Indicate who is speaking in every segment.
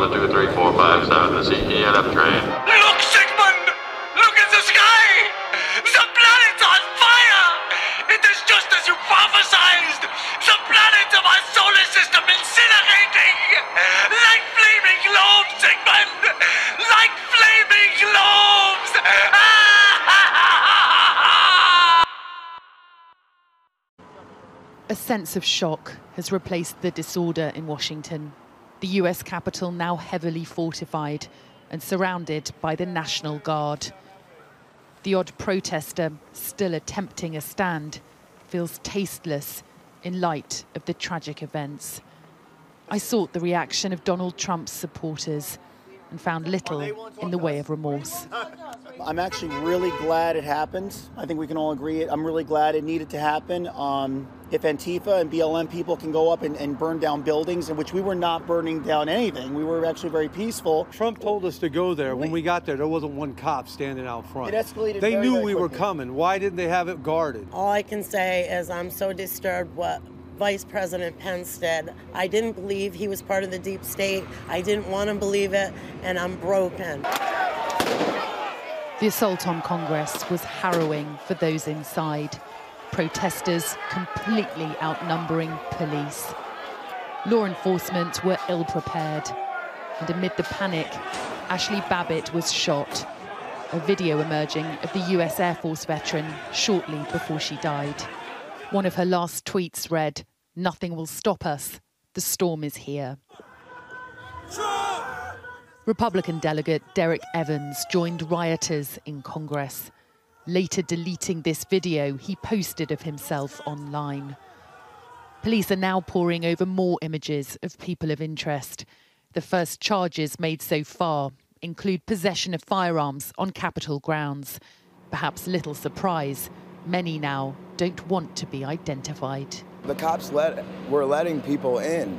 Speaker 1: the 23457, the CELF train.
Speaker 2: Look, Sigmund! Look at the sky! The planet's on fire! It is just as you prophesized! The planets of our solar system incinerating! Like flaming globes, Sigmund! Like flaming globes!
Speaker 3: A sense of shock has replaced the disorder in Washington. The US Capitol now heavily fortified and surrounded by the National Guard. The odd protester still attempting a stand feels tasteless in light of the tragic events. I sought the reaction of Donald Trump's supporters and found little in the way of remorse.
Speaker 4: I'm actually really glad it happened. I think we can all agree. I'm really glad it needed to happen. Um, if Antifa and BLM people can go up and, and, burn down buildings, in which we were not burning down anything, we were actually very peaceful.
Speaker 5: Trump told us to go there. When we got there, there wasn't one cop standing out front.
Speaker 4: It escalated.
Speaker 5: They
Speaker 4: very,
Speaker 5: knew
Speaker 4: very
Speaker 5: we
Speaker 4: quickly.
Speaker 5: were coming. Why didn't they have it guarded?
Speaker 6: All I can say is I'm so disturbed what Vice President Pence did. I didn't believe he was part of the deep state. I didn't want to believe it, and I'm broken.
Speaker 3: The assault on Congress was harrowing for those inside. Protesters completely outnumbering police. Law enforcement were ill prepared. And amid the panic, Ashli Babbitt was shot. A video emerging of the US Air Force veteran shortly before she died. One of her last tweets read, Nothing will stop us. The storm is here. Republican delegate Derrick Evans joined rioters in Congress. Later deleting this video he posted of himself online. Police are now poring over more images of people of interest. The first charges made so far include possession of firearms on Capitol grounds. Perhaps little surprise, many now don't want to be identified.
Speaker 7: The cops let were letting people in.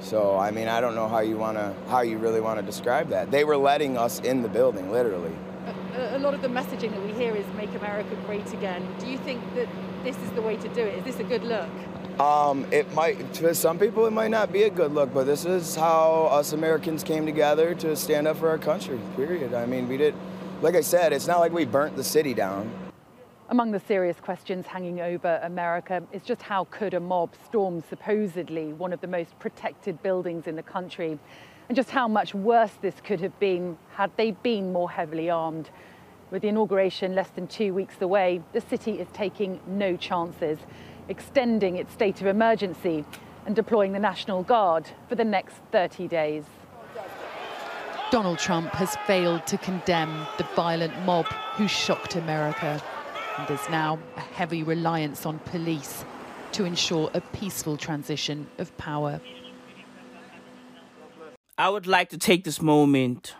Speaker 7: So I mean, I don't know how you want to how you really want to describe that. They were letting us in the building, literally.
Speaker 8: A, a lot of the messaging that we hear is "Make America Great Again." Do you think that this is the way to do it? Is this a good look?
Speaker 7: Um, it might to some people it might not be a good look, but this is how us Americans came together to stand up for our country. Period. I mean, we did. Like I said, it's not like we burnt the city down.
Speaker 8: Among the serious questions hanging over America is just how could a mob storm supposedly one of the most protected buildings in the country, and just how much worse this could have been had they been more heavily armed. With the inauguration less than two weeks away, the city is taking no chances, extending its state of emergency and deploying the National Guard for the next 30 days.
Speaker 3: Donald Trump has failed to condemn the violent mob who shocked America. And there's now a heavy reliance on police to ensure a peaceful transition of power.
Speaker 9: I would like to take this moment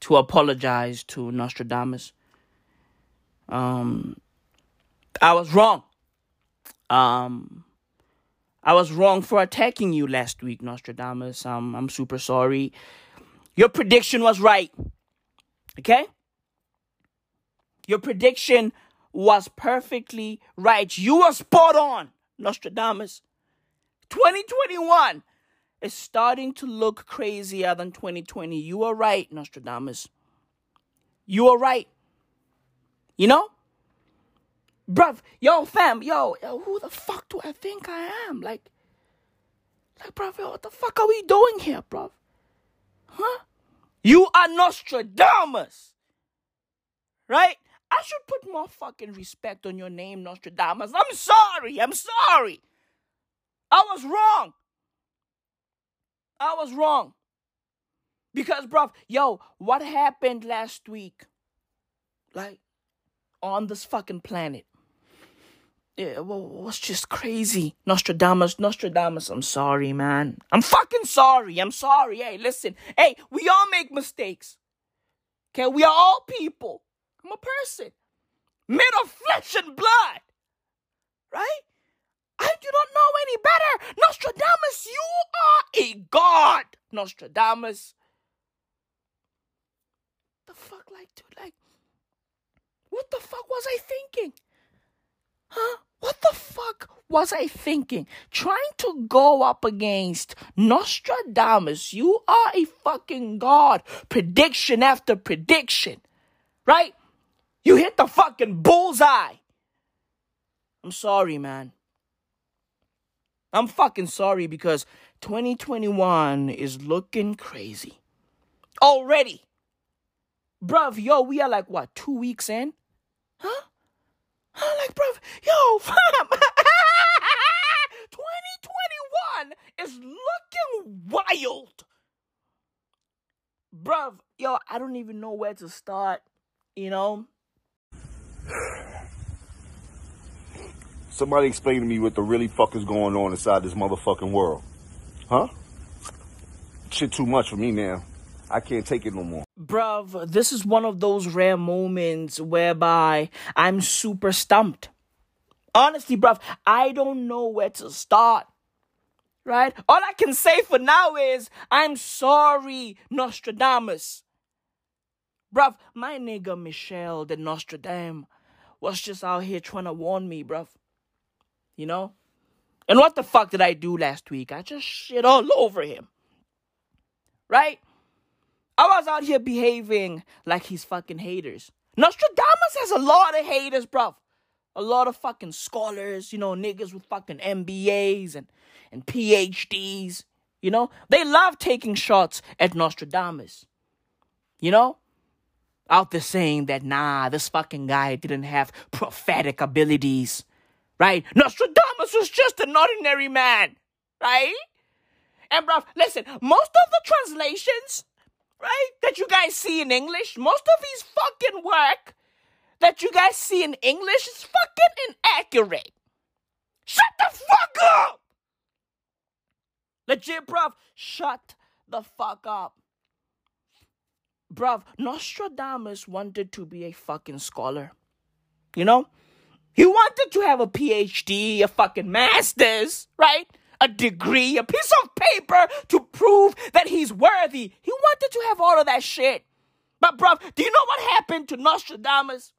Speaker 9: to apologize to Nostradamus. Um, I was wrong. Um, I was wrong for attacking you last week, Nostradamus. Um, I'm super sorry. Your prediction was right. Okay? Your prediction was perfectly right. You were spot on, Nostradamus. 2021 is starting to look crazier than 2020. You are right, Nostradamus. You are right. You know? Bruv, yo, fam, yo, yo, who the fuck do I think I am? Like, like, bruv, yo, what the fuck are we doing here, bruv? Huh? You are Nostradamus. Right? I should put more fucking respect on your name, Nostradamus. I'm sorry. I'm sorry. I was wrong. I was wrong. Because, bruv, yo, what happened last week? Like, on this fucking planet. Yeah, well, was just crazy. Nostradamus, Nostradamus, I'm sorry, man. I'm fucking sorry. I'm sorry. Hey, listen. Hey, we all make mistakes. Okay, we are all people. I'm a person made of flesh and blood. Right? I do not know any better. Nostradamus, you are a god. Nostradamus. The fuck, like, dude, like, what the fuck was I thinking? Huh? What the fuck was I thinking? Trying to go up against Nostradamus. You are a fucking god. Prediction after prediction. Right? You hit the fucking bullseye. I'm sorry, man. I'm fucking sorry because 2021 is looking crazy. Already. Bruv, yo, we are like, what, two weeks in? Huh? I'm Like, bruv, yo, fam. 2021 is looking wild. Bruv, yo, I don't even know where to start, you know?
Speaker 10: Somebody explain to me what the really fuck is going on inside this motherfucking world. Huh? Shit too much for me now. I can't take it no more.
Speaker 9: Bruv, this is one of those rare moments whereby I'm super stumped. Honestly, bruv, I don't know where to start. Right? All I can say for now is, I'm sorry, Nostradamus. Bruv, my nigga Michel de Nostredame was just out here trying to warn me, bruv. You know? And what the fuck did I do last week? I just shit all over him. Right? I was out here behaving like he's fucking haters. Nostradamus has a lot of haters, bruv. A lot of fucking scholars, you know, niggas with fucking MBAs and, and PhDs. You know? They love taking shots at Nostradamus. You know? Out there saying that, nah, this fucking guy didn't have prophetic abilities right? Nostradamus was just an ordinary man, right? And bruv, listen, most of the translations, right, that you guys see in English, most of his fucking work that you guys see in English is fucking inaccurate. Shut the fuck up! Legit, bruv, shut the fuck up. Bruv, Nostradamus wanted to be a fucking scholar. You know? He wanted to have a PhD, a fucking master's, right? A degree, a piece of paper to prove that he's worthy. He wanted to have all of that shit. But, bruv, do you know what happened to Nostradamus?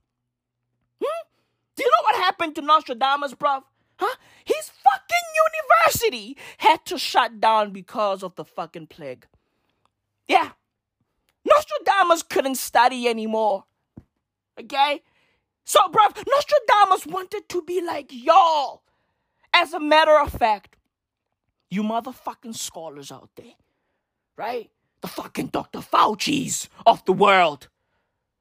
Speaker 9: Hmm? Do you know what happened to Nostradamus, bruv? Huh? His fucking university had to shut down because of the fucking plague. Yeah. Nostradamus couldn't study anymore. Okay? So, bruv, Nostradamus wanted to be like y'all. As a matter of fact, you motherfucking scholars out there, right? The fucking Dr. Fauci's of the world,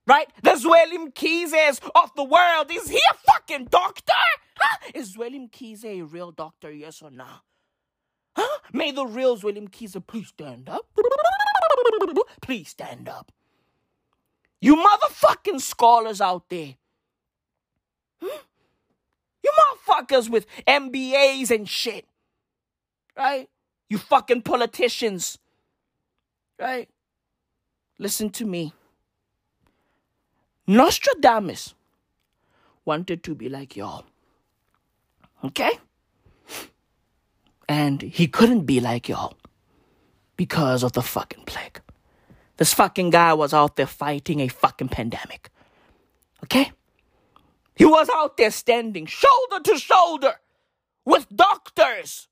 Speaker 9: right? The Zweli Mkhize's of the world. Is he a fucking doctor? Huh? Is Zweli Mkhize a real doctor, yes or no? Huh? May the real Zweli Mkhize please stand up. Please stand up. You motherfucking scholars out there hmm? you motherfuckers with MBAs and shit. Right? You fucking politicians. Right? Listen to me. Nostradamus wanted to be like y'all. Okay? And he couldn't be like y'all because of the fucking plague. This fucking guy was out there fighting a fucking pandemic. Okay? He was out there standing shoulder to shoulder with doctors,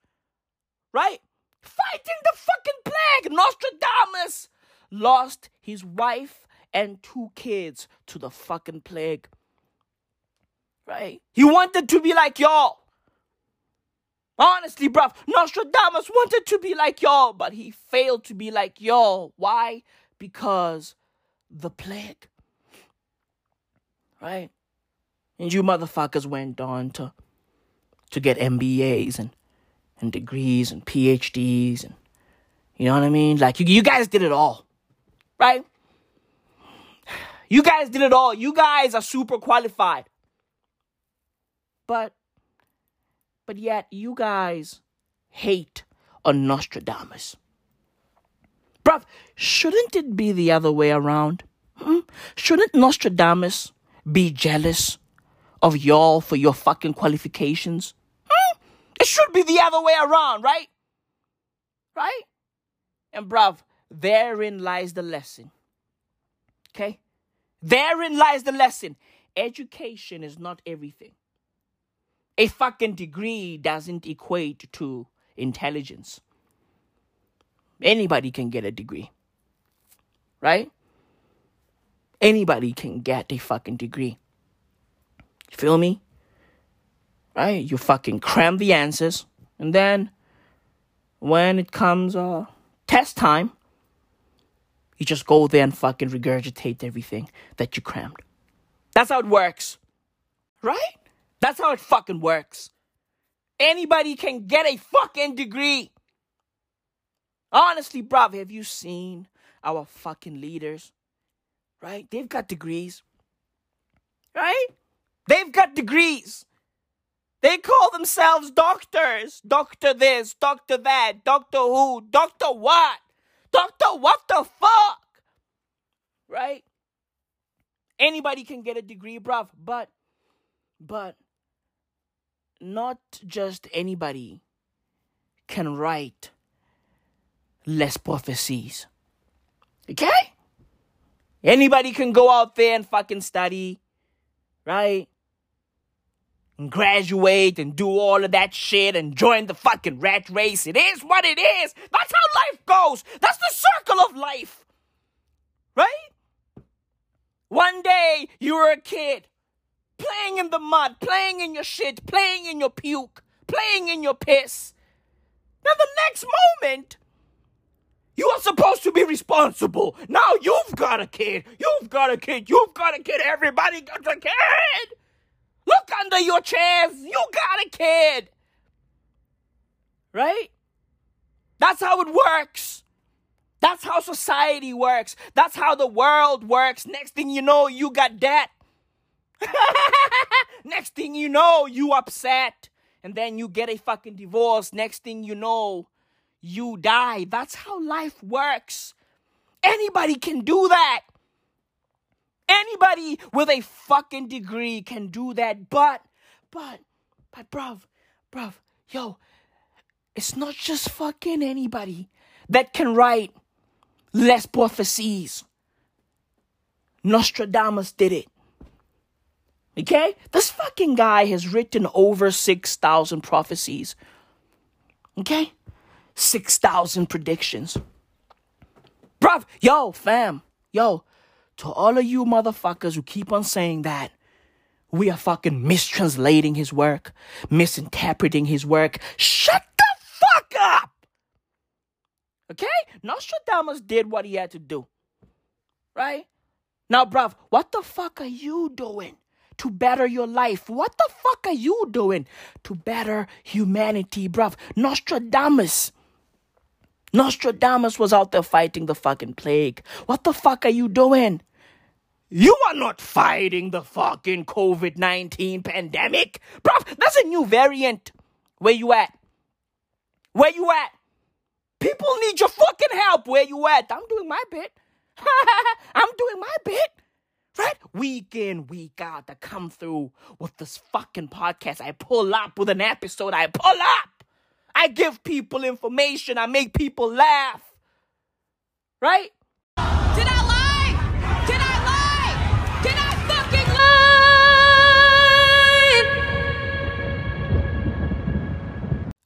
Speaker 9: right? Fighting the fucking plague. Nostradamus lost his wife and two kids to the fucking plague, right? He wanted to be like y'all. Honestly, bruv, Nostradamus wanted to be like y'all, but he failed to be like y'all. Why? Because the plague. Right? And you motherfuckers went on to to get MBAs and and degrees and PhDs and you know what I mean? Like you, you guys did it all. Right? You guys did it all. You guys are super qualified. But but yet you guys hate on Nostradamus. Bruv, shouldn't it be the other way around? Hmm? Shouldn't Nostradamus be jealous of y'all for your fucking qualifications? Hmm? It should be the other way around, right? Right? And bruv, therein lies the lesson. Okay? Therein lies the lesson. Education is not everything. A fucking degree doesn't equate to intelligence. Anybody can get a degree. Right? Anybody can get a fucking degree. You feel me? Right? You fucking cram the answers, and then when it comes uh test time, you just go there and fucking regurgitate everything that you crammed. That's how it works. Right? That's how it fucking works. Anybody can get a fucking degree. Honestly, bruv, have you seen our fucking leaders? Right? They've got degrees. Right? They've got degrees. They call themselves doctors. Doctor this, doctor that, doctor who, doctor what? Doctor what the fuck? Right? Anybody can get a degree, bruv, but but not just anybody can write Les Prophecies. Okay? Anybody can go out there and fucking study, right? And graduate and do all of that shit and join the fucking rat race. It is what it is. That's how life goes. That's the circle of life. Right? One day you were a kid playing in the mud, playing in your shit, playing in your puke, playing in your piss. Now the next moment you are supposed to be responsible. Now you've got a kid. You've got a kid. You've got a kid. Everybody got a kid. Look under your chairs. You got a kid. Right? That's how it works. That's how society works. That's how the world works. Next thing you know, you got debt. Next thing you know, you upset. And then you get a fucking divorce. Next thing you know, you die. That's how life works. Anybody can do that. Anybody with a fucking degree can do that. But, but, but, bruv, bruv, yo, it's not just fucking anybody that can write Les Prophecies. Nostradamus did it. Okay? This fucking guy has written over 6,000 prophecies. Okay? 6,000 predictions. Bruv, yo, fam, yo, to all of you motherfuckers who keep on saying that, we are fucking mistranslating his work, misinterpreting his work. Shut the fuck up! Okay? Nostradamus did what he had to do. Right? Now, bruv, what the fuck are you doing to better your life? What the fuck are you doing to better humanity, bruv? Nostradamus Nostradamus was out there fighting the fucking plague. What the fuck are you doing? You are not fighting the fucking COVID 19 pandemic. Bruv, that's a new variant. Where you at? Where you at? People need your fucking help. Where you at? I'm doing my bit. I'm doing my bit. Right? Week in, week out, I come through with this fucking podcast. I pull up with an episode. I pull up. I give people information. I make people laugh. Right?
Speaker 11: Did I lie? Did I lie? Did I fucking
Speaker 9: lie?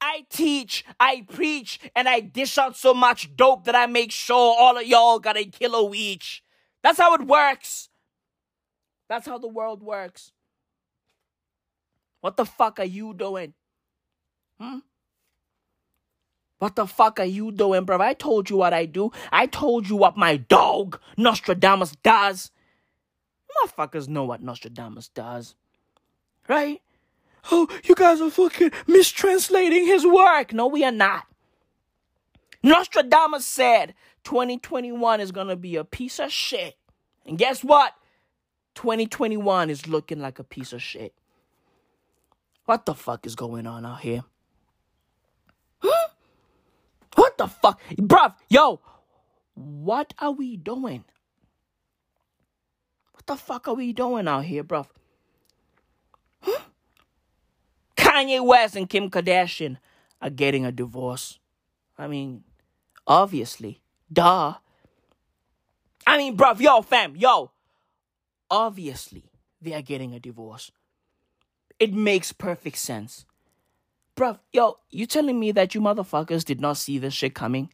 Speaker 9: I teach, I preach, and I dish out so much dope that I make sure all of y'all got a kilo each. That's how it works. That's how the world works. What the fuck are you doing? Hmm? What the fuck are you doing, bro? I told you what I do. I told you what my dog, Nostradamus, does. Motherfuckers know what Nostradamus does. Right? Oh, you guys are fucking mistranslating his work. No, we are not. Nostradamus said 2021 is going to be a piece of shit. And guess what? 2021 is looking like a piece of shit. What the fuck is going on out here? What the fuck? Bruv, yo, what are we doing? What the fuck are we doing out here, bruv? Kanye West and Kim Kardashian are getting a divorce. I mean, obviously. Duh. I mean, bruv, yo, fam, yo. Obviously, they are getting a divorce. It makes perfect sense. Bruv, yo, you telling me that you motherfuckers did not see this shit coming?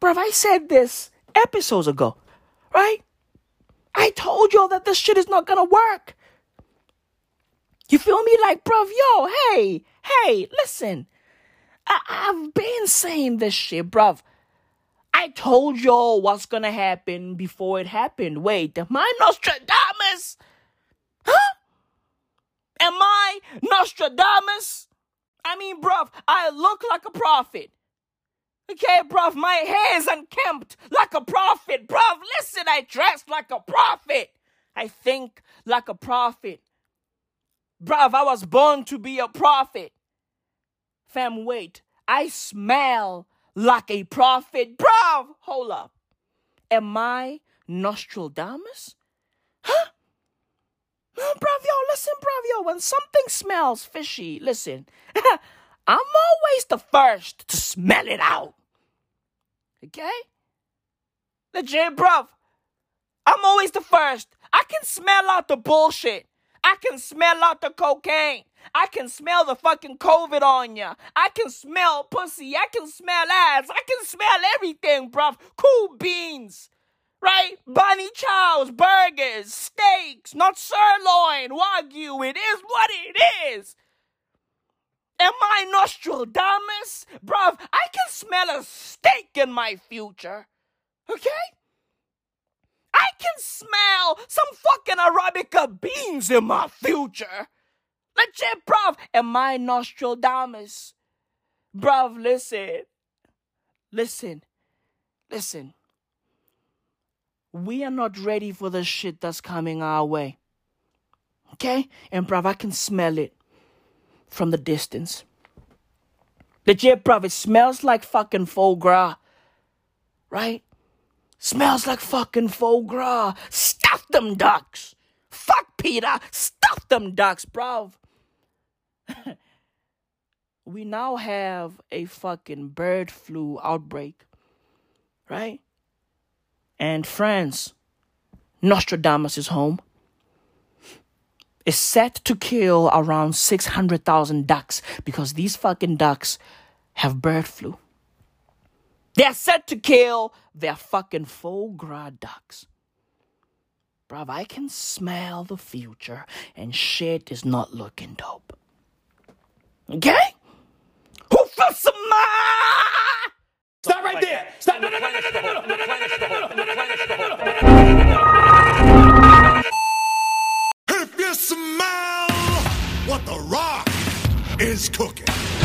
Speaker 9: Bruv, I said this episodes ago, right? I told y'all that this shit is not gonna work. You feel me? Like, bruv, yo, hey, hey, listen. I- I've been saying this shit, bruv. I told y'all what's gonna happen before it happened. Wait, am I Nostradamus? Huh? Am I Nostradamus? I mean, bruv, I look like a prophet. Okay, bruv, my hair is unkempt like a prophet. Bruv, listen, I dress like a prophet. I think like a prophet. Bruv, I was born to be a prophet. Fam, wait, I smell like a prophet. Bruv, hold up. Am I Nostradamus? Huh? No, bruv, yo, listen, bruv, yo, when something smells fishy, listen, I'm always the first to smell it out. Okay? Legit, bruv. I'm always the first. I can smell out the bullshit. I can smell out the cocaine. I can smell the fucking COVID on ya. I can smell pussy. I can smell ass. I can smell everything, bruv. Cool beans. Right? Bunny chows, burgers, steaks, not sirloin, wagyu. It is what it is. Am I Nostradamus? Bruv, I can smell a steak in my future. Okay? I can smell some fucking Arabica beans in my future. Legit, bruv. Am I Nostradamus? Bruv, listen. Listen. Listen. We are not ready for the shit that's coming our way. Okay? And bruv, I can smell it from the distance. Legit, bruv, it smells like fucking foie gras. Right? Smells like fucking foie gras. Stuff them ducks. Fuck Peter. Stuff them ducks, bruv. we now have a fucking bird flu outbreak. Right? And France, Nostradamus is home is set to kill around 600,000 ducks because these fucking ducks have bird flu. They're set to kill their fucking foie gras ducks. Bruv, I can smell the future and shit is not looking dope. Okay? Who feels some
Speaker 2: Stop right there! Stop! No, no, no, no, no, no, no, no, no, no, no, no, no, no, no.
Speaker 12: If you smell what the rock is cooking.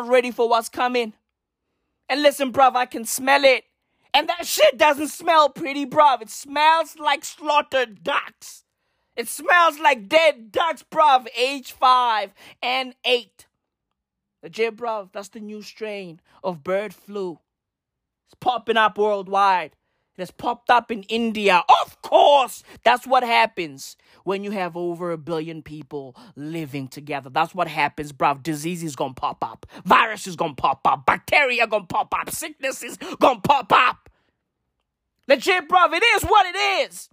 Speaker 9: Not ready for what's coming. And listen, bruv, I can smell it. And that shit doesn't smell pretty, bruv. It smells like slaughtered ducks. It smells like dead ducks, bruv. age five and 8. Legit, bruv, that's the new strain of bird flu. It's popping up worldwide. It has popped up in India. Of course, that's what happens when you have over a billion people living together. That's what happens, bruv. Disease is gonna pop up. Virus is gonna pop up. Bacteria gonna pop up. Sickness is gonna pop up. Legit, bruv, it is what it is.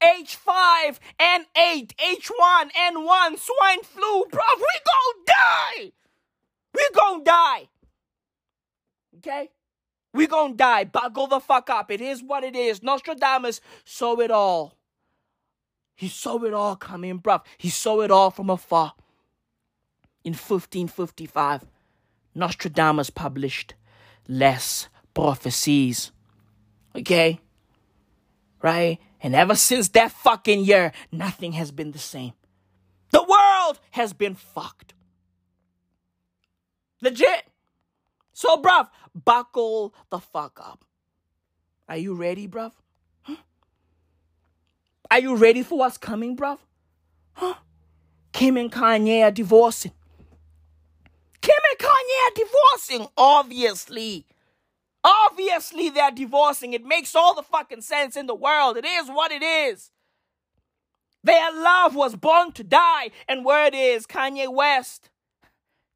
Speaker 9: H5 and 8, H1N1, swine flu, bruv, we gonna die. We gonna die. Okay? We gonna die. Buckle the fuck up. It is what it is. Nostradamus saw it all. He saw it all coming, bruv. He saw it all from afar. in 1555, Nostradamus published Les Prophecies. Okay? Right? And ever since that fucking year, nothing has been the same. The world has been fucked. Legit. So, bruv, buckle the fuck up. Are you ready, bruv? Are you ready for what's coming, bruv? Huh? Kim and Kanye are divorcing. Kim and Kanye are divorcing, obviously. Obviously, they're divorcing. It makes all the fucking sense in the world. It is what it is. Their love was born to die. And word is Kanye West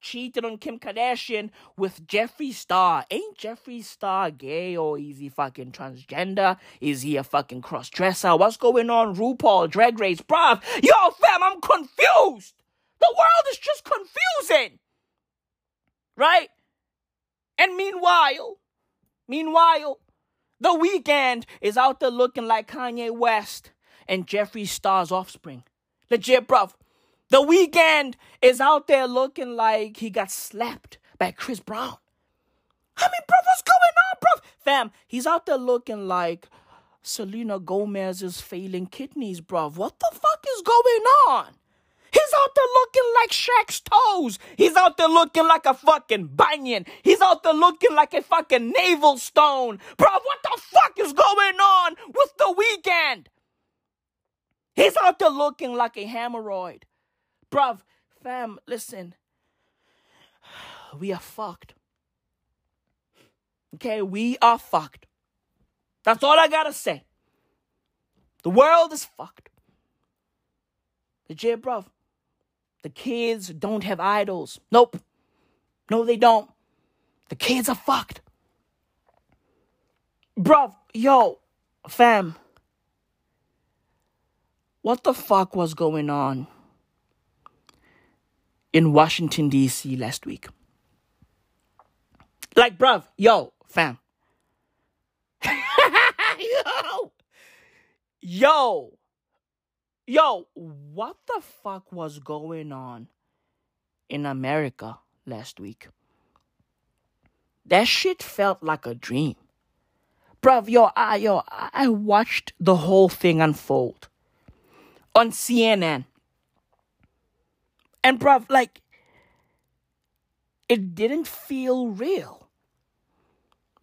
Speaker 9: cheated on Kim Kardashian with Jeffree Star. Ain't Jeffree Star gay or is he fucking transgender? Is he a fucking cross dresser? What's going on, RuPaul, Drag Race, bruv? Yo, fam, I'm confused. The world is just confusing. Right? And meanwhile, meanwhile, the Weeknd is out there looking like Kanye West and Jeffree Star's offspring. Legit, bruv. The Weeknd is out there looking like he got slapped by Chris Brown. I mean, bro, what's going on, bro? Fam, he's out there looking like Selena Gomez's failing kidneys, bro. What the fuck is going on? He's out there looking like Shaq's toes. He's out there looking like a fucking banyan. He's out there looking like a fucking navel stone. Bro, what the fuck is going on with the Weeknd? He's out there looking like a hemorrhoid. Bruv, fam, listen. We are fucked. Okay, we are fucked. That's all I gotta say. The world is fucked. The Legit, bruv. The kids don't have idols. Nope. No, they don't. The kids are fucked. Bruv, yo, fam. What the fuck was going on in Washington, D.C. last week? Like, bruv, yo, fam. yo, yo, yo, what the fuck was going on in America last week? That shit felt like a dream. Bruv, yo, I, yo, I watched the whole thing unfold on CNN. And bruv, like, it didn't feel real.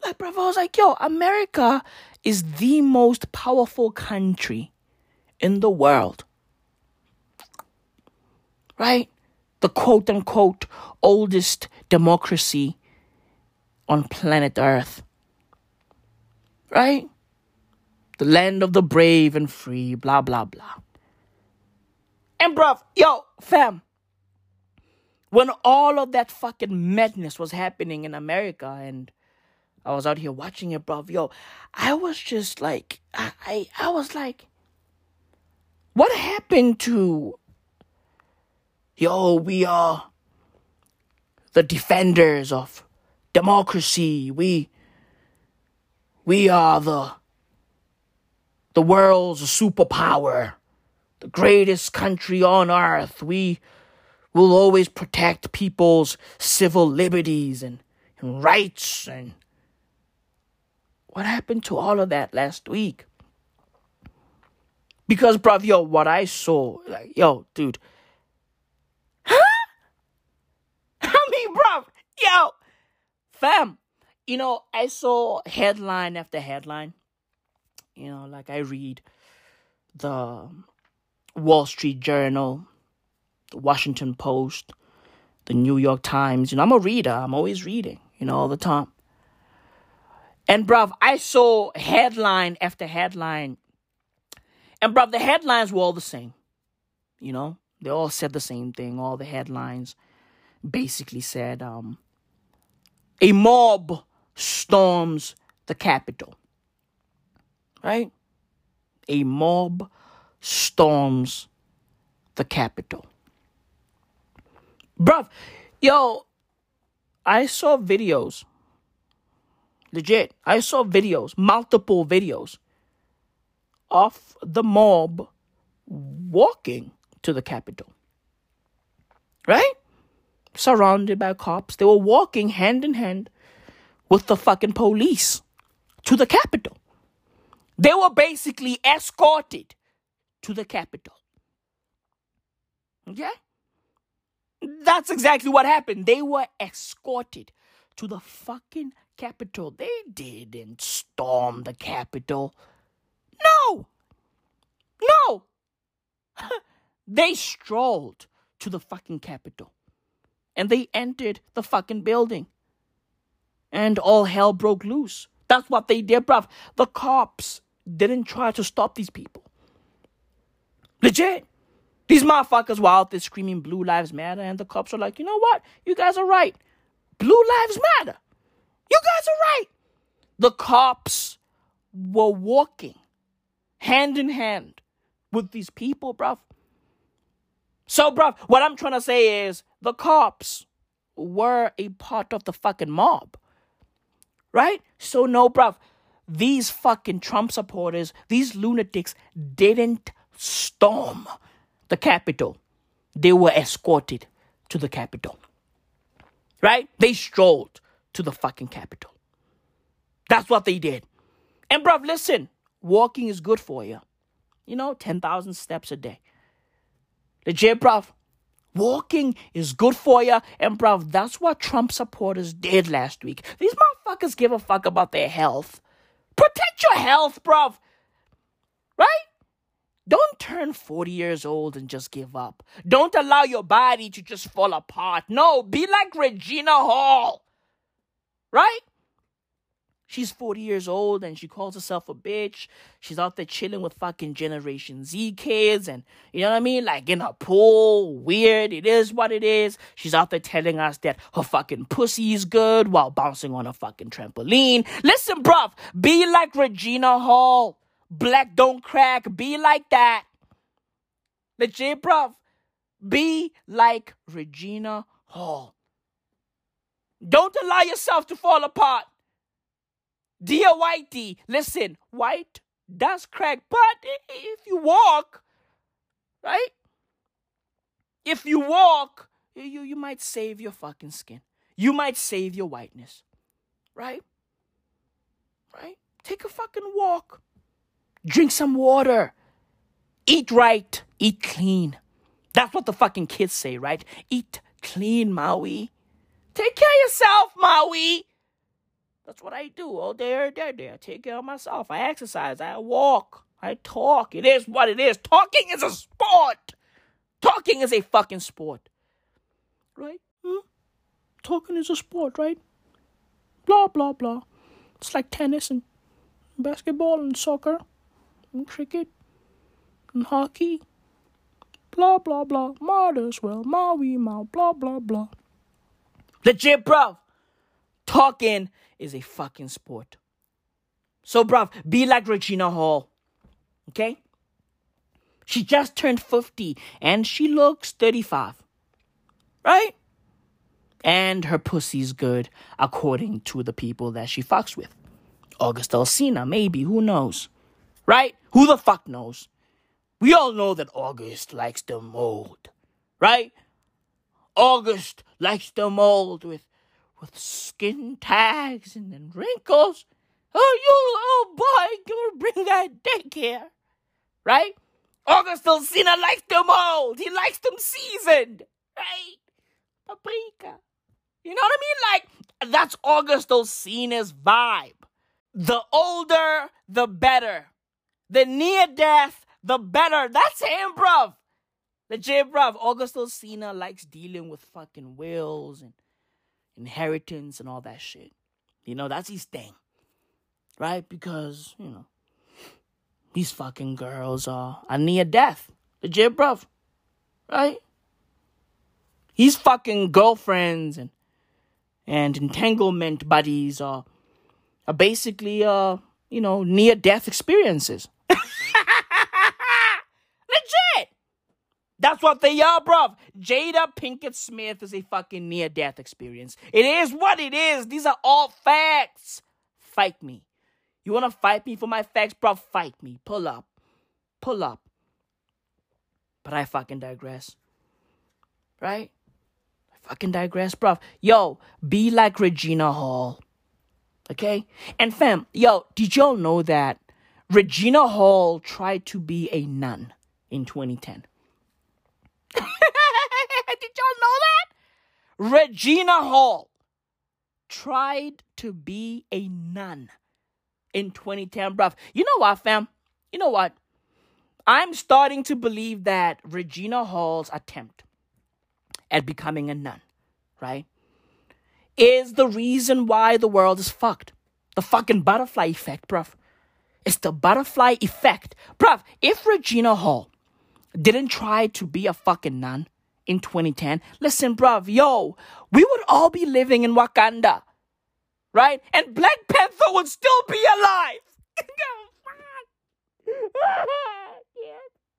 Speaker 9: Like, bruv, I was like, yo, America is the most powerful country in the world. Right? The quote unquote oldest democracy on planet Earth. Right? The land of the brave and free, blah, blah, blah. And bruv, yo, fam, when all of that fucking madness was happening in America and I was out here watching it, bruv, yo, I was just like, I, I, I was like, what happened to, yo, we are the defenders of democracy. We, we are the, the world's superpower the greatest country on earth. We will always protect people's civil liberties and, and rights. And what happened to all of that last week? Because, bruv, yo, what I saw, like, yo, dude. Huh? I mean, yo, fam, you know, I saw headline after headline. You know, like I read the Wall Street Journal, the Washington Post, the New York Times. You know, I'm a reader. I'm always reading, you know, all the time. And bruv, I saw headline after headline. And bruv, the headlines were all the same. You know, they all said the same thing. All the headlines basically said, um, a mob storms the Capitol. Right? A mob storms the Capitol. Bruv, yo, I saw videos. Legit. I saw videos, multiple videos of the mob walking to the Capitol. Right? surrounded by cops. They were walking hand in hand with the fucking police to the Capitol. They were basically escorted to the Capitol. Okay? That's exactly what happened. They were escorted to the fucking Capitol. They didn't storm the Capitol. No! No! they strolled to the fucking Capitol. And they entered the fucking building. And all hell broke loose. That's what they did, bruv. The cops didn't try to stop these people. Legit. These motherfuckers were out there screaming Blue Lives Matter, and the cops are like, you know what? You guys are right. Blue Lives Matter. You guys are right. The cops were walking hand in hand with these people, bruv. So, bruv, what I'm trying to say is the cops were a part of the fucking mob. Right? So, no, bruv, these fucking Trump supporters, these lunatics didn't storm the Capitol, They were escorted to the Capitol. Right? They strolled to the fucking Capitol. That's what they did. And, bruv, listen, walking is good for you. You know, 10,000 steps a day. The Legit, bruv. Walking is good for you. And, bruv, that's what Trump supporters did last week. These motherfuckers give a fuck about their health. Protect your health, bruv. Right? Don't turn 40 years old and just give up. Don't allow your body to just fall apart. No, be like Regina Hall. Right? She's 40 years old and she calls herself a bitch. She's out there chilling with fucking Generation Z kids and, you know what I mean? Like in a pool. Weird. It is what it is. She's out there telling us that her fucking pussy is good while bouncing on a fucking trampoline. Listen, bruv. Be like Regina Hall. Black don't crack. Be like that. Legit, bruv. Be like Regina Hall. Don't allow yourself to fall apart. Dear Whitey, listen, white does crack, but if you walk, right? If you walk, you, you might save your fucking skin. You might save your whiteness. Right? Right? Take a fucking walk. Drink some water. Eat right. Eat clean. That's what the fucking kids say, right? Eat clean, Maui. Take care of yourself, Maui. That's what I do all day, every day, day. I take care of myself. I exercise. I walk. I talk. It is what it is. Talking is a sport. Talking is a fucking sport. Right? Hmm? Talking is a sport, right? Blah, blah, blah. It's like tennis and basketball and soccer and cricket and hockey. Blah, blah, blah. Might as well. Maui, mau, blah, blah, blah. Legit, bro. Talking is a fucking sport. So, bruv, be like Regina Hall. Okay? She just turned 50 and she looks 35. Right? And her pussy's good, according to the people that she fucks with. August Alsina, maybe, who knows? Right? Who the fuck knows? We all know that August likes the mold. Right? August likes the mold with with skin tags and then wrinkles. Oh, you little boy, gonna bring that dick here, Right? August Alsina likes them old. He likes them seasoned. Right? Paprika. You know what I mean? Like, that's August Alsina's vibe. The older, the better. The near death, the better. That's him, bruv. Legit, bruv. August Alsina likes dealing with fucking wills and inheritance and all that shit. You know, that's his thing. Right? Because, you know, these fucking girls are, are near death. Legit, bruv. Right? His fucking girlfriends and and entanglement buddies are are basically uh, you know, near death experiences. That's what they are, bruv. Jada Pinkett Smith is a fucking near death experience. It is what it is. These are all facts. Fight me. You wanna fight me for my facts, bruv? Fight me. Pull up. Pull up. But I fucking digress. Right? I Fucking digress, bruv. Yo, be like Regina Hall. Okay? And fam, yo, did y'all know that Regina Hall tried to be a nun in 2010? did y'all know that? Regina Hall tried to be a nun in 2010, bruv. You know what, fam? You know what? I'm starting to believe that Regina Hall's attempt at becoming a nun, right, is the reason why the world is fucked. The fucking butterfly effect, bruv. It's the butterfly effect. Bruv, if Regina Hall didn't try to be a fucking nun in 2010, listen, bruv, yo, we would all be living in Wakanda, right? And Black Panther would still be alive.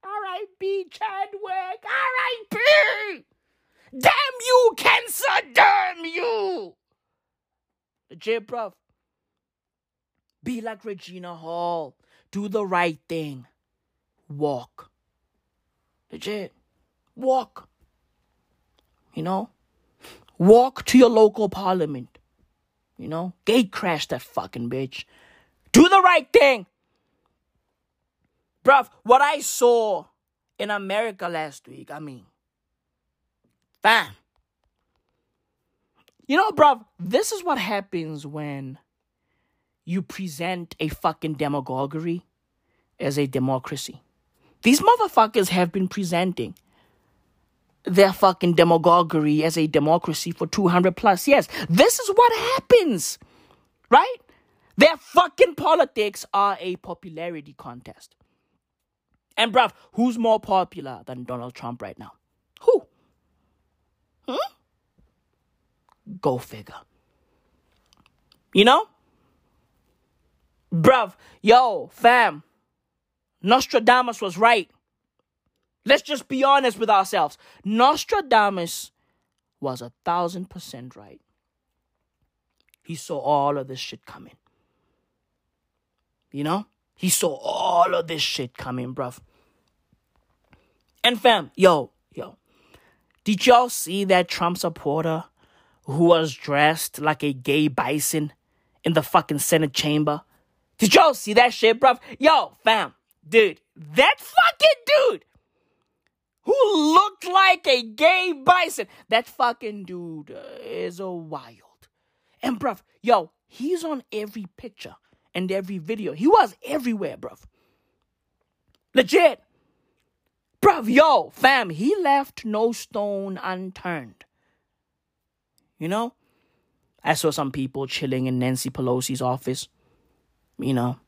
Speaker 9: R.I.P. Chadwick. R.I.P. Damn you, cancer! Damn you! Legit, bruv. Be like Regina Hall. Do the right thing. Walk. Legit. Walk. You know? Walk to your local parliament. You know? Gate crash that fucking bitch. Do the right thing. Bruv, what I saw in America last week, I mean, Bam. You know, bruv, this is what happens when you present a fucking demagoguery as a democracy. These motherfuckers have been presenting their fucking demagoguery as a democracy for 200 plus years. This is what happens, right? Their fucking politics are a popularity contest. And bruv, who's more popular than Donald Trump right now? Who? Hmm? Go figure. You know? Bruv, yo, fam, Nostradamus was right. Let's just be honest with ourselves. Nostradamus was a thousand percent right. He saw all of this shit coming. You know? He saw all of this shit coming, bruv. And fam, yo, yo, did y'all see that Trump supporter who was dressed like a gay bison in the fucking Senate chamber? Did y'all see that shit, bruv? Yo, fam, dude, that fucking dude who looked like a gay bison, that fucking dude uh, is a wild. And bruv, yo, he's on every picture and every video. He was everywhere, bruv. Legit. Bruv, yo, fam, he left no stone unturned. You know? I saw some people chilling in Nancy Pelosi's office. You know?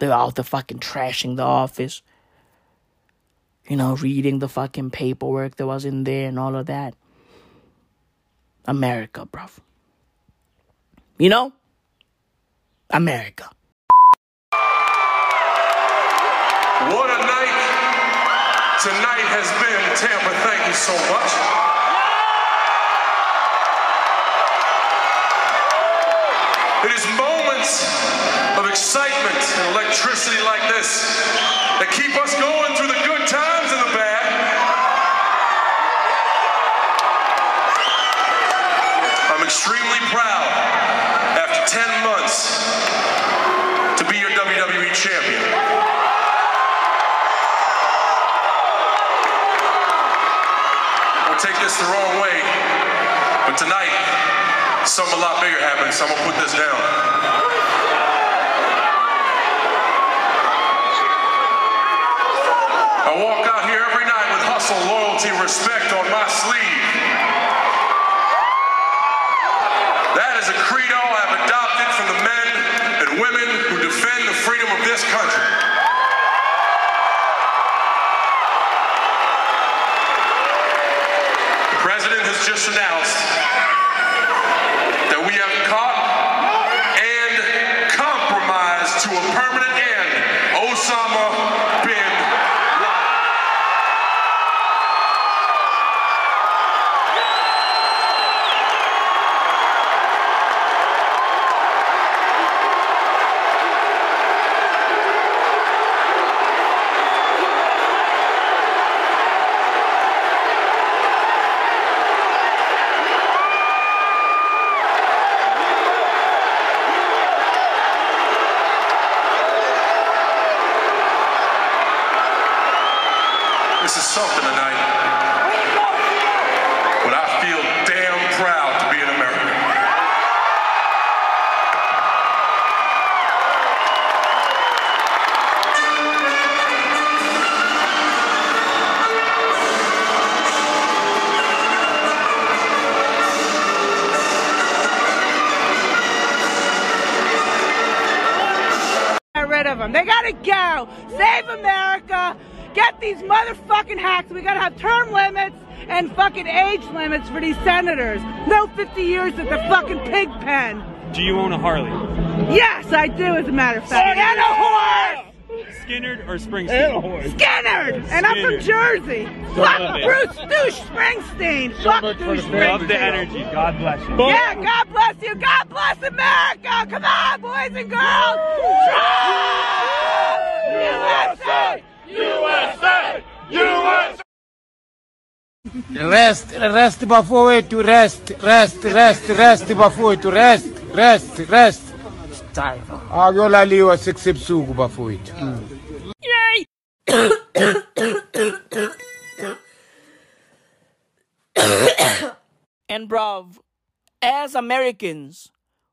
Speaker 9: They're out there fucking trashing the office. You know, reading the fucking paperwork that was in there and all of that. America, bruv. You know? America.
Speaker 13: What a night tonight has been. Tampa, thank you so much. It is moments of excitement and electricity like this that keep us going through the good times and the bad. I'm extremely proud after 10 months to be your WWE champion. Don't take this the wrong way, but tonight, something a lot bigger happens, so I'm gonna put this down. I walk out here every night with hustle, loyalty, respect on my sleeve. That is a credo I've adopted from the men and women who defend the freedom of this country. The president has just announced that we have caught and compromised to a permanent end Osama
Speaker 14: Save America. Get these motherfucking hacks. We gotta have term limits and fucking age limits for these senators. No 50 years at the fucking pig pen.
Speaker 15: Do you own a Harley?
Speaker 14: Yes, I do, as a matter of fact. And a horse!
Speaker 15: Skynyrd or Springsteen?
Speaker 14: Skinner! And I'm from Jersey.
Speaker 15: Love
Speaker 14: Fuck. Bruce Douche Springsteen. Fuck Douche
Speaker 15: Love the energy. God bless you.
Speaker 14: Yeah, God bless you. God bless America. Come on, boys and girls. Trump! USA! USA!
Speaker 16: Rest, rest before we to rest, rest, rest, rest before we to rest, rest, rest. akuyolaliwa before it.
Speaker 9: Yay. and bruv as americans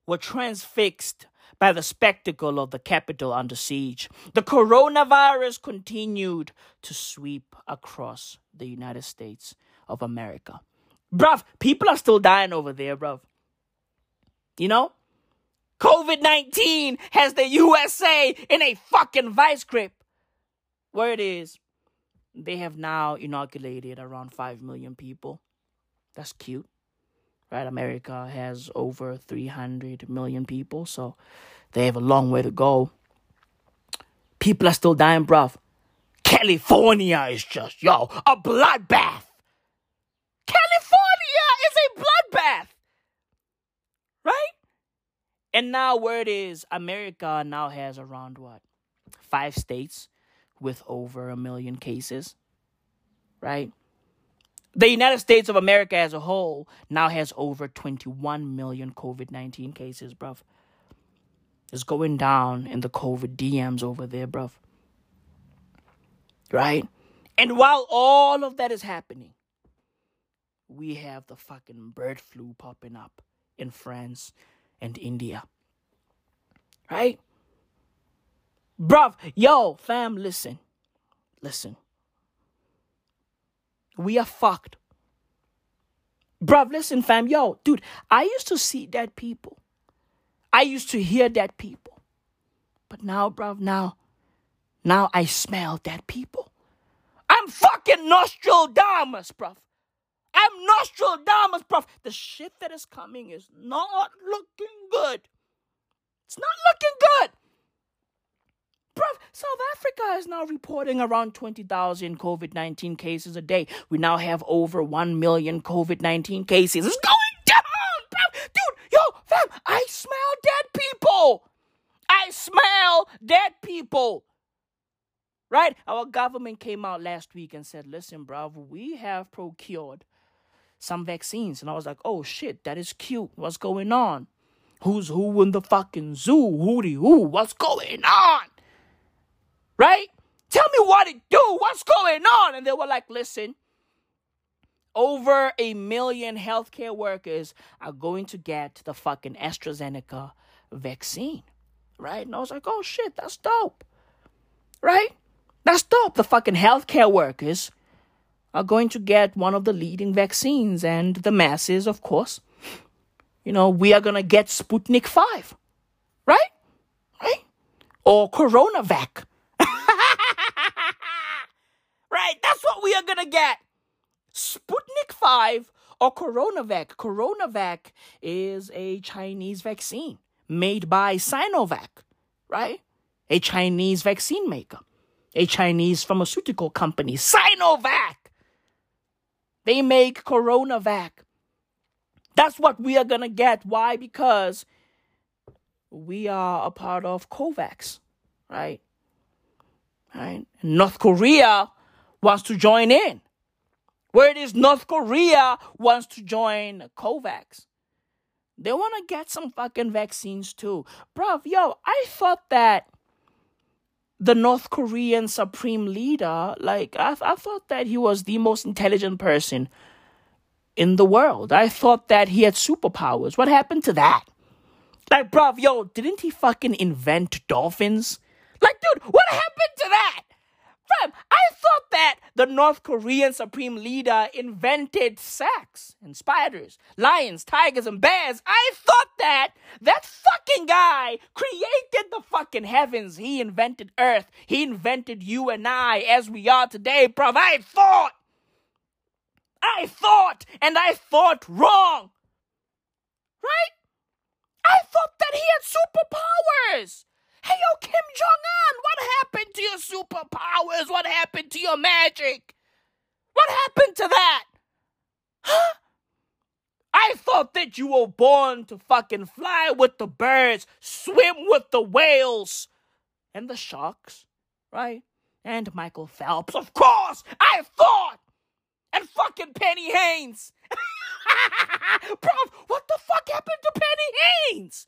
Speaker 9: were transfixed by the spectacle of the Capitol under siege, the coronavirus continued to sweep across the United States of America. Bruv, people are still dying over there, bruv. You know? COVID 19 has the USA in a fucking vice grip. Where it is, they have now inoculated around 5 million people. That's cute. Right? America has over 300 million people, so they have a long way to go. People are still dying, bruv. California is just, yo, a bloodbath. California is a bloodbath. Right? And now word is America now has around what? Five states with over a million cases. Right? The United States of America as a whole now has over 21 million COVID 19 cases, bruv. It's going down in the COVID DMs over there, bruv. Right? And while all of that is happening, we have the fucking bird flu popping up in France and India. Right? Bruv, yo, fam, listen. Listen. We are fucked. Bruv, listen, fam, yo, dude, I used to see dead people. I used to hear dead people. But now, bruv, now, now I smell dead people. I'm fucking Nostradamus, bruv. I'm Nostradamus, bruv. The shit that is coming is not looking good. It's not looking good. South Africa is now reporting around 20,000 COVID 19 cases a day. We now have over 1 million COVID 19 cases. It's going down. Dude, yo, fam, I smell dead people. I smell dead people. Right? Our government came out last week and said, listen, bruv, we have procured some vaccines. And I was like, oh shit, that is cute. What's going on? Who's who in the fucking zoo? Hooty who? What's going on? Right? Tell me what it do. What's going on? And they were like, listen, over a million healthcare workers are going to get the fucking AstraZeneca vaccine. Right? And I was like, oh shit, that's dope. Right? That's dope. The fucking healthcare workers are going to get one of the leading vaccines, and the masses, of course, you know, we are going to get Sputnik 5. Right? Right? Or CoronaVac. right? That's what we are going to get. Sputnik 5 or CoronaVac. CoronaVac is a Chinese vaccine made by Sinovac, right? A Chinese vaccine maker, a Chinese pharmaceutical company, Sinovac. They make CoronaVac. That's what we are going to get. Why? Because we are a part of COVAX, right? Right? North Korea wants to join in. Where it is North Korea wants to join COVAX. They want to get some fucking vaccines too. Bruv, yo, I thought that the North Korean supreme leader, like, I, I thought that he was the most intelligent person in the world. I thought that he had superpowers. What happened to that? Like, bruv, yo, didn't he fucking invent dolphins? Like, dude, what happened to that? Bruv, I thought that the North Korean supreme leader invented sex and spiders, lions, tigers, and bears. I thought that that fucking guy created the fucking heavens. He invented Earth. He invented you and I as we are today, bruv. I thought. I thought, and I thought wrong. Right? I thought that he had superpowers. Hey, yo, Kim Jong Un, what happened to your superpowers? What happened to your magic? What happened to that? Huh? I thought that you were born to fucking fly with the birds, swim with the whales, and the sharks, right? And Michael Phelps, of course! I thought! And fucking Penny Heyns! Bro, what the fuck happened to Penny Heyns?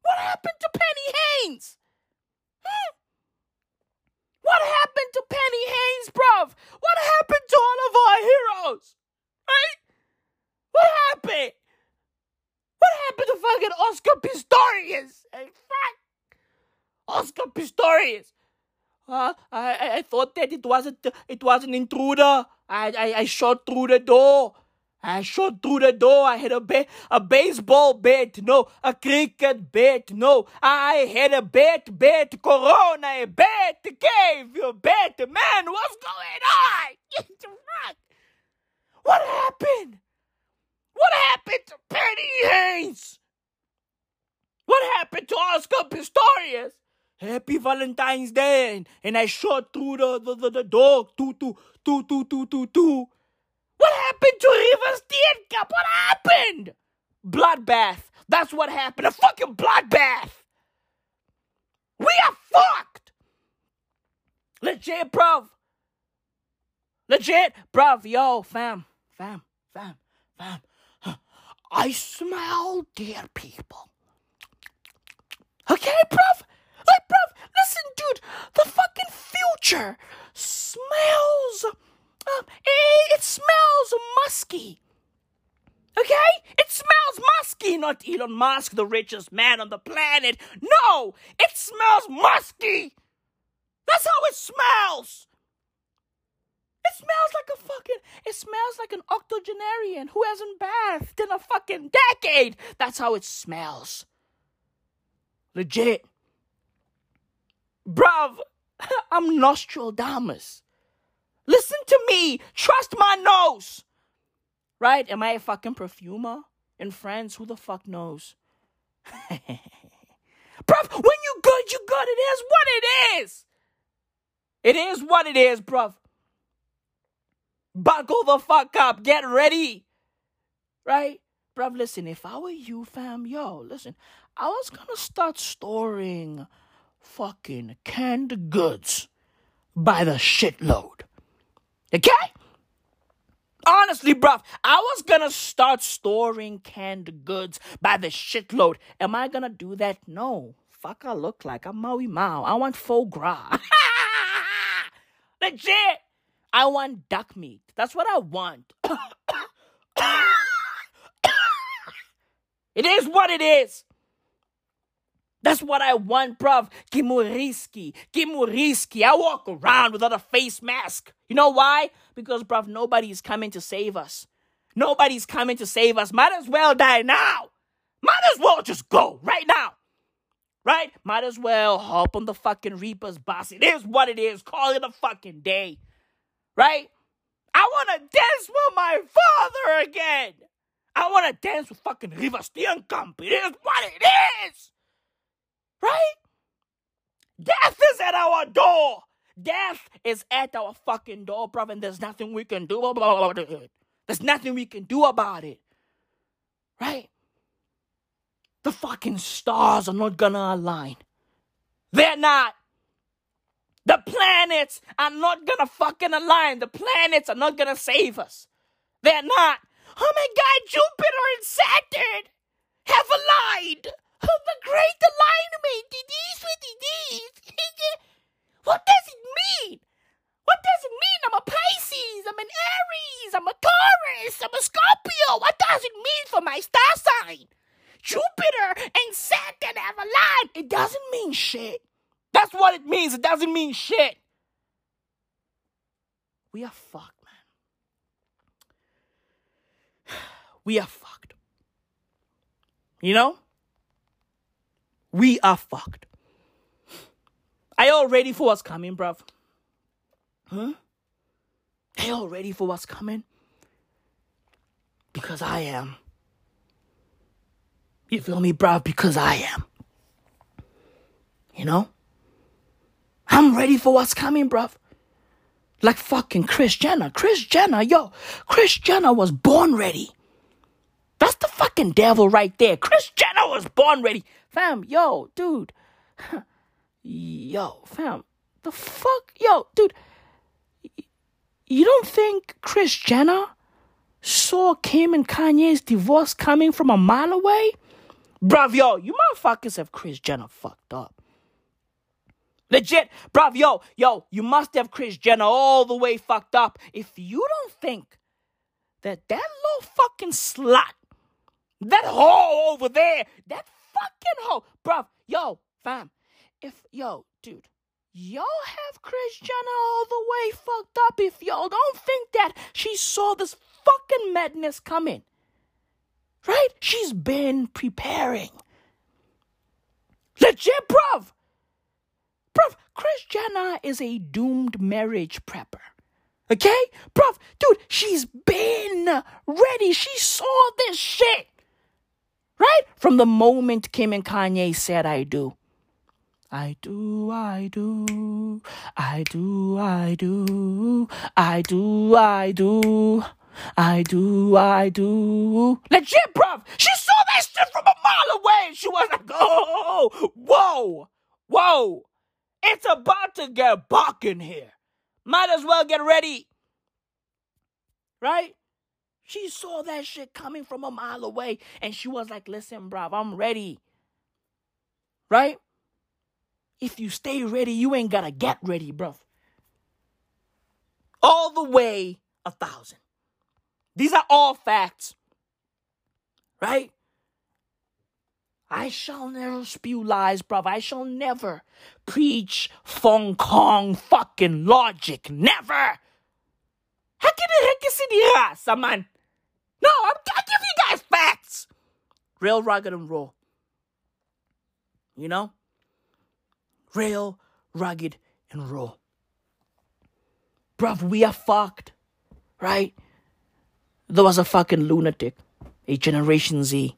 Speaker 9: What happened to Penny Heyns? What happened to Penny Heyns, bruv? What happened to all of our heroes? Right? What happened? What happened to fucking Oscar Pistorius? Hey, fuck! Oscar Pistorius. I, I I thought that it wasn't it was an intruder. I, I I shot through the door. I shot through the door. I had a ba- a baseball bat, no, a cricket bat, no. I had a bat, bat, corona, a bat, cave, a bat, man. What's going on? Fuck. What happened? What happened to Penny Heyns? What happened to Oscar Pistorius? Happy Valentine's Day, and, and I shot through the the, the, the door, two two two two two two two. What happened to Rivers Cup? What happened? Bloodbath. That's what happened. A fucking bloodbath. We are fucked. Legit, bruv. Legit, bruv. Yo, fam, fam, fam, fam. I smell dear people. Okay, bruv? Like, bruv, listen, dude. The fucking future smells um, it, it smells musky. Okay? It smells musky, not Elon Musk, the richest man on the planet. No! It smells musky! That's how it smells! It smells like a fucking. It smells like an octogenarian who hasn't bathed in a fucking decade! That's how it smells. Legit. Bruv, I'm Nostradamus. Listen to me. Trust my nose. Right? Am I a fucking perfumer? In France, who the fuck knows? bruv, when you good, you good. It is what it is. It is what it is, bruv. Buckle the fuck up. Get ready. Right? Bruv, listen, if I were you, fam, yo, listen, I was gonna start storing fucking canned goods by the shitload. Okay? Honestly, bruv, I was gonna start storing canned goods by the shitload. Am I gonna do that? No. Fuck, I look like I'm Maui Mao. I want foie gras. Legit. I want duck meat. That's what I want. it is what it is. That's what I want, bruv. Kimuriski. Kimuriski. I walk around without a face mask. You know why? Because, bruv, nobody's coming to save us. Nobody's coming to save us. Might as well die now. Might as well just go right now. Right? Might as well hop on the fucking Reaper's bus. It is what it is. Call it a fucking day. Right? I want to dance with my father again. I want to dance with fucking Reeva Steenkamp. It is what it is. Right? Death is at our door. Death is at our fucking door, bro, and there's nothing we can do about it. There's nothing we can do about it. Right? The fucking stars are not gonna align. They're not. The planets are not gonna fucking align. The planets are not gonna save us. They're not. Oh my god, Jupiter and Saturn have aligned the great alignment. It is what it is. what does it mean? What does it mean? I'm a Pisces. I'm an Aries. I'm a Taurus. I'm a Scorpio. What does it mean for my star sign? Jupiter and Saturn have aligned. It doesn't mean shit. That's what it means. It doesn't mean shit. We are fucked, man. We are fucked. You know? We are fucked. Are y'all ready for what's coming, bruv? Huh? Are y'all ready for what's coming? Because I am. You feel me, bruv? Because I am. You know? I'm ready for what's coming, bruv. Like fucking Kris Jenner. Kris Jenner, yo. Kris Jenner was born ready. That's the fucking devil right there. Kris Jenner was born ready. Fam, yo, dude. Yo, fam. The fuck? Yo, dude. You don't think Kris Jenner saw Kim and Kanye's divorce coming from a mile away? Bruv, yo, you motherfuckers have Kris Jenner fucked up. Legit, bruv, yo, yo, you must have Kris Jenner all the way fucked up if you don't think that that little fucking slut, that hole over there, that fucking hole, bruv, yo, fam, if, yo, dude, y'all have Kris Jenner all the way fucked up if y'all don't think that she saw this fucking madness coming. Right? She's been preparing. Legit, bruv. Bruv, Kris Jenner is a doomed marriage prepper. Okay? Bruv, dude, she's been ready. She saw this shit. Right? From the moment Kim and Kanye said, I do. I do, I do, I do, I do, I do, I do, I do, I do. Legit, bruv. She saw that shit from a mile away. She was like, oh, whoa, whoa. It's about to get buck in here. Might as well get ready. Right? She saw that shit coming from a mile away and she was like, listen, bruv, I'm ready. Right? If you stay ready, you ain't gotta get ready, bruv. All the way a thousand. These are all facts. Right? I shall never spew lies, bruv. I shall never preach Fong Kong fucking logic. Never. How can the raça, man? No, I'm, I give you guys facts. Real rugged and raw. You know? Real rugged and raw. Bruv, we are fucked. Right? There was a fucking lunatic, a Generation Z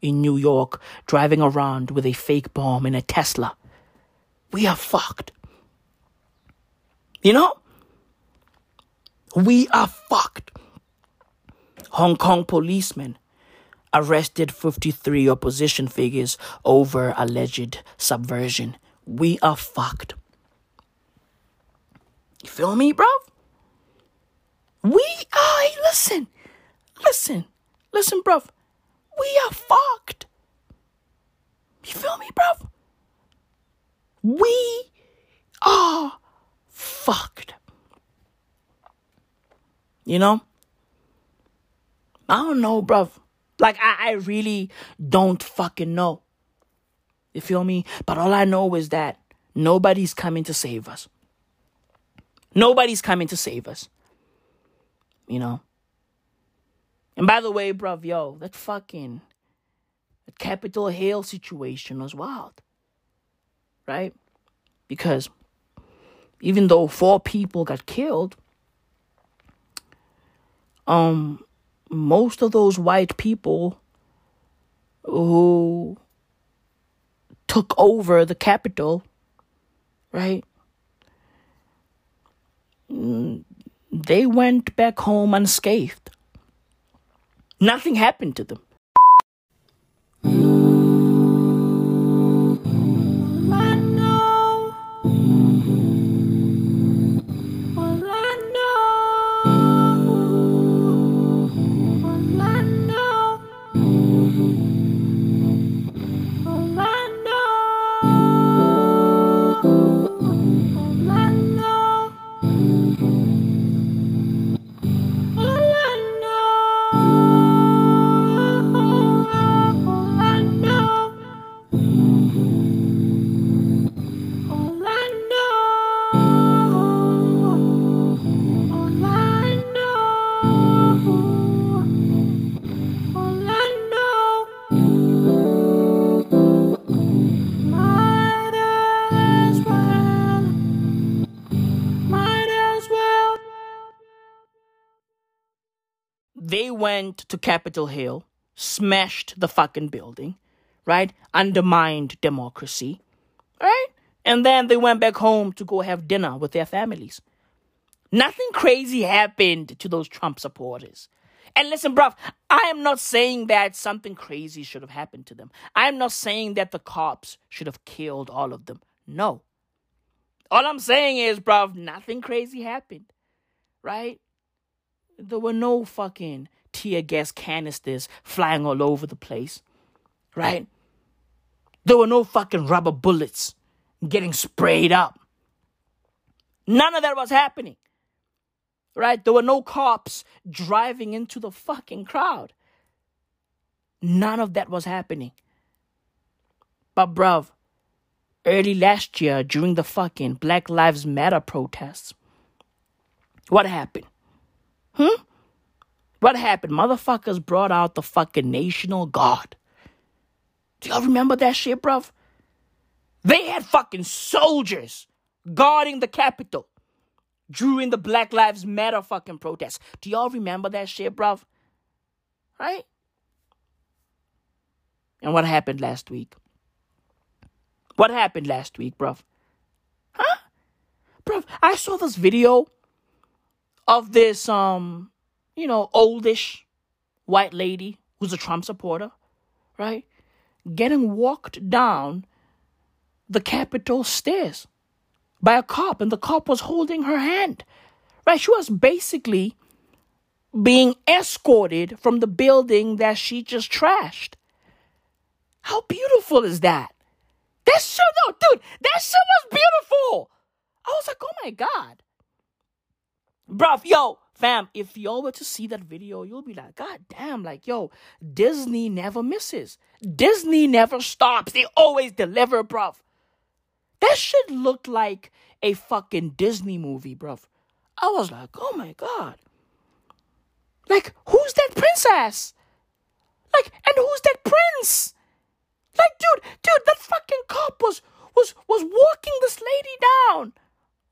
Speaker 9: in New York driving around with a fake bomb in a Tesla. We are fucked. You know? We are fucked. Hong Kong policemen arrested 53 opposition figures over alleged subversion. We are fucked. You feel me, bro? We are, listen, listen, listen, bruv. We are fucked. You feel me, bruv? We are fucked. You know? I don't know, bruv. Like, I, I really don't fucking know. You feel me? But all I know is that nobody's coming to save us. Nobody's coming to save us. You know? And by the way, bruv, yo, that fucking that Capitol Hill situation was wild. Right? Because even though four people got killed, um most of those white people who took over the Capitol, right? Mm, they went back home unscathed. Nothing happened to them. Went to Capitol Hill, smashed the fucking building, right? Undermined democracy, right? And then they went back home to go have dinner with their families. Nothing crazy happened to those Trump supporters. And listen, bruv, I am not saying that something crazy should have happened to them. I am not saying that the cops should have killed all of them. No. All I'm saying is, bruv, nothing crazy happened. Right? There were no fucking tear gas canisters flying all over the place. Right? There were no fucking rubber bullets getting sprayed up. None of that was happening. Right? There were no cops driving into the fucking crowd. None of that was happening. But, bruv, early last year during the fucking Black Lives Matter protests, what happened? Hmm? What happened? Motherfuckers brought out the fucking National Guard. Do y'all remember that shit, bruv? They had fucking soldiers guarding the Capitol during the Black Lives Matter fucking protests. Do y'all remember that shit, bruv? Right? And what happened last week? What happened last week, bruv? Huh? Bruv, I saw this video of this, um, you know, oldish white lady who's a Trump supporter, right? Getting walked down the Capitol stairs by a cop, and the cop was holding her hand. Right? She was basically being escorted from the building that she just trashed. How beautiful is that? That shit, no, dude, that shit was beautiful. I was like, oh my God. Bruv, yo, fam, if y'all were to see that video, you'll be like, God damn, like, yo, Disney never misses. Disney never stops. They always deliver, bruv. That shit looked like a fucking Disney movie, bruv. I was like, oh my god. Like, who's that princess? Like, and who's that prince? Like, dude, dude, that fucking cop was was was walking this lady down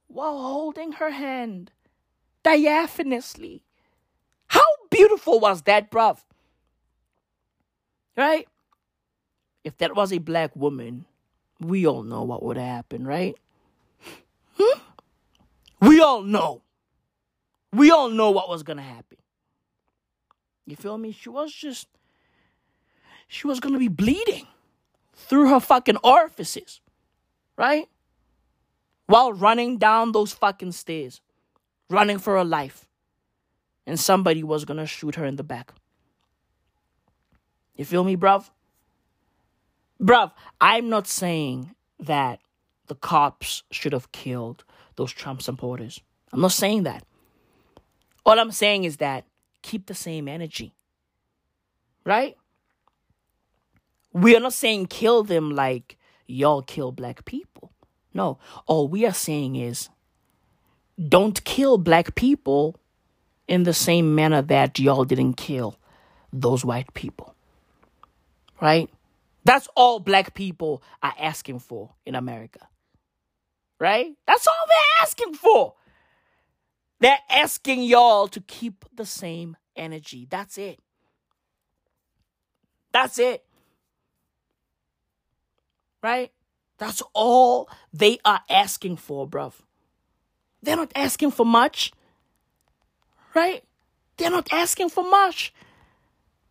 Speaker 9: while holding her hand diaphanously. How beautiful was that, bruv? Right? If that was a black woman, we all know what would happen, right? Hmm? We all know. We all know what was gonna happen. You feel me? She was just she was gonna be bleeding through her fucking orifices, right? While running down those fucking stairs, running for her life. And somebody was gonna shoot her in the back. You feel me, bruv? Bruv, I'm not saying that the cops should have killed those Trump supporters. I'm not saying that. All I'm saying is that keep the same energy. Right? We are not saying kill them like y'all kill black people. No. All we are saying is don't kill black people in the same manner that y'all didn't kill those white people. Right? That's all black people are asking for in America. Right? That's all they're asking for. They're asking y'all to keep the same energy. That's it. That's it. Right? That's all they are asking for, bruv. They're not asking for much. Right? They're not asking for much.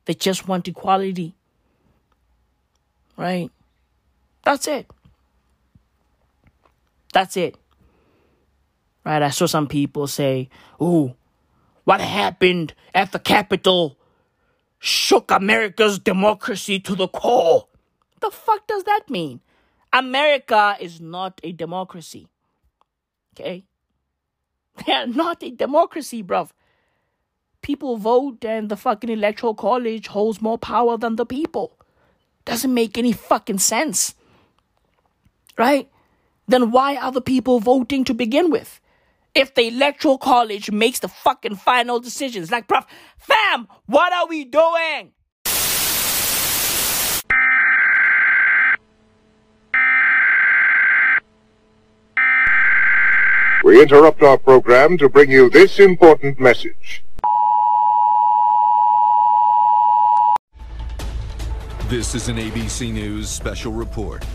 Speaker 9: They just want equality right? That's it. That's it. Right? I saw some people say, Ooh, what happened at the Capitol shook America's democracy to the core. The fuck does that mean? America is not a democracy. Okay? They're not a democracy, bruv. People vote and the fucking electoral college holds more power than the people. Doesn't make any fucking sense. Right? Then why are the people voting to begin with? If the electoral college makes the fucking final decisions, like, bruv, fam, what are we doing?
Speaker 17: We interrupt our program to bring you this important message. This is an ABC News special report.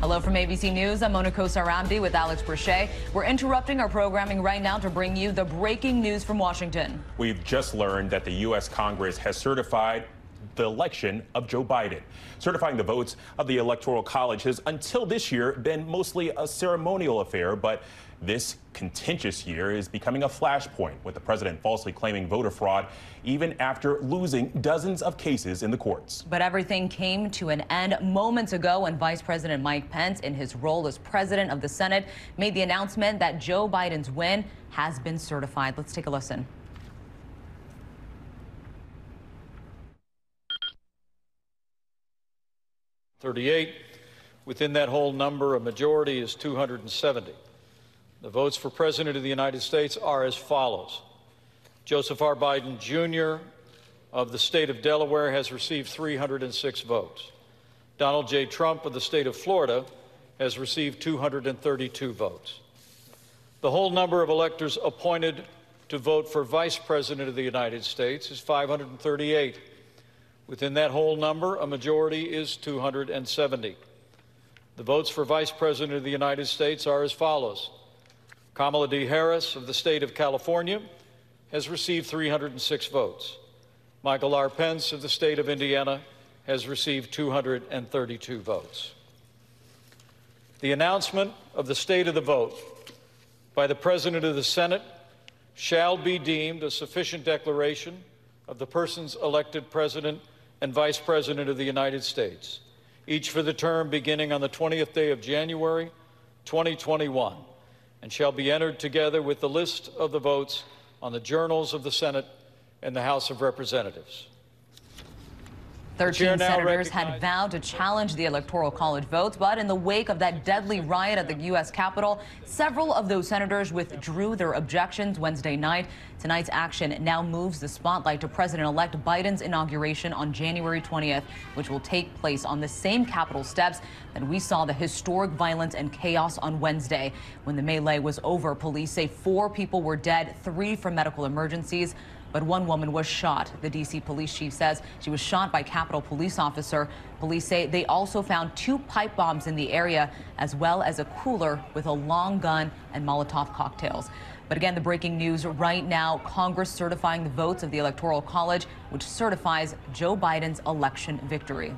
Speaker 18: Hello from ABC News. I'm Mona Kosar Abdi with Alex Presha. We're interrupting our programming right now to bring you the breaking news from Washington.
Speaker 19: We've just learned that the U.S. Congress has certified the election of Joe Biden. Certifying the votes of the Electoral College has until this year been mostly a ceremonial affair, but this contentious year is becoming a flashpoint, with the president falsely claiming voter fraud even after losing dozens of cases in the courts.
Speaker 18: But everything came to an end moments ago when Vice President Mike Pence, in his role as president of the Senate, made the announcement that Joe Biden's win has been certified. Let's take a listen.
Speaker 20: Thirty-eight. Within that whole number, a majority is 270. The votes for President of the United States are as follows. Joseph R. Biden Jr. of the state of Delaware has received 306 votes. Donald J. Trump of the state of Florida has received 232 votes. The whole number of electors appointed to vote for Vice President of the United States is 538. Within that whole number, a majority is 270. The votes for Vice President of the United States are as follows. Kamala D. Harris of the state of California has received 306 votes. Michael R. Pence of the state of Indiana has received 232 votes. The announcement of the state of the vote by the President of the Senate shall be deemed a sufficient declaration of the persons elected President and Vice President of the United States, each for the term beginning on the 20th day of January 2021 and shall be entered together with the list of the votes on the journals of the Senate and the House of Representatives.
Speaker 18: 13 senators had vowed to challenge the Electoral College votes, but in the wake of that deadly riot at the U.S. Capitol, several of those senators withdrew their objections Wednesday night. Tonight's action now moves the spotlight to President elect Biden's inauguration on January 20th, which will take place on the same Capitol steps that we saw the historic violence and chaos on Wednesday. When the melee was over, police say four people were dead, three from medical emergencies but one woman was shot. The D.C. police chief says she was shot by Capitol police officer. Police say they also found two pipe bombs in the area, as well as a cooler with a long gun and Molotov cocktails. But again, the breaking news right now Congress certifying the votes of the Electoral College, which certifies Joe Biden's election victory.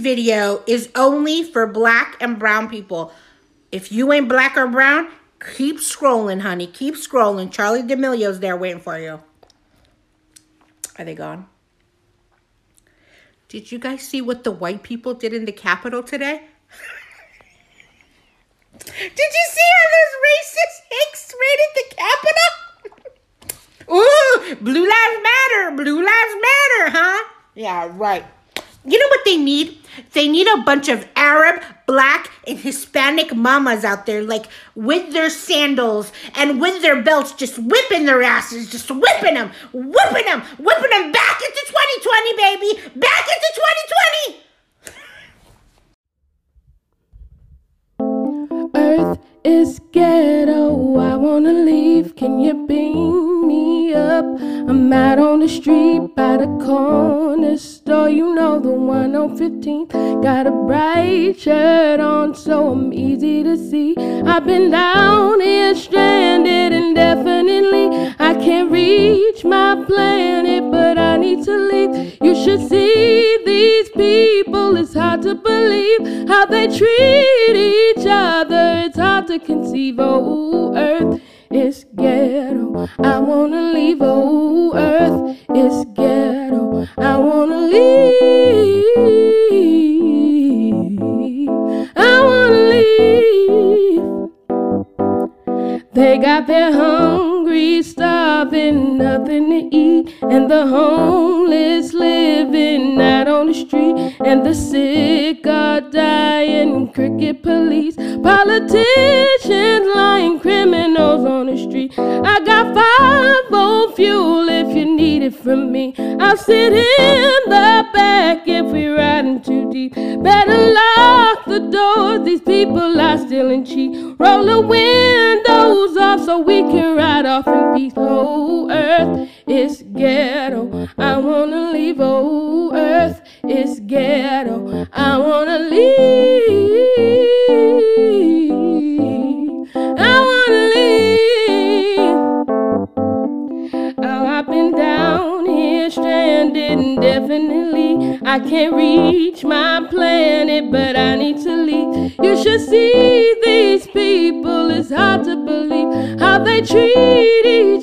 Speaker 21: Video is only for black and brown people. If you ain't black or brown, keep scrolling, honey. Keep scrolling. Charli D'Amelio's there waiting for you. Are they gone? Did you guys see what the white people did in the Capitol today? did you see how those racist hicks raided the Capitol? Ooh, blue lives matter. Blue lives matter, huh? Yeah, right. You know what they need? They need a bunch of Arab, black, and Hispanic mamas out there, like with their sandals and with their belts, just whipping their asses, just whipping them, whipping them, whipping them back into 2020, baby, back into 2020.
Speaker 22: Earth is ghetto. I wanna leave. Can you beam me up? I'm out on the street by the corner store. You know the one on 15th. Got a bright shirt on, so I'm easy to see. I've been down here stranded indefinitely. I can't reach my planet, but I need to leave. You should see these people. It's hard to believe how they treat each other. It's hard to conceive. Oh, Earth is ghetto. I wanna leave. Oh, Earth is ghetto. I wanna leave. They got their hungry, starving, nothing to eat, and the homeless living out on the street. and the sick are dying. Cricket police, politicians lying, criminals on the street. I got five volt fuel if you need it from me. I'll sit in the back if we're riding too deep. Better lock these people are stealing cheap. Roll the windows up so we can ride off in peace. Oh, earth is ghetto. I wanna leave. Oh, earth is ghetto. I wanna leave. Can't reach my planet, but I need to leave. You should see these people. It's hard to believe how they treat each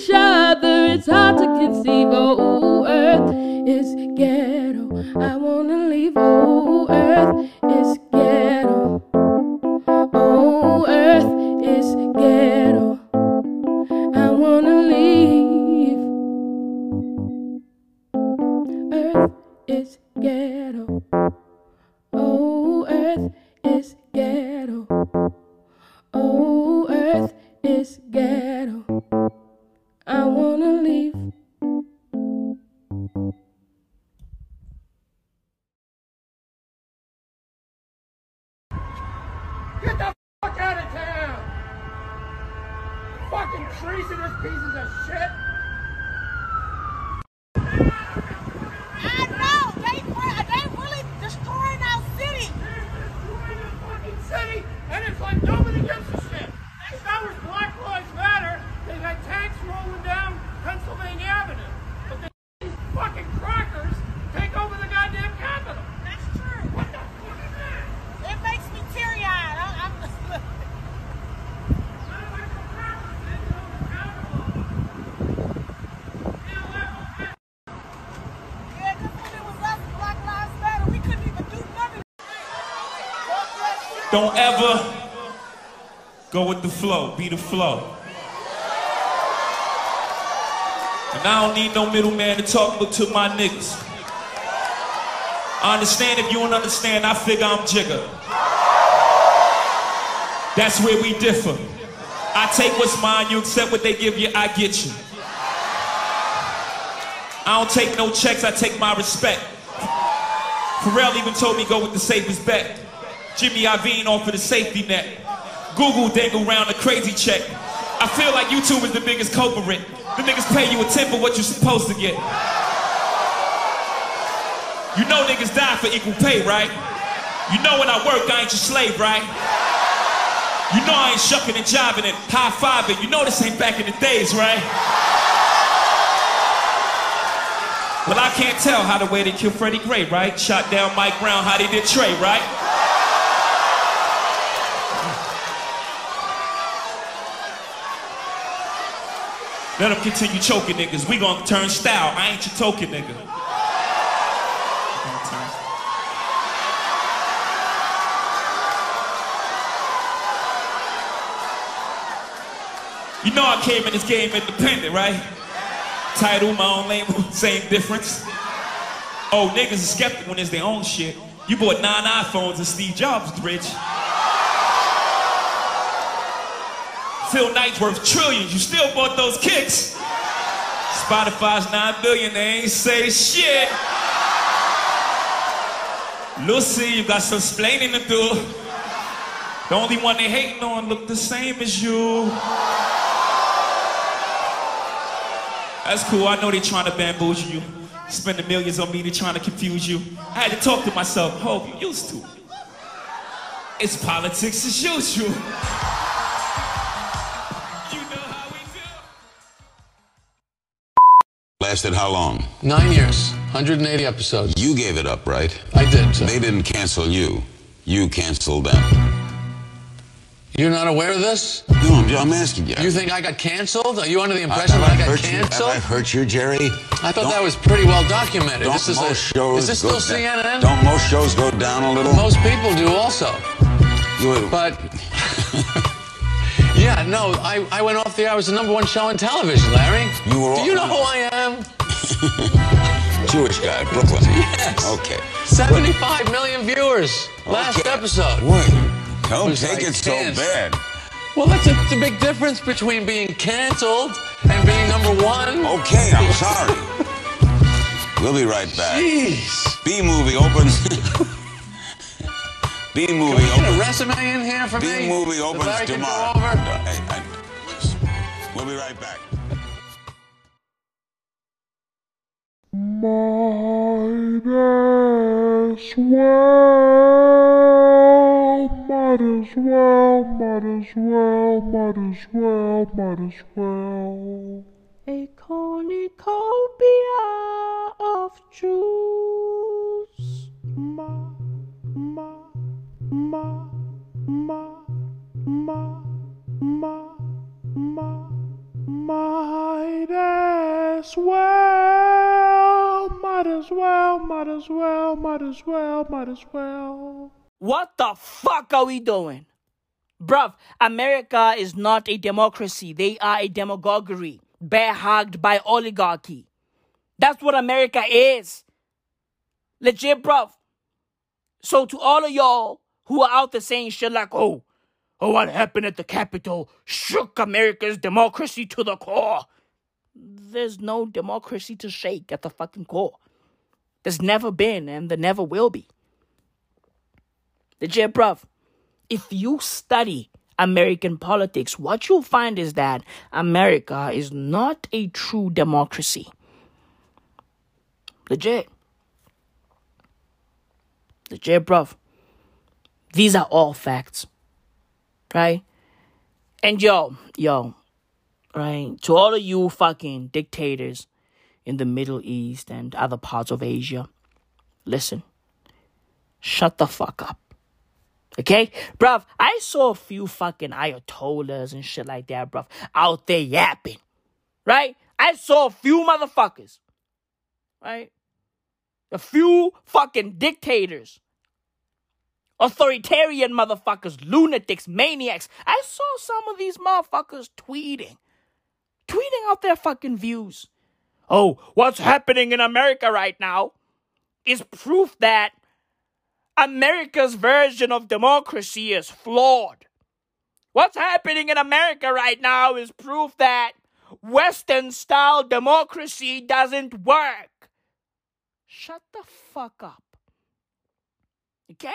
Speaker 23: flow. And I don't need no middleman to talk but to my niggas. I understand if you don't understand, I figure I'm Jigga. That's where we differ. I take what's mine, you accept what they give you, I get you. I don't take no checks, I take my respect. Pharrell even told me go with the safest bet. Jimmy Iovine offered a safety net. Google dangle round a crazy check. I feel like YouTube is the biggest culprit. The niggas pay you a tenth of what you're supposed to get. You know niggas die for equal pay, right? You know when I work, I ain't your slave, right? You know I ain't shucking and jiving and high fiving. You know this ain't back in the days, right? Well, I can't tell how the way they killed Freddie Gray, right? Shot down Mike Brown, how they did Trey, right? Let them continue choking niggas. We gonna turn style. I ain't your token nigga. You know I came in this game independent, right? Title, my own label, same difference. Oh, niggas are skeptical when it's their own shit. You bought nine iPhones and Steve Jobs rich. Phil Knight's worth trillions, you still bought those kicks. Spotify's nine billion, they ain't say shit. Lucy, you got some explaining to do. The only one they hating on look the same as you. That's cool. I know they trying to bamboozle you. Spending millions on me, they trying to confuse you. I had to talk to myself. Hope you used to. It's politics as usual.
Speaker 24: Lasted how long?
Speaker 25: Nine years, 180 episodes.
Speaker 24: You gave it up, right?
Speaker 25: I did.
Speaker 24: They didn't cancel you. You canceled them.
Speaker 25: You're not aware of this?
Speaker 24: No, I'm, I'm asking you.
Speaker 25: You think I got canceled? Are you under the impression
Speaker 24: Have
Speaker 25: that I got
Speaker 24: hurt you?
Speaker 25: canceled?
Speaker 24: Have I hurt you, Jerry?
Speaker 25: I thought
Speaker 24: Don't-
Speaker 25: that was pretty well documented.
Speaker 24: Don't
Speaker 25: this is
Speaker 24: most
Speaker 25: a,
Speaker 24: shows
Speaker 25: is this
Speaker 24: go
Speaker 25: still
Speaker 24: down-
Speaker 25: CNN?
Speaker 24: Don't most shows go down a little?
Speaker 25: Most people do also.
Speaker 24: You-
Speaker 25: But yeah, no, I, I went off the air. I was the number one show on television, Larry.
Speaker 24: You were
Speaker 25: Do you know who I am?
Speaker 24: Jewish guy, Brooklyn. Yes. Okay.
Speaker 25: 75 million viewers last
Speaker 24: Okay.
Speaker 25: episode.
Speaker 24: Wait. Don't
Speaker 25: Was
Speaker 24: take
Speaker 25: I
Speaker 24: it so
Speaker 25: can't.
Speaker 24: bad.
Speaker 25: Well, that's a, the big difference between being canceled and being number one.
Speaker 24: Okay, I'm sorry. We'll be right back.
Speaker 25: Jeez.
Speaker 24: B movie opens. B
Speaker 25: Can
Speaker 24: movie
Speaker 25: we get a
Speaker 24: opens.
Speaker 25: resume in here for
Speaker 24: B
Speaker 25: me?
Speaker 24: movie opens
Speaker 25: that I go
Speaker 24: tomorrow.
Speaker 25: over?
Speaker 24: Hey, hey, We'll be right back.
Speaker 16: Might as well, might as well, might as well, might as well, might as well.
Speaker 21: A cornucopia of Jews.
Speaker 16: Ma, ma,
Speaker 9: What the fuck are we doing? Bruv, America is not a democracy. They are a demagoguery, bear hugged by oligarchy. That's what America is. Legit, bruv. So to all of y'all who are out there saying shit like, oh, oh, what happened at the Capitol shook America's democracy to the core. There's no democracy to shake at the fucking core. There's never been and there never will be. Legit, bruv. If you study American politics, what you'll find is that America is not a true democracy. Legit. Legit, bruv. These are all facts. Right? And yo, yo, right? To all of you fucking dictators in the Middle East and other parts of Asia, listen. Shut the fuck up. Okay? Bruv, I saw a few fucking Ayatollahs and shit like that, bruv, out there yapping. Right? I saw a few motherfuckers. Right? A few fucking dictators. Authoritarian motherfuckers, lunatics, maniacs. I saw some of these motherfuckers tweeting. Tweeting out their fucking views. Oh, what's happening in America right now is proof that America's version of democracy is flawed. What's happening in America right now is proof that Western style democracy doesn't work. Shut the fuck up. Okay?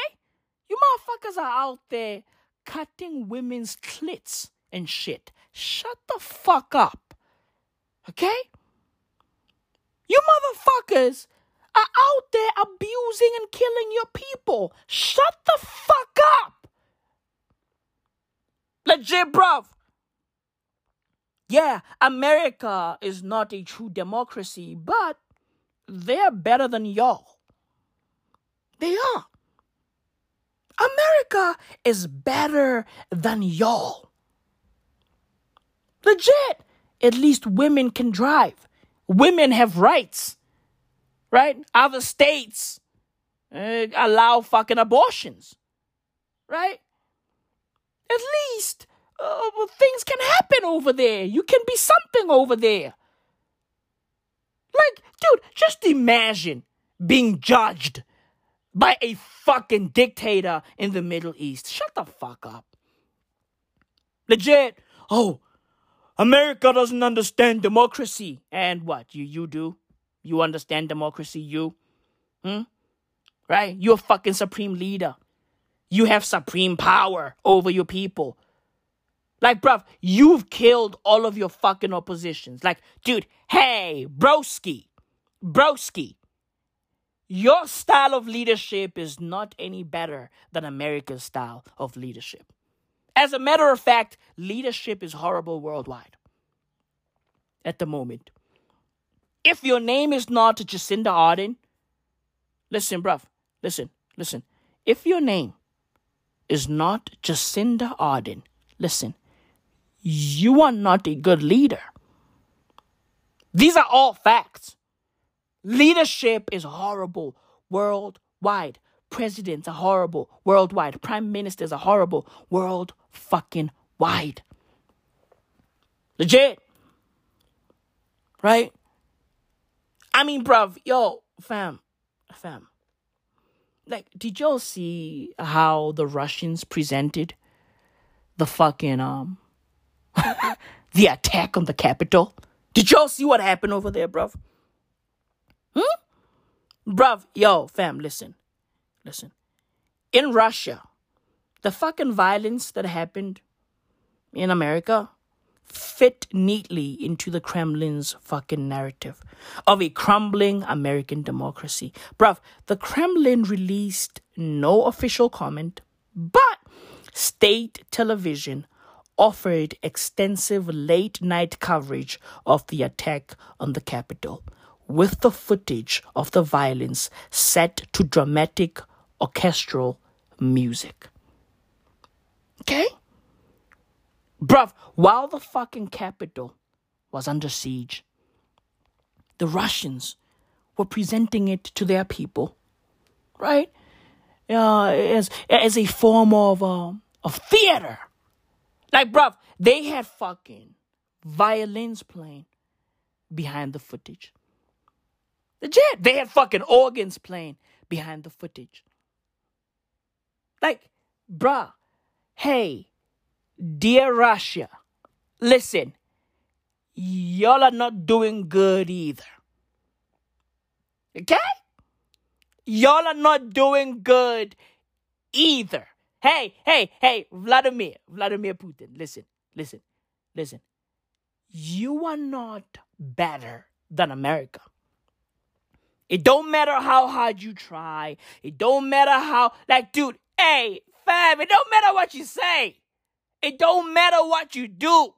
Speaker 9: You motherfuckers are out there cutting women's clits and shit. Shut the fuck up. Okay? You motherfuckers are out there abusing and killing your people. Shut the fuck up. Legit, bruv. Yeah, America is not a true democracy, but they're better than y'all. They are. America is better than y'all. Legit. At least women can drive. Women have rights. Right? Other states uh, allow fucking abortions. Right? At least uh, things can happen over there. You can be something over there. Like, dude, just imagine being judged by a fucking dictator in the Middle East. Shut the fuck up. Legit. Oh, America doesn't understand democracy. And what? You you do? You understand democracy, you? Hmm? Right? You're a fucking supreme leader. You have supreme power over your people. Like, bruv, you've killed all of your fucking oppositions. Like, dude, hey, broski, broski, your style of leadership is not any better than America's style of leadership. As a matter of fact, leadership is horrible worldwide at the moment. If your name is not Jacinda Ardern, listen, bruv, listen, listen. If your name is not Jacinda Ardern, listen, you are not a good leader. These are all facts. Leadership is horrible worldwide. Presidents are horrible worldwide. Prime ministers are horrible world fucking wide. Legit. Right? I mean, bruv, yo, fam, fam. Like, did y'all see how the Russians presented the fucking um the attack on the Capitol? Did y'all see what happened over there, bruv? Hmm? Bruv, yo, fam, listen. Listen. In Russia, the fucking violence that happened in America fit neatly into the Kremlin's fucking narrative of a crumbling American democracy. Bruv, the Kremlin released no official comment, but state television offered extensive late night coverage of the attack on the Capitol, with the footage of the violence set to dramatic orchestral music. Okay? Bruv, while the fucking capital was under siege, the Russians were presenting it to their people, right? Uh, as as a form of uh, of theater. Like, bruv, they had fucking violins playing behind the footage. Legit, they had fucking organs playing behind the footage. Like, bruh, hey, dear Russia, listen, y'all are not doing good either. Okay? Y'all are not doing good either. Hey, hey, hey, Vladimir, Vladimir Putin, listen, listen, listen. You are not better than America. It don't matter how hard you try. It don't matter how, like, dude, hey, fam, it don't matter what you say. It don't matter what you do.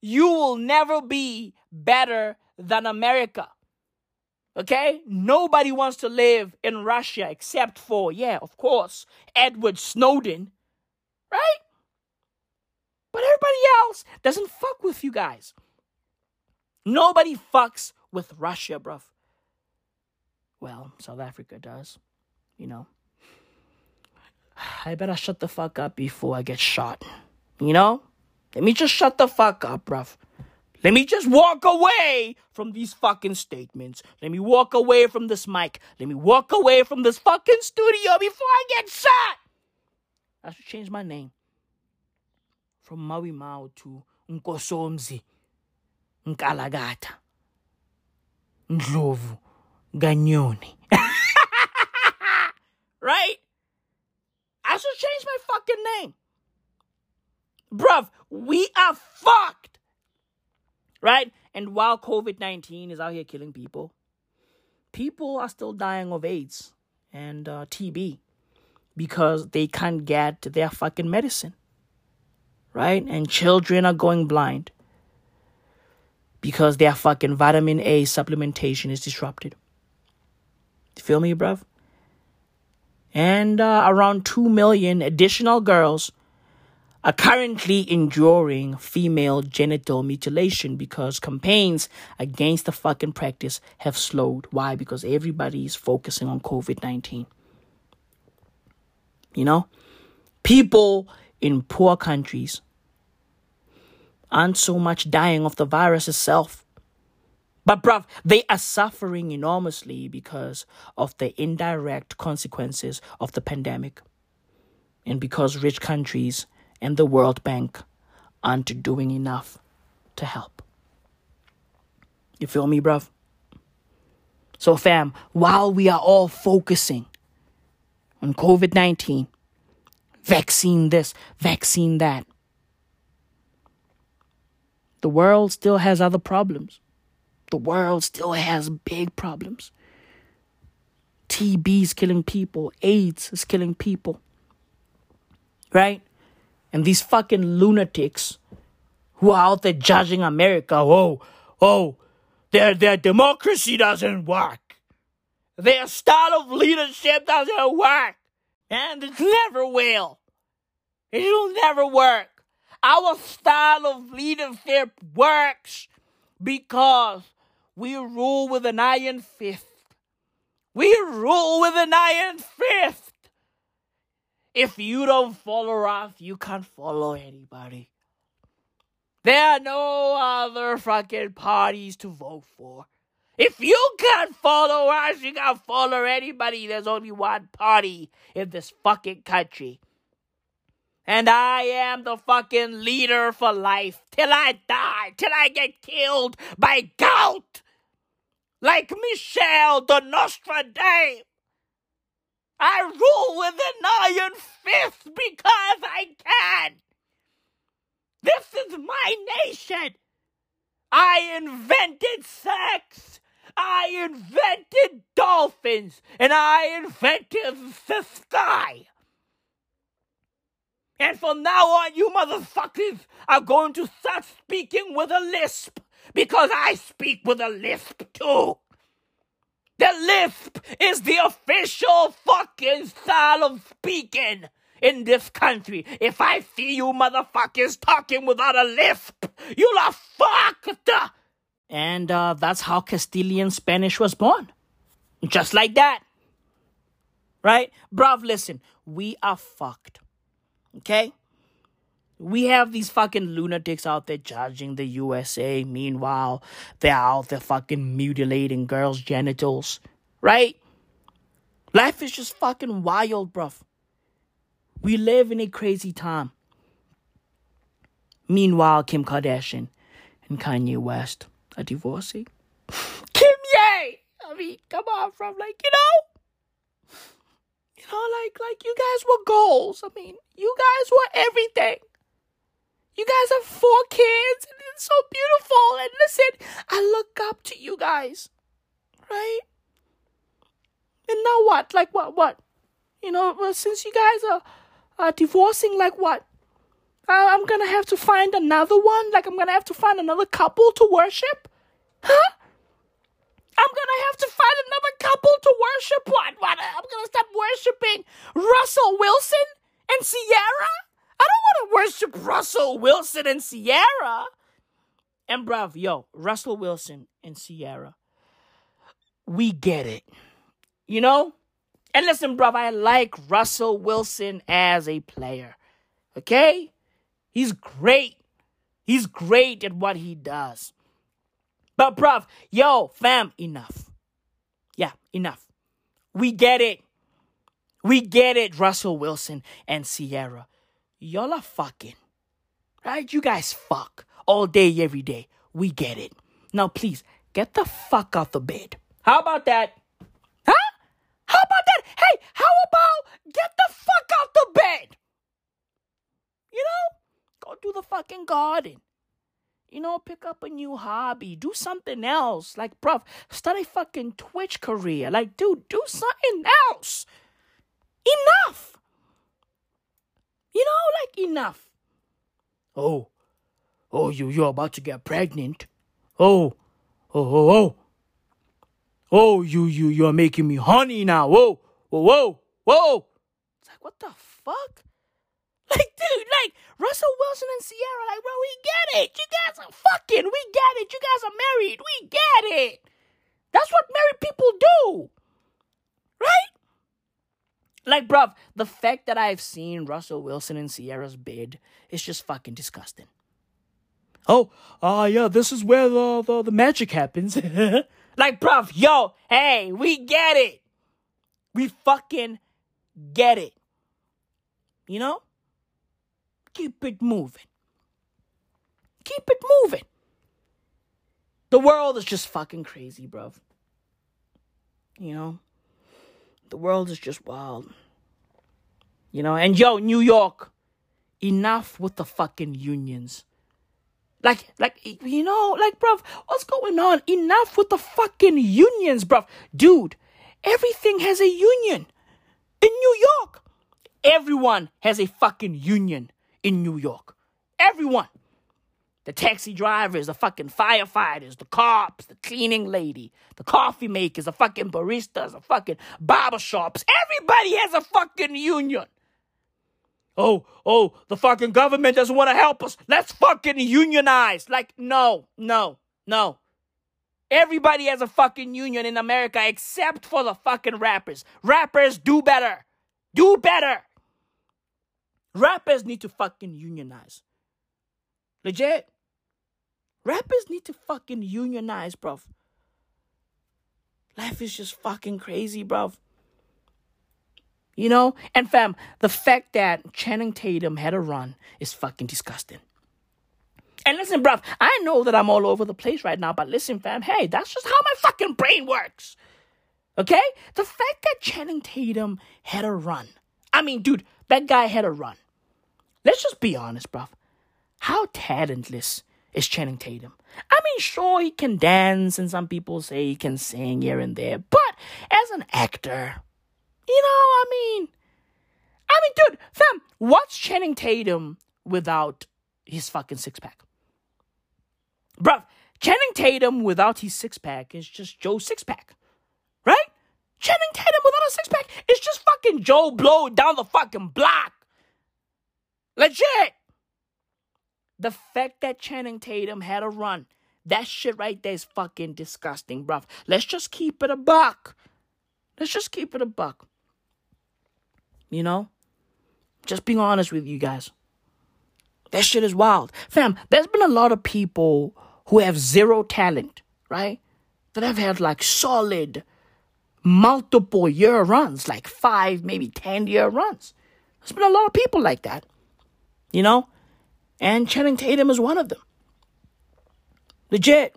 Speaker 9: You will never be better than America. Okay? Nobody wants to live in Russia except for, yeah, of course, Edward Snowden. Right? But everybody else doesn't fuck with you guys. Nobody fucks with Russia, bruv. Well, South Africa does, you know. I better shut the fuck up before I get shot. You know? Let me just shut the fuck up, bruv. Let me just walk away from these fucking statements. Let me walk away from this mic. Let me walk away from this fucking studio before I get shot. I should change my name from Maui Mao to Nkosomzi, Nkalagata, Ndlovu, Ganyoni. right? I should change my fucking name. Bruv, we are fucked. Right? And while COVID 19 is out here killing people, people are still dying of AIDS and uh, TB because they can't get their fucking medicine. Right? And children are going blind because their fucking vitamin A supplementation is disrupted. Feel me, bruv? And uh, around 2 million additional girls are currently enduring female genital mutilation because campaigns against the fucking practice have slowed. Why? Because everybody is focusing on COVID 19. You know? People in poor countries aren't so much dying of the virus itself. But, bruv, they are suffering enormously because of the indirect consequences of the pandemic. And because rich countries and the World Bank aren't doing enough to help. You feel me, bruv? So, fam, while we are all focusing on COVID 19, vaccine this, vaccine that, the world still has other problems. The world still has big problems. TB is killing people, AIDS is killing people. Right? And these fucking lunatics who are out there judging America, oh, oh, their, their democracy doesn't work. Their style of leadership doesn't work. And it never will. It'll never work. Our style of leadership works because we rule with an iron fist. We rule with an iron fist. If you don't follow us, you can't follow anybody. There are no other fucking parties to vote for. If you can't follow us, you can't follow anybody. There's only one party in this fucking country. And I am the fucking leader for life till I die, till I get killed by gout. Like Michel de Nostradamus. I rule with an iron fist because I can. This is my nation. I invented sex. I invented dolphins. And I invented the sky. And from now on, you motherfuckers are going to start speaking with a lisp. Because I speak with a lisp too. The lisp is the official fucking style of speaking in this country. If I see you motherfuckers talking without a lisp, you'll are fucked. And uh, that's how Castilian Spanish was born. Just like that. Right? Bruv, listen, we are fucked. Okay? We have these fucking lunatics out there judging the USA. Meanwhile, they're out there fucking mutilating girls' genitals. Right? Life is just fucking wild, bruv. We live in a crazy time. Meanwhile, Kim Kardashian and Kanye West are divorcing. Kim Ye! I mean, come on, from like, you know? You know, like, like you guys were goals. I mean, you guys were everything. You guys have four kids, and it's so beautiful. And listen, I look up to you guys, right? And now what? Like what? What? You know, well, since you guys are, are divorcing, like what? Uh, I'm gonna have to find another one. Like I'm gonna have to find another couple to worship, huh? I'm gonna have to find another couple to worship. What? What? I'm gonna stop worshiping Russell Wilson and Ciara. I don't want to Russell Wilson and Ciara. And bruv, yo, Russell Wilson and Ciara, we get it. You know? And listen, bruv, I like Russell Wilson as a player. Okay? He's great. He's great at what he does. But bruv, yo, fam, enough. Yeah, enough. We get it. We get it, Russell Wilson and Ciara. Y'all are fucking. Right? You guys fuck all day, every day. We get it. Now, please, get the fuck out the bed. How about that? Huh? How about that? Hey, how about get the fuck out the bed? You know? Go do the fucking garden. You know, pick up a new hobby. Do something else. Like, bruv, start a fucking Twitch career. Like, dude, do something else. Enough. You know, like enough. Oh, oh, you you're about to get pregnant. Oh, oh, oh, oh. Oh, you you you're making me honey now. Whoa, whoa, whoa, whoa. It's like what the fuck? Like, dude, like Russell Wilson and Ciara, like, bro, we get it. You guys are fucking. We get it. You guys are married. We get it. That's what married people do, right? Like, bruv, the fact that I've seen Russell Wilson and Ciara's bed is just fucking disgusting. Oh, ah, uh, yeah, this is where the, the, the magic happens. like, bruv, yo, hey, we get it. We fucking get it. You know? Keep it moving. Keep it moving. The world is just fucking crazy, bruv. You know? The world is just wild. You know, and yo, New York, enough with the fucking unions. Like, like, you know, like, bruv, what's going on? Enough with the fucking unions, bruv. Dude, everything has a union. In New York, everyone has a fucking union in New York. Everyone. The taxi drivers, the fucking firefighters, the cops, the cleaning lady, the coffee makers, the fucking baristas, the fucking barber shops. Everybody has a fucking union. Oh, oh, the fucking government doesn't want to help us. Let's fucking unionize. Like, no, no, no. Everybody has a fucking union in America except for the fucking rappers. Rappers do better. Do better. Rappers need to fucking unionize. Legit. Rappers need to fucking unionize, bruv. Life is just fucking crazy, bruv. You know? And fam, the fact that Channing Tatum had a run is fucking disgusting. And listen, bruv, I know that I'm all over the place right now, but listen, fam, hey, that's just how my fucking brain works. Okay? The fact that Channing Tatum had a run. I mean, dude, that guy had a run. Let's just be honest, bruv. How talentless is Channing Tatum? I mean, sure, he can dance, and some people say he can sing here and there, but as an actor, you know, I mean, I mean, dude, fam, what's Channing Tatum without his fucking six pack? Bruv, Channing Tatum without his six pack is just Joe six pack, right? Channing Tatum without a six pack is just fucking Joe Blow down the fucking block. Legit. The fact that Channing Tatum had a run, that shit right there is fucking disgusting, bruv. Let's just keep it a buck. Let's just keep it a buck. You know? Just being honest with you guys. That shit is wild. Fam, there's been a lot of people who have zero talent, right? That have had like solid multiple year runs, like five, maybe 10 year runs. There's been a lot of people like that, you know? And Channing Tatum is one of them. Legit.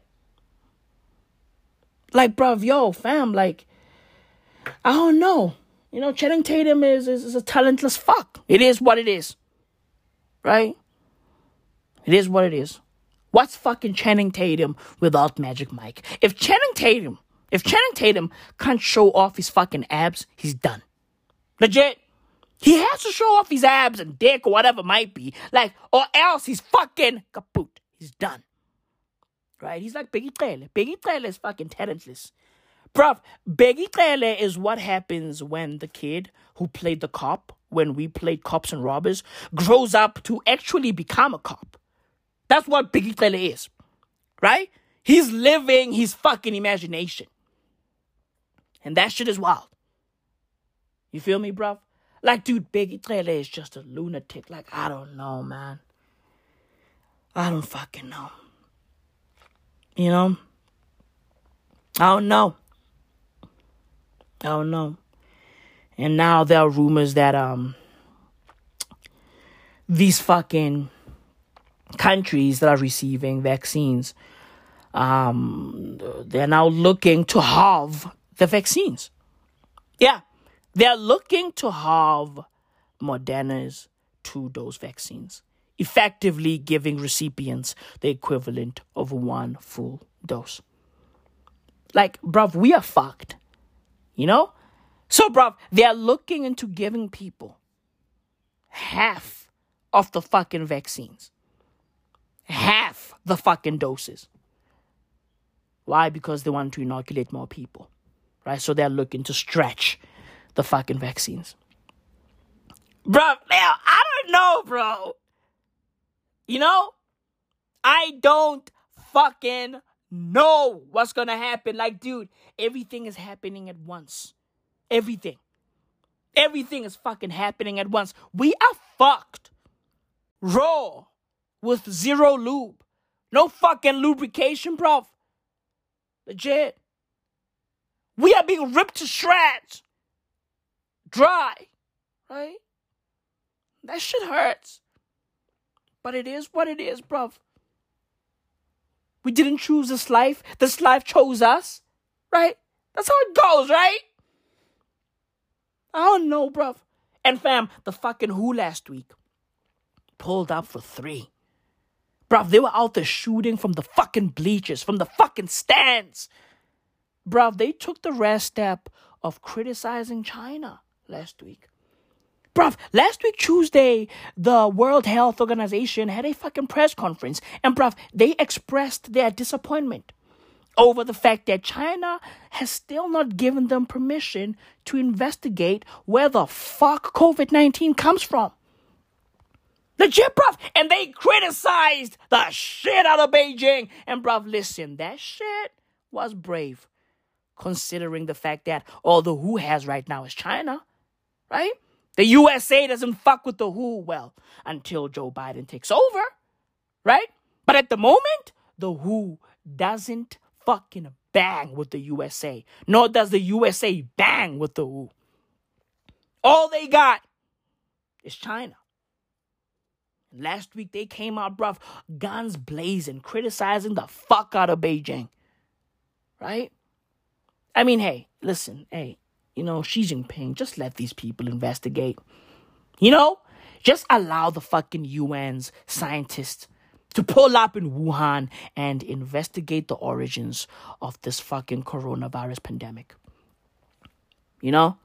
Speaker 9: Like, bruv, yo, fam, like, I don't know. You know, Channing Tatum is, is, is a talentless fuck. It is what it is. Right? It is what it is. What's fucking Channing Tatum without Magic Mike? If Channing Tatum, if Channing Tatum can't show off his fucking abs, he's done. Legit. He has to show off his abs and dick or whatever might be. Like, or else he's fucking kaput. He's done. Right? He's like Biggie Trailer. Biggie Trailer is fucking talentless. Bruv, Biggie Trailer is what happens when the kid who played the cop, when we played cops and robbers, grows up to actually become a cop. That's what Biggie Trailer is. Right? He's living his fucking imagination. And that shit is wild. You feel me, bruv? Like, dude, Biggie Trailer is just a lunatic. Like, I don't know, man. I don't fucking know. You know? I don't know. I don't know. And now there are rumors that um these fucking countries that are receiving vaccines um they're now looking to halve the vaccines. Yeah. They're looking to halve Moderna's two dose vaccines, effectively giving recipients the equivalent of one full dose. Like, bruv, we are fucked. You know? So, bruv, they're looking into giving people half of the fucking vaccines, half the fucking doses. Why? Because they want to inoculate more people, right? So they're looking to stretch the fucking vaccines. Bro, now, I don't know, bro. You know? I don't fucking know what's gonna happen. Like, dude, everything is happening at once. Everything. Everything is fucking happening at once. We are fucked. Raw. With zero lube. No fucking lubrication, bro. Legit. We are being ripped to shreds dry, right? That shit hurts. But it is what it is, bruv. We didn't choose this life. This life chose us, right? That's how it goes, right? I don't know, bruv. And fam, the fucking Who last week pulled up for three. Bruv, they were out there shooting from the fucking bleachers, from the fucking stands. Bruv, they took the rare step of criticizing China last week. Bruv, last week Tuesday, the World Health Organization had a fucking press conference, and bruv, they expressed their disappointment over the fact that China has still not given them permission to investigate where the fuck COVID 19 comes from. Legit, bruv. And they criticized the shit out of Beijing. And, bruv, listen, that shit was brave, considering the fact that all the WHO has right now is China right? The USA doesn't fuck with the WHO well until Joe Biden takes over, right? But at the moment, the WHO doesn't fucking bang with the USA, nor does the USA bang with the WHO. All they got is China. Last week they came out, bruv, guns blazing, criticizing the fuck out of Beijing. Right? I mean, hey, listen, hey, you know, Xi Jinping, just let these people investigate. You know, just allow the fucking UN's scientists to pull up in Wuhan and investigate the origins of this fucking coronavirus pandemic. You know?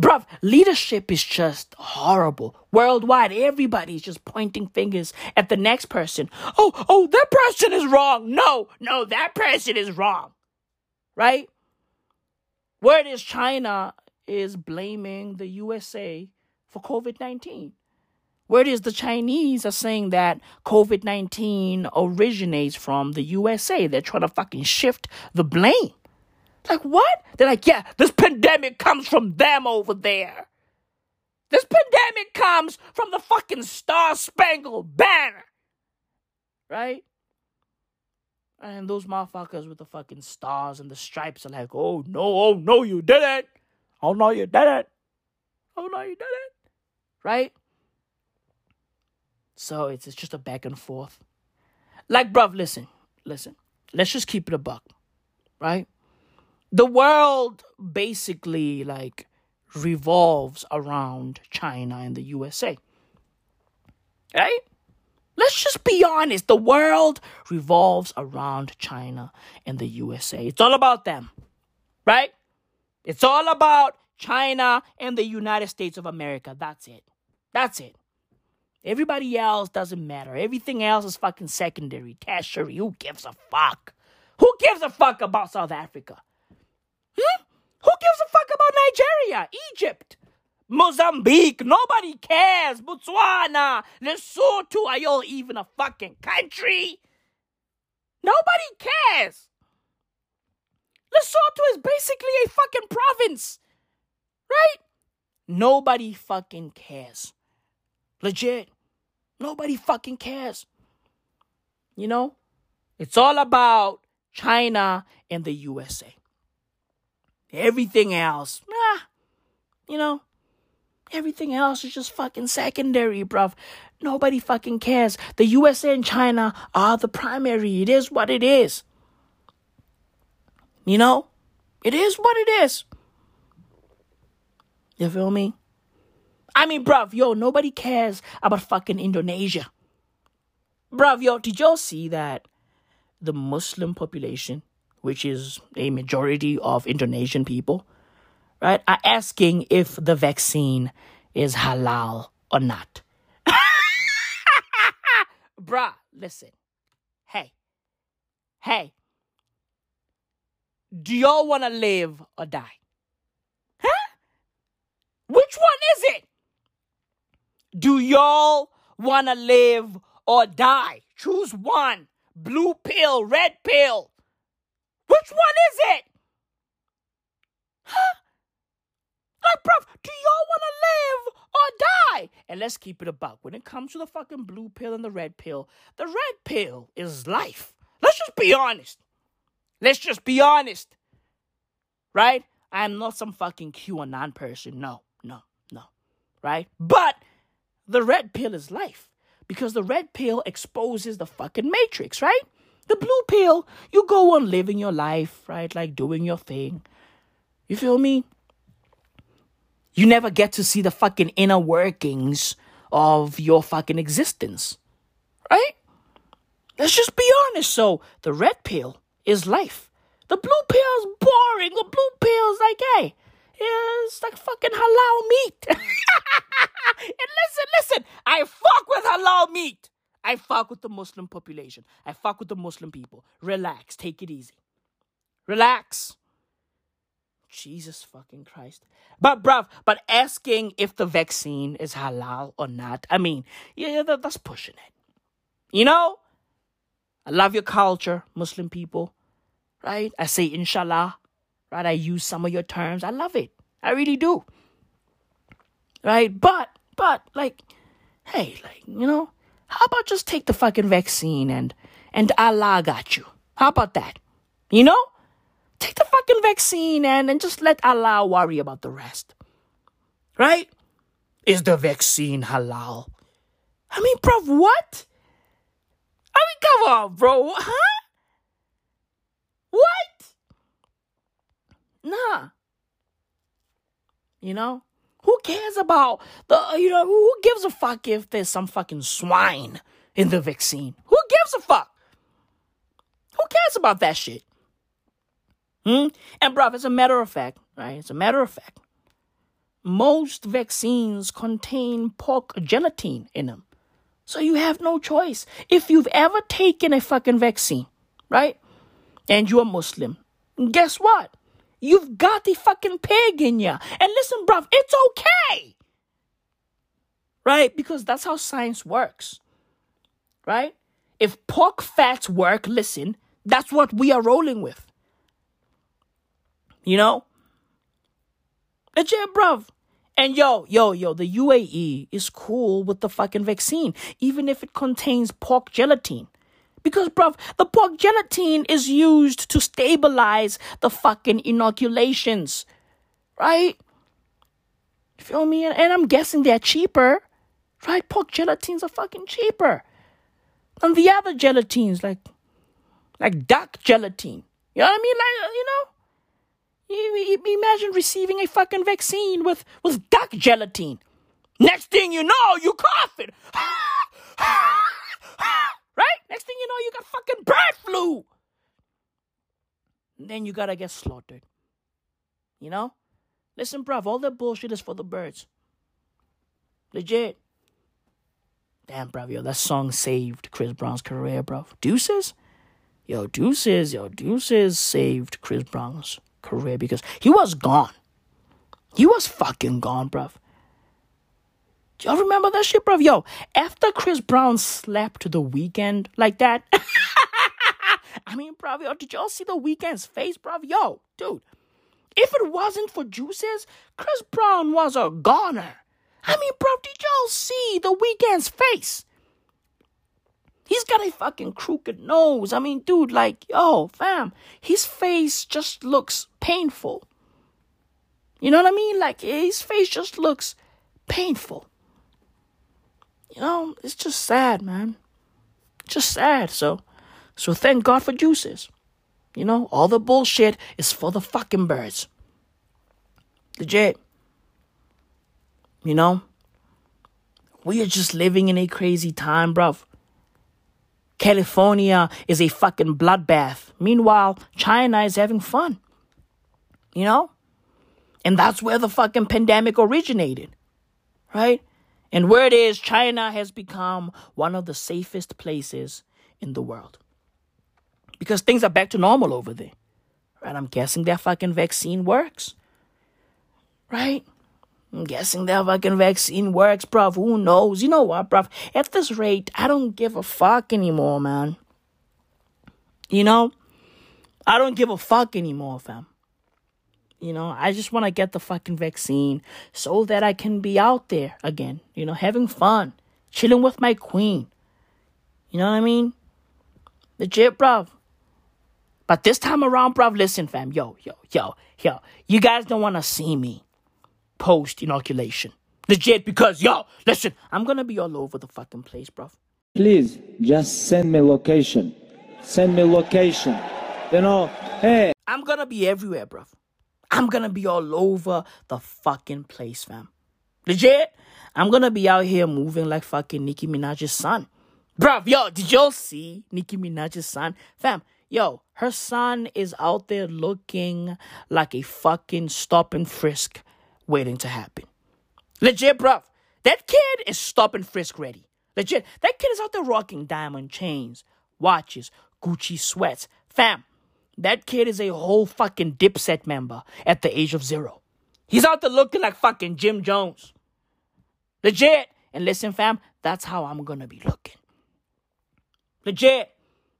Speaker 9: Bruv, leadership is just horrible. Worldwide, everybody's just pointing fingers at the next person. Oh, oh, that person is wrong. No, no, that person is wrong. Right? Where it is China is blaming the USA for COVID 19. Where it is the Chinese are saying that COVID 19 originates from the USA. They're trying to fucking shift the blame. Like, what? They're like, yeah, this pandemic comes from them over there. This pandemic comes from the fucking Star Spangled Banner. Right? And those motherfuckers with the fucking stars and the stripes are like, oh no, oh no, you did it. Oh no, you did it. Oh no, you did it. Right? So it's, it's just a back and forth. Like, bruv, listen, listen. Let's just keep it a buck. Right? the world basically like revolves around China and the USA. Right? Let's just be honest. The world revolves around China and the USA. It's all about them. Right? It's all about China and the United States of America. That's it. That's it. Everybody else doesn't matter. Everything else is fucking secondary, tertiary. Who gives a fuck? Who gives a fuck about South Africa? Hmm? Who gives a fuck about Nigeria, Egypt, Mozambique? Nobody cares. Botswana, Lesotho, are y'all even a fucking country? Nobody cares. Lesotho is basically a fucking province, right? Nobody fucking cares. Legit. Nobody fucking cares. You know? It's all about China and the USA. Everything else, nah, you know, everything else is just fucking secondary, bruv. Nobody fucking cares. The USA and China are the primary. It is what it is. You know? It is what it is. You feel me? I mean, bruv, yo, nobody cares about fucking Indonesia. Bruv, yo, did y'all see that the Muslim population which is a majority of Indonesian people, right, are asking if the vaccine is halal or not. Bruh, listen. Hey. Hey. Do y'all want to live or die? Huh? Which one is it? Do y'all want to live or die? Choose one. Blue pill, red pill. Which one is it? Huh? Like, bruv, do y'all want to live or die? And let's keep it a buck. When it comes to the fucking blue pill and the red pill, the red pill is life. Let's just be honest. Let's just be honest. Right? I am not some fucking QAnon person. No, no, no. Right? But the red pill is life because the red pill exposes the fucking matrix, right? The blue pill, you go on living your life, right? Like doing your thing. You feel me? You never get to see the fucking inner workings of your fucking existence. Right? Let's just be honest. So, the red pill is life. The blue pill is boring. The blue pill is like, hey, it's like fucking halal meat. and listen, listen, I fuck with halal meat. I fuck with the Muslim population. I fuck with the Muslim people. Relax. Take it easy. Relax. Jesus fucking Christ. But, bruv, but asking if the vaccine is halal or not, I mean, yeah, that, that's pushing it. You know? I love your culture, Muslim people, right? I say inshallah, right? I use some of your terms. I love it. I really do. Right? But, but, like, hey, like, you know, how about just take the fucking vaccine and and Allah got you? How about that? You know? Take the fucking vaccine and, and just let Allah worry about the rest. Right? Is the vaccine halal? I mean, bruv, what? I mean, come on, bro. Huh? What? Nah. You know? Who cares about the, you know, who gives a fuck if there's some fucking swine in the vaccine? Who gives a fuck? Who cares about that shit? Hmm? And, bruv, as a matter of fact, right? As a matter of fact, most vaccines contain pork gelatin in them. So you have no choice. If you've ever taken a fucking vaccine, right? And you're Muslim, guess what? You've got the fucking pig in you. And listen, bruv, it's okay. Right? Because that's how science works. Right? If pork fats work, listen, that's what we are rolling with. You know? Legit, bruv. And yo, yo, yo, the UAE is cool with the fucking vaccine, even if it contains pork gelatin. Because, bruv, the pork gelatin is used to stabilize the fucking inoculations. Right? Feel me? And, and I'm guessing they're cheaper. Right? Pork gelatins are fucking cheaper than the other gelatins, like like duck gelatin. You know what I mean? Like, you know? Imagine receiving a fucking vaccine with, with duck gelatin. Next thing you know, you coughing. right? Next thing you know, you got fucking bird flu. And then you gotta get slaughtered. You know? Listen, bruv, all that bullshit is for the birds. Legit. Damn, bruv, yo, that song saved Chris Brown's career, bruv. Deuces? Yo, Deuces, yo, Deuces saved Chris Brown's career because he was gone. He was fucking gone, bruv. Y'all remember that shit, bruv? Yo, after Chris Brown slapped the Weeknd like that, I mean, bruv, yo, did y'all see the Weeknd's face, bruv? Yo, dude, if it wasn't for Deuces, Chris Brown was a goner. I mean, bruv, did y'all see the Weeknd's face? He's got a fucking crooked nose. I mean, dude, like, yo, fam, his face just looks painful. You know what I mean? Like, his face just looks painful. You know, it's just sad, man. Just sad. So, so thank God for Deuces. You know, all the bullshit is for the fucking birds. Legit. You know, we are just living in a crazy time, bruv. California is a fucking bloodbath. Meanwhile, China is having fun. You know? And that's where the fucking pandemic originated. Right? And where it is, China has become one of the safest places in the world. Because things are back to normal over there. Right? I'm guessing their fucking vaccine works. Right? I'm guessing that fucking vaccine works, bruv. Who knows? You know what, bruv? At this rate, I don't give a fuck anymore, man. You know? I don't give a fuck anymore, fam. You know, I just want to get the fucking vaccine so that I can be out there again, you know, having fun, chilling with my queen. You know what I mean? Legit, bruv. But this time around, bruv, listen, fam. Yo, yo, yo, yo. You guys don't want to see me post inoculation. Legit, because yo, listen, I'm gonna be all over the fucking place, bro.
Speaker 26: Please, just send me location. Send me location. You know, hey.
Speaker 9: I'm gonna be everywhere, bro. I'm gonna be all over the fucking place, fam. Legit, I'm gonna be out here moving like fucking Nicki Minaj's son. Bruv, yo, did y'all see Nicki Minaj's son? Fam, yo, her son is out there looking like a fucking stop and frisk waiting to happen. Legit, bruv. That kid is stop and frisk ready. Legit. That kid is out there rocking diamond chains, watches, Gucci sweats. Fam, that kid is a whole fucking dipset member at the age of zero. He's out there looking like fucking Jim Jones. Legit. And listen, fam, that's how I'm gonna be looking. Legit.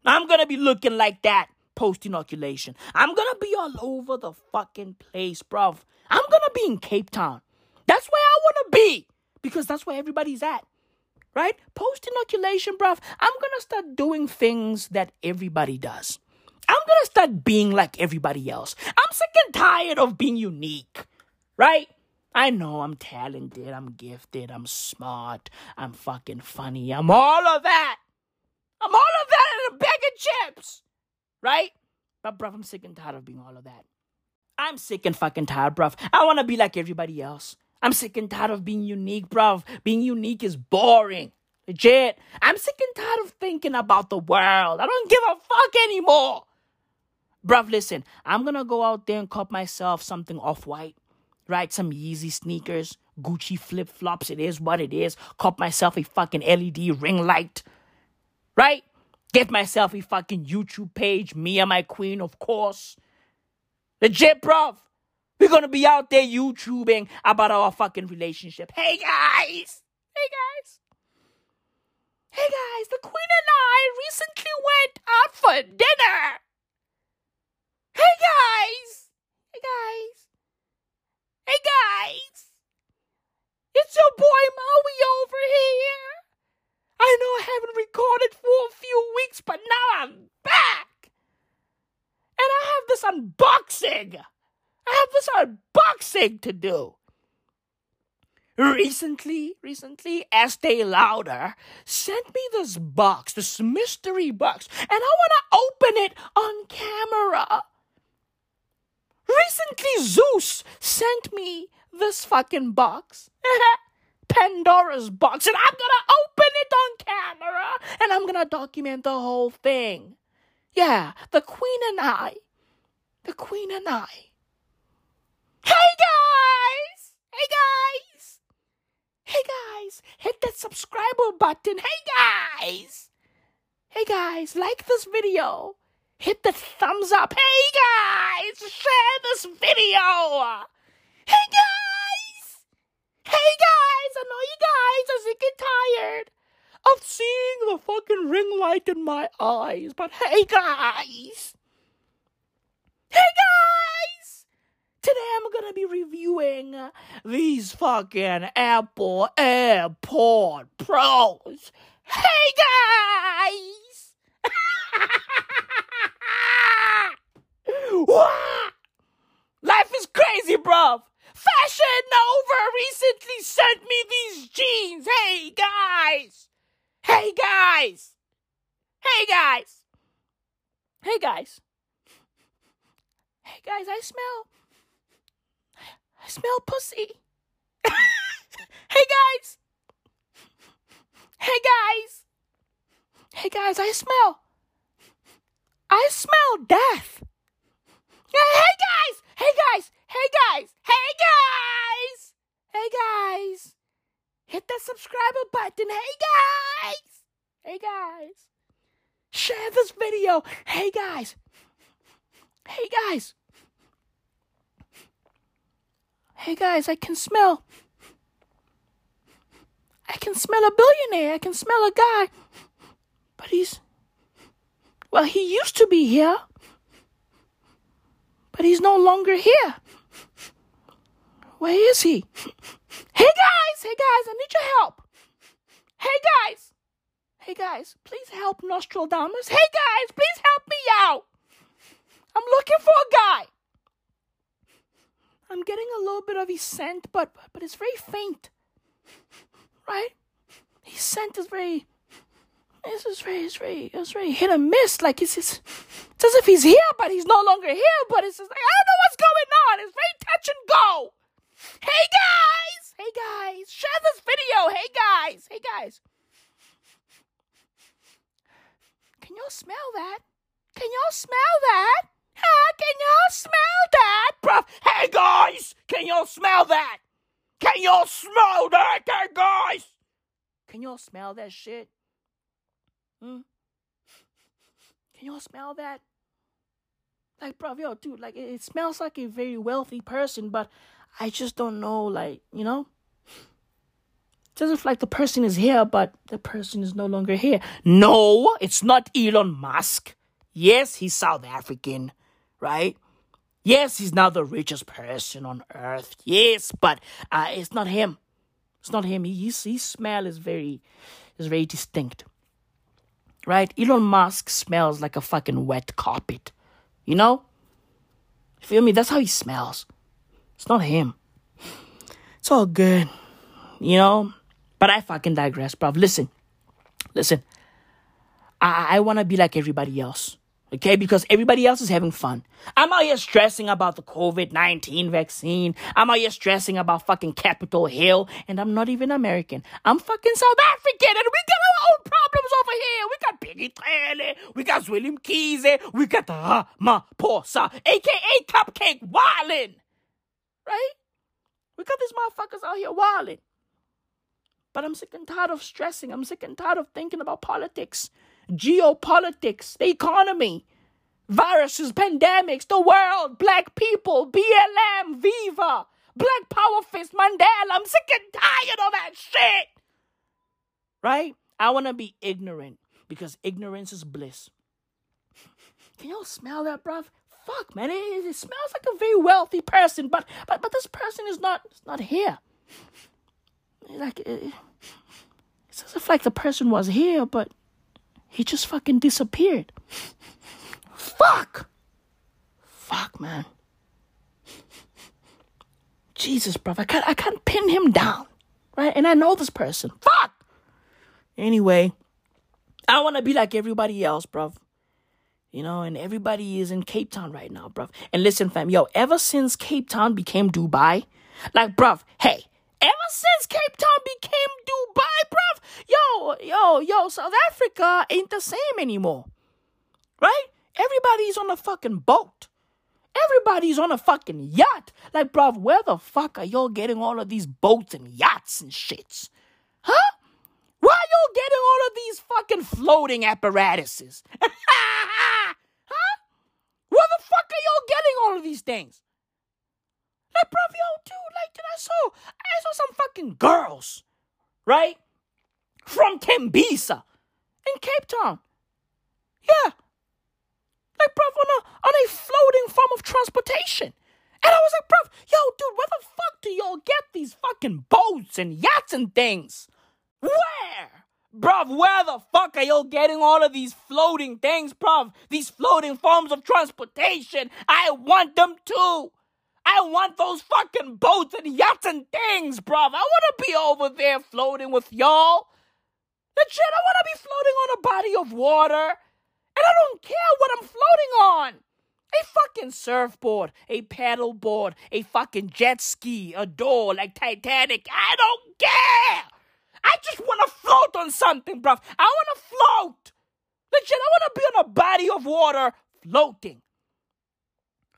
Speaker 9: I'm gonna be looking like that post inoculation. I'm gonna be all over the fucking place, bruv. I'm gonna be in Cape Town. That's where I wanna be. Because that's where everybody's at. Right? Post inoculation, bruv. I'm gonna start doing things that everybody does. I'm gonna start being like everybody else. I'm sick and tired of being unique, right? I know I'm talented, I'm gifted, I'm smart, I'm fucking funny, I'm all of that. I'm all of that in a bag of chips, right? But, bruv, I'm sick and tired of being all of that. I'm sick and fucking tired, bruv. I wanna be like everybody else. I'm sick and tired of being unique, bruv. Being unique is boring. Legit. I'm sick and tired of thinking about the world. I don't give a fuck anymore. Bruv, listen, I'm gonna go out there and cop myself something off white, right? Some Yeezy sneakers, Gucci flip flops. It is what it is. Cop myself a fucking LED ring light, right? Get myself a fucking YouTube page, me and my queen, of course. Legit, bruv. We're gonna be out there YouTubing about our fucking relationship. Hey guys! Hey guys! Hey guys, the Queen and I recently went out for dinner. Hey guys! Hey guys! Hey guys! It's your boy Maui over here. I know I haven't recorded for a few weeks, but now I'm back. And I have this unboxing. I have this unboxing to do. Recently, recently, Estee Lauder sent me this box, this mystery box, and I want to open it on camera. Recently, Zeus sent me this fucking box. Pandora's box, and I'm gonna open it on camera and I'm gonna document the whole thing. Yeah, the Queen and I. The Queen and I. Hey guys! Hey guys! Hey guys! Hit that subscriber button. Hey guys! Hey guys, like this video. Hit the thumbs up. Hey guys! Share this video! Hey guys! Hey guys! I know you guys are sick and tired of seeing the fucking ring light in my eyes, but hey guys! Hey guys! Today I'm gonna be reviewing these fucking Apple AirPod Pros. Hey guys! Life is crazy, bruv. Fashion Nova recently sent me these jeans. Hey guys! Hey guys! Hey guys! Hey guys! Hey guys, I smell. I smell pussy. hey guys! Hey guys! Hey guys, I smell. I smell death. Hey guys! Hey guys! Hey guys! Hey guys! Hey guys! Hit that subscriber button. Hey guys! Hey guys! Share this video. Hey guys! Hey guys! Hey guys, I can smell. I can smell a billionaire. I can smell a guy. But he's. Well, he used to be here. But he's no longer here. Where is he? Hey guys! Hey guys, I need your help. Hey guys! Hey guys, please help Nostradamus. Hey guys, please help me out. I'm looking for a guy. I'm getting a little bit of his scent, but but it's very faint. Right? His scent is very this is very it's very it's very hit and miss. Like it's, it's it's as if he's here, but he's no longer here. But it's just like I don't know what's going on. It's very touch and go. Hey guys! Hey guys! Share this video! Hey guys! Hey guys! Can y'all smell that? Can y'all smell that? Huh? Can y'all smell that, bruv? Hey guys! Can y'all smell that? Can y'all smell that, hey guys? Can y'all smell that shit? Hmm? Can y'all smell that? Like, bruv, yo, dude, like, it, it smells like a very wealthy person, but I just don't know, like, you know? It's as if like the person is here, but the person is no longer here. No, it's not Elon Musk. Yes, he's South African, right? Yes, he's now the richest person on earth. Yes, but uh, it's not him. It's not him. His, his smell is very, is very distinct, right? Elon Musk smells like a fucking wet carpet. You know? Feel me? That's how he smells. It's not him. It's all good. You know? But I fucking digress, bruv. Listen. Listen. I, I want to be like everybody else. Okay, because everybody else is having fun. I'm out here stressing about the COVID 19 vaccine. I'm out here stressing about fucking Capitol Hill. And I'm not even American. I'm fucking South African. And we got our own problems over here. We got Biggie Taylor. We got William Keezy. We got the Ramaphosa, aka Cupcake Wildin'. Right? We got these motherfuckers out here wildin'. But I'm sick and tired of stressing. I'm sick and tired of thinking about politics geopolitics, the economy, viruses, pandemics, the world, black people, BLM, Viva, Black Power Fist, Mandela. I'm sick and tired of that shit. Right? I want to be ignorant because ignorance is bliss. Can y'all smell that, bruv? Fuck, man, it, it, smells like a very wealthy person, but but but this person is not is not here. Like it, it's as if like the person was here, but he just fucking disappeared. Fuck. Fuck, man. Jesus, bro. I can't I can't pin him down. Right? And I know this person. Fuck. Anyway, I want to be like everybody else, bro. You know, and everybody is in Cape Town right now, bro. And listen, fam, yo, ever since Cape Town became Dubai, like, bro, hey, ever since Cape Town became Dubai, bruv, yo, yo, yo, South Africa ain't the same anymore. Right? Everybody's on a fucking boat. Everybody's on a fucking yacht. Like, bruv, where the fuck are y'all getting all of these boats and yachts and shits? Huh? Why are y'all getting all of these fucking floating apparatuses? huh? Where the fuck are y'all getting all of these things? Like, bro, yo, dude, like, dude, I saw, I saw some fucking girls, right? From Tembisa in Cape Town. Yeah. Like, bro, on a, on a floating form of transportation. And I was like, bro, yo, dude, where the fuck do y'all get these fucking boats and yachts and things? Where? Bruv, where the fuck are y'all getting all of these floating things, bruv? These floating forms of transportation. I want them too. I want those fucking boats and yachts and things, bruv. I want to be over there floating with y'all. Legit, I want to be floating on a body of water. And I don't care what I'm floating on. A fucking surfboard, a paddleboard, a fucking jet ski, a door like Titanic. I don't care. I just want to float on something, bruv. I want to float. Legit, I want to be on a body of water floating.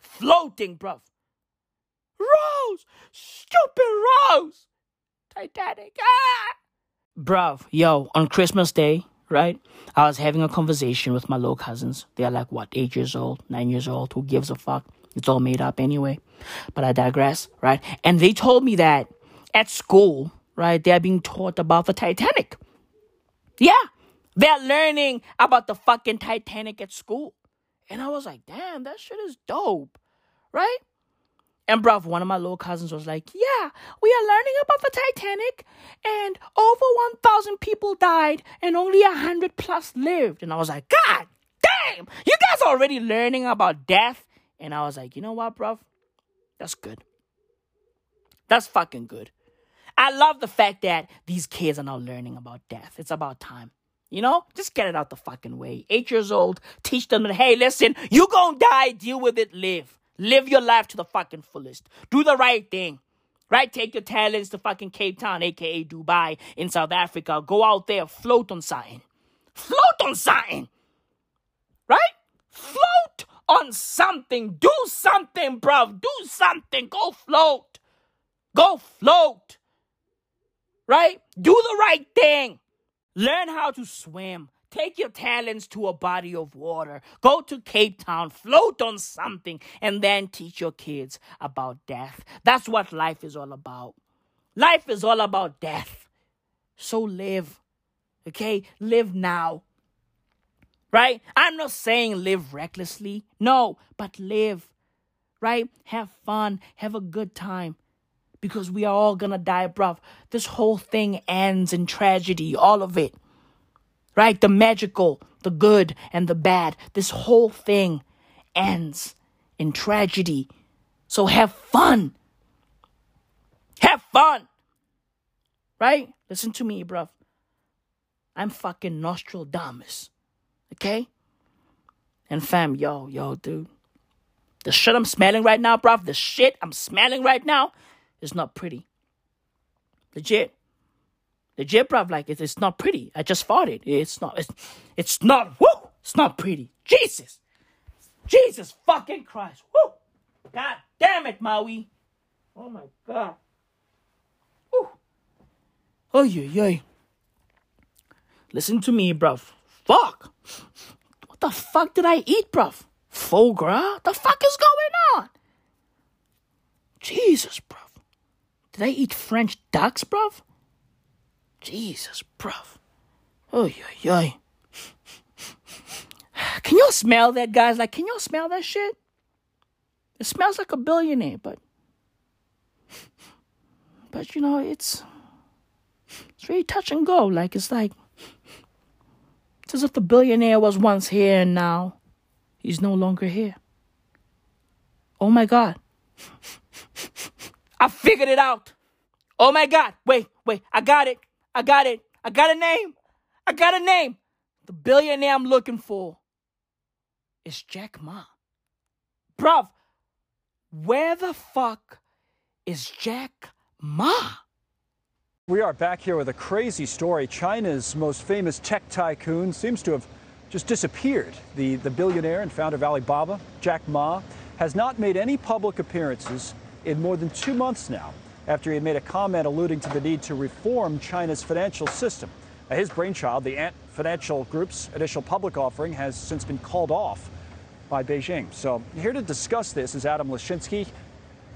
Speaker 9: Floating, bruv. Rose! Stupid Rose! Titanic. Ah! Bruv, yo, on Christmas Day, right? I was having a conversation with my little cousins. They're like, what, eight years old, nine years old? Who gives a fuck? It's all made up anyway. But I digress, right? And they told me that at school, right, they're being taught about the Titanic. Yeah, they're learning about the fucking Titanic at school. And I was like, damn, that shit is dope, right? And bruv, one of my little cousins was like, Yeah, we are learning about the Titanic, and over 1,000 people died, and only 100 plus lived. And I was like, God damn, you guys are already learning about death. And I was like, You know what, bruv? That's good. That's fucking good. I love the fact that these kids are now learning about death. It's about time. You know, just get it out the fucking way. Eight years old, teach them that, hey, listen, you gonna die, deal with it, live. Live your life to the fucking fullest. Do the right thing. Right? Take your talents to fucking Cape Town, aka Dubai, in South Africa. Go out there, float on something. Float on something. Right? Float on something. Do something, bruv. Do something. Go float. Go float. Right? Do the right thing. Learn how to swim. Take your talents to a body of water. Go to Cape Town, float on something, and then teach your kids about death. That's what life is all about. Life is all about death. So live. Okay? Live now. Right? I'm not saying live recklessly. No, but live. Right? Have fun. Have a good time. Because we are all gonna die, bruv. This whole thing ends in tragedy. All of it right? The magical, the good, and the bad. This whole thing ends in tragedy. So have fun. Have fun. Right? Listen to me, bruv. I'm fucking Nostradamus. Okay? And fam, yo, yo, dude. The shit I'm smelling right now, bruv, the shit I'm smelling right now is not pretty. Legit. Legit, bruv, like it, it's not pretty. I just farted. It's not it's it's not woo! It's not pretty. Jesus. Jesus fucking Christ. Woo! God damn it, Maui. Oh my god. Woo. Oh yeah, yeah. Listen to me, bruv. Fuck. What the fuck did I eat, bruv? Foie gras? The fuck is going on? Jesus, bruv. Did I eat French ducks, bruv? Jesus, bruv. Oh, yeah, yeah. Can y'all smell that, guys? Like, can y'all smell that shit? It smells like a billionaire, but. But, you know, it's. It's very touch and go. Like, it's like. It's as if the billionaire was once here and now he's no longer here. Oh my God. I figured it out. Oh my God. Wait, wait. I got it. I got it. I got a name. I got a name. The billionaire I'm looking for is Jack Ma. Bruv, where the fuck is Jack Ma?
Speaker 27: We are back here with a crazy story. China's most famous tech tycoon seems to have just disappeared. The, the billionaire and founder of Alibaba, Jack Ma, has not made any public appearances in more than two months now after he had made a comment alluding to the need to reform China's financial system. His brainchild, the Ant Financial Group's initial public offering, has since been called off by Beijing. So here to discuss this is Adam Lashinsky,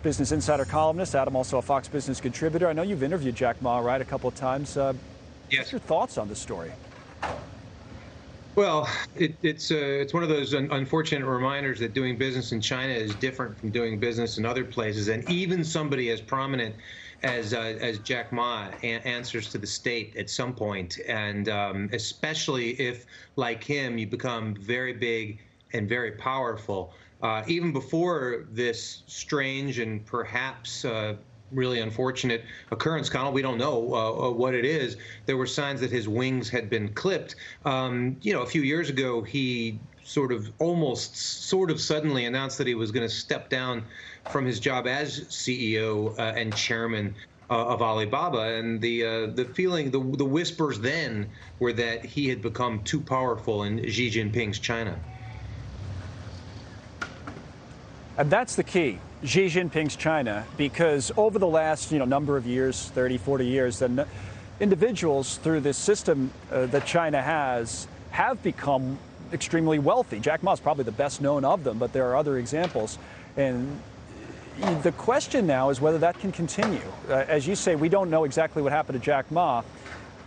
Speaker 27: Business Insider columnist. Adam, also a Fox Business contributor. I know you've interviewed Jack Ma, right, a couple of times. Uh,
Speaker 28: yes.
Speaker 27: What's your thoughts on this story?
Speaker 28: Well, it, it's uh, it's one of those un- unfortunate reminders that doing business in China is different from doing business in other places, and even somebody as prominent as uh, as Jack Ma a- answers to the state at some point, and um, especially if, like him, you become very big and very powerful. Uh, even before this strange and perhaps uh, really unfortunate occurrence, Connell. We don't know uh, what it is. There were signs that his wings had been clipped. Um, you know, a few years ago, he sort of almost sort of suddenly announced that he was going to step down from his job as CEO uh, and chairman uh, of Alibaba, and the uh, the feeling, the the whispers then were that he had become too powerful in Xi Jinping's China.
Speaker 27: And that's the key, Xi Jinping's China, because over the last you know number of years, 30, 40 years, then individuals through this system uh, that China has have become extremely wealthy. Jack Ma is probably the best known of them, but there are other examples. And the question now is whether that can continue. Uh, as you say, we don't know exactly what happened to Jack Ma,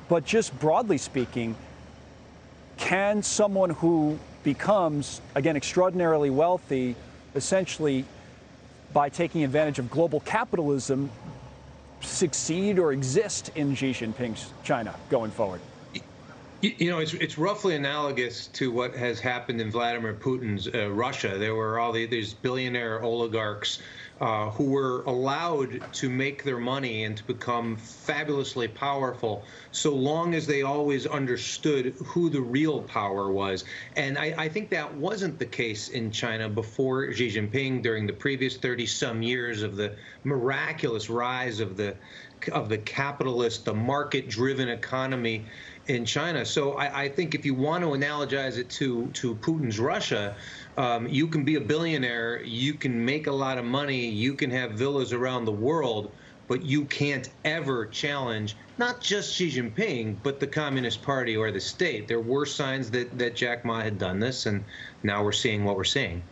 Speaker 27: but just broadly speaking, can someone who becomes, again, extraordinarily wealthy, essentially by taking advantage of global capitalism, succeed or exist in Xi Jinping's China going forward?
Speaker 28: You know, it's it's roughly analogous to what has happened in Vladimir Putin's uh, Russia. There were all the, these billionaire oligarchs uh, who were allowed to make their money and to become fabulously powerful, so long as they always understood who the real power was. And I, I think that wasn't the case in China before Xi Jinping during the previous 30 some years of the miraculous rise of the of the capitalist, the market-driven economy in China. So I, I, think if you want to analogize it to to Putin's Russia, um, you can be a billionaire, you can make a lot of money, you can have villas around the world, but you can't ever challenge not just Xi Jinping, but the Communist Party or the state. There were signs that that Jack Ma had done this, and now we're seeing what we're seeing.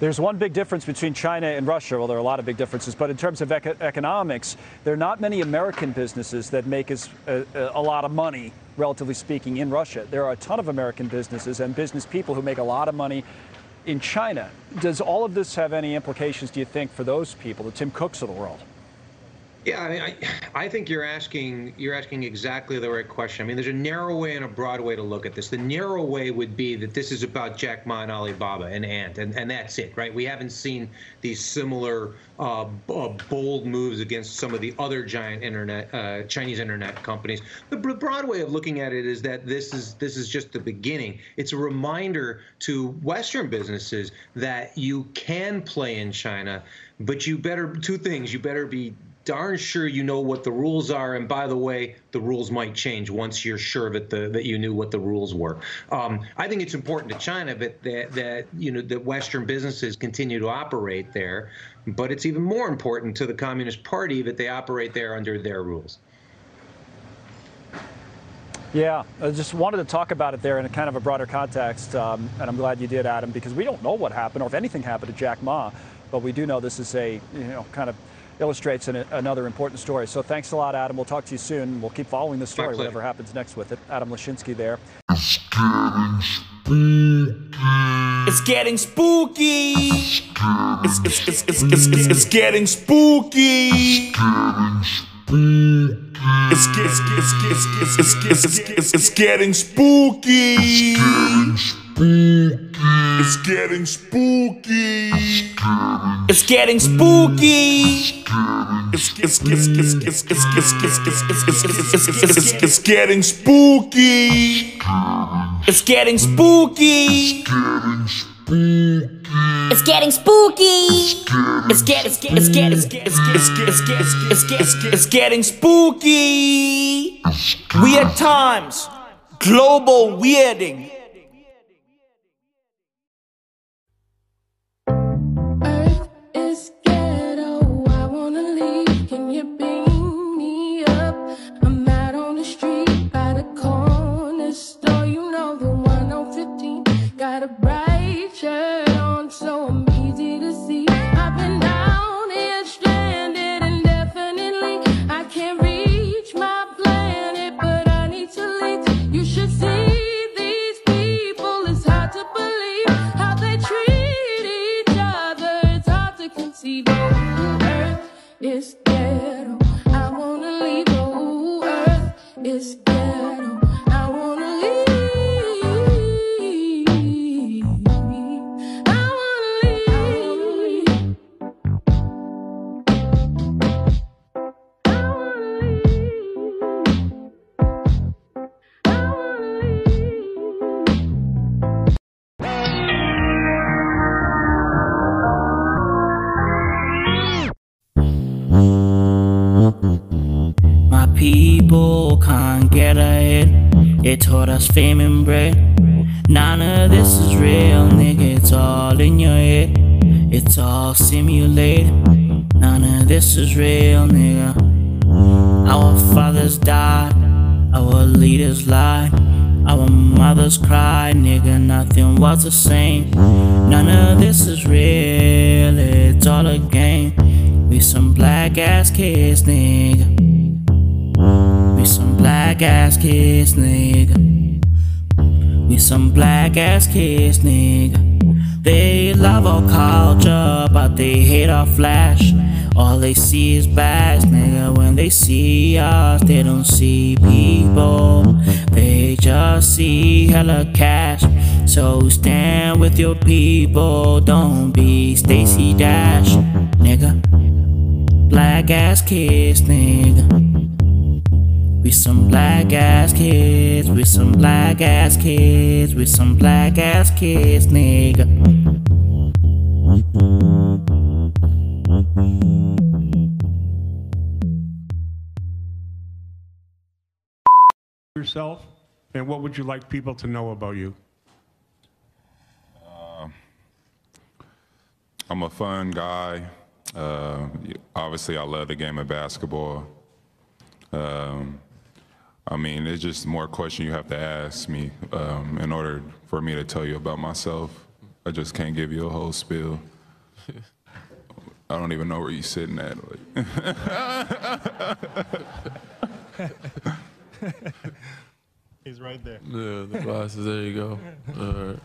Speaker 27: There's one big difference between China and Russia. Well, there are a lot of big differences, but in terms of eco economics, there are not many American businesses that make as, uh, a lot of money, relatively speaking, in Russia. There are a ton of American businesses and business people who make a lot of money in China. Does all of this have any implications, do you think, for those people, the Tim Cooks of the world?
Speaker 28: Yeah, I mean, I, I think you're asking you're asking exactly the right question. I mean, there's a narrow way and a broad way to look at this. The narrow way would be that this is about Jack Ma and Alibaba and Ant, and, and that's it, right? We haven't seen these similar uh, uh, bold moves against some of the other giant internet uh, Chinese internet companies. The broad way of looking at it is that this is this is just the beginning. It's a reminder to Western businesses that you can play in China, but you better two things. You better be darn sure you know what the rules are. And by the way, the rules might change once you're sure that the that you knew what the rules were. Um, I think it's important to China that that that you know that Western businesses continue to operate there, but it's even more important to the Communist Party that they operate there under their rules.
Speaker 27: Yeah, I just wanted to talk about it there in a kind of a broader context, um, and I'm glad you did, Adam, because we don't know what happened or if anything happened to Jack Ma, but we do know this is a you know kind of illustrates an, another important story. So thanks a lot, Adam. We'll talk to you soon. We'll keep following the story, whatever happens next with it. Adam Lashinsky there.
Speaker 22: It's getting spooky. It's getting spooky. It's it's it's it's it's it's it's it's it's getting spooky. It's getting spooky. It's. It's it's it's it's it's it's it's it's it's it's it's it's it's it's getting spooky spooky. It's getting spooky.
Speaker 29: It's getting spooky.
Speaker 22: It's getting spooky. It's getting spooky. It's getting spooky. It's getting spooky. it's getting spooky. Weird times, global weirding.
Speaker 9: Was the same. None of this is real. It's all a game. We some black ass kids, nigga. We some black ass kids, nigga. We some black ass kids, nigga. They love our culture, but they hate our flash. All they see is bags, nigga. When they see us, they don't see people. They just see hella cash. So stand with your people. Don't be Stacey Dash, nigga. Black ass kids, nigga. We some black ass kids, we some black ass kids, we some black ass kids, nigga.
Speaker 30: yourself, and what would you like people to know about you?
Speaker 31: I'm a fun guy. Uh, obviously, I love the game of basketball. Um, I mean, it's just more question you have to ask me um, in order for me to tell you about myself. I just can't give you a whole spiel. I don't even know where you're sitting at.
Speaker 32: He's right there.
Speaker 33: Yeah, the glasses. There you go. All right.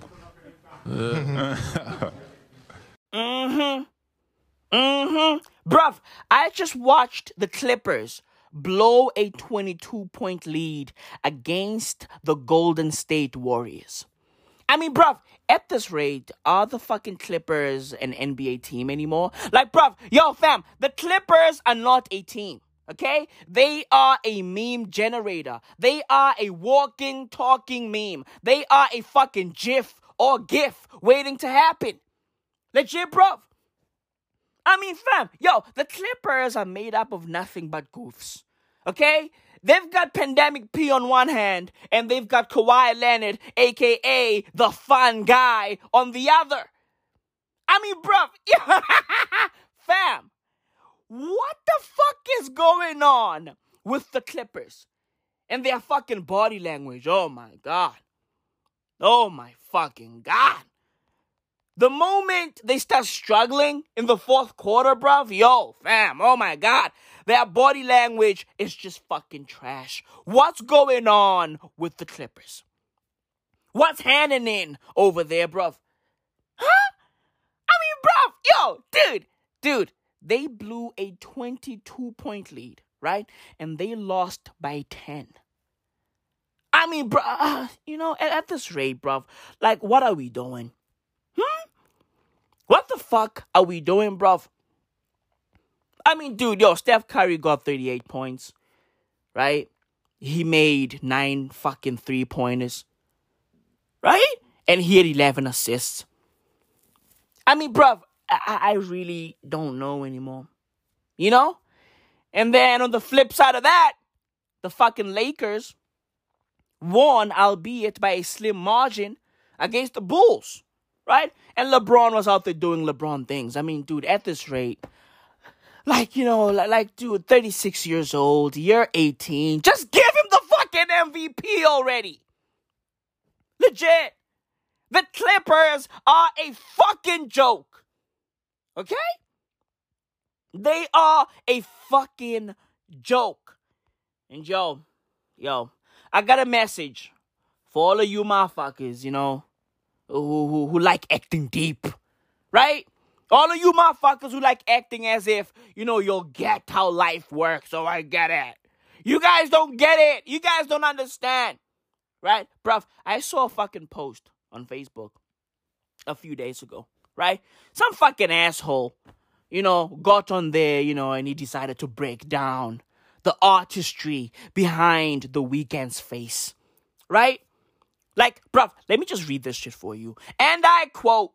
Speaker 33: Yeah.
Speaker 9: Mm-hmm. Mm-hmm. Bruv, I just watched the Clippers blow a 22 point lead against the Golden State Warriors. I mean, bruv, at this rate, are the fucking Clippers an NBA team anymore? Like, bruv, yo, fam, the Clippers are not a team. Okay? They are a meme generator. They are a walking, talking meme. They are a fucking GIF or GIF waiting to happen. Legit, bro. I mean, fam, yo, the Clippers are made up of nothing but goofs. Okay? They've got Pandemic P on one hand, and they've got Kawhi Leonard, aka the fun guy, on the other. I mean, bruv, fam, what the fuck is going on with the Clippers and their fucking body language? Oh my god. Oh my fucking god. The moment they start struggling in the fourth quarter, bruv, yo, fam, oh my god, their body language is just fucking trash. What's going on with the Clippers? What's happening over there, bruv? Huh? I mean, bruv, yo, dude, dude, they blew a 22 point lead, right? And they lost by 10. I mean, bro, uh, you know, at, at this rate, bruv, like, what are we doing? What the fuck are we doing, bruv? I mean, dude, yo, Steph Curry got 38 points, right? He made nine fucking three pointers, right? And he had 11 assists. I mean, bruv, I, I really don't know anymore. You know? And then on the flip side of that, the fucking Lakers won, albeit by a slim margin, against the Bulls, right? And LeBron was out there doing LeBron things. I mean, dude, at this rate, like, you know, like, like dude, 36 years old, year 18, just give him the fucking MVP already. Legit. The Clippers are a fucking joke. Okay? They are a fucking joke. And yo, yo, I got a message for all of you motherfuckers, you know, who, who, who like acting deep, right? All of you motherfuckers who like acting as if, you know, you'll get how life works. So I get it. You guys don't get it. You guys don't understand. Right? Bruv, I saw a fucking post on Facebook a few days ago. Right? Some fucking asshole, you know, got on there, you know, and he decided to break down the artistry behind the Weeknd's face. Right? Like, bruv, let me just read this shit for you. And I quote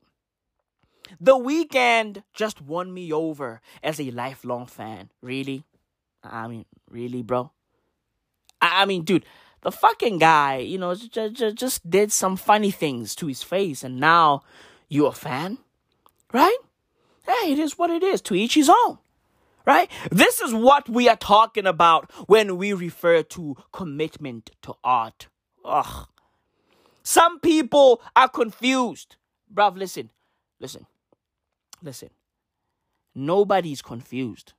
Speaker 9: the Weeknd just won me over as a lifelong fan. Really? I mean, really, bro? I mean, dude, the fucking guy, you know, just, just did some funny things to his face, and now you a fan? Right? Hey, it is what it is. To each his own. Right? This is what we are talking about when we refer to commitment to art. Ugh. Some people are confused. Bruv, listen. Listen. Listen. Nobody's confused.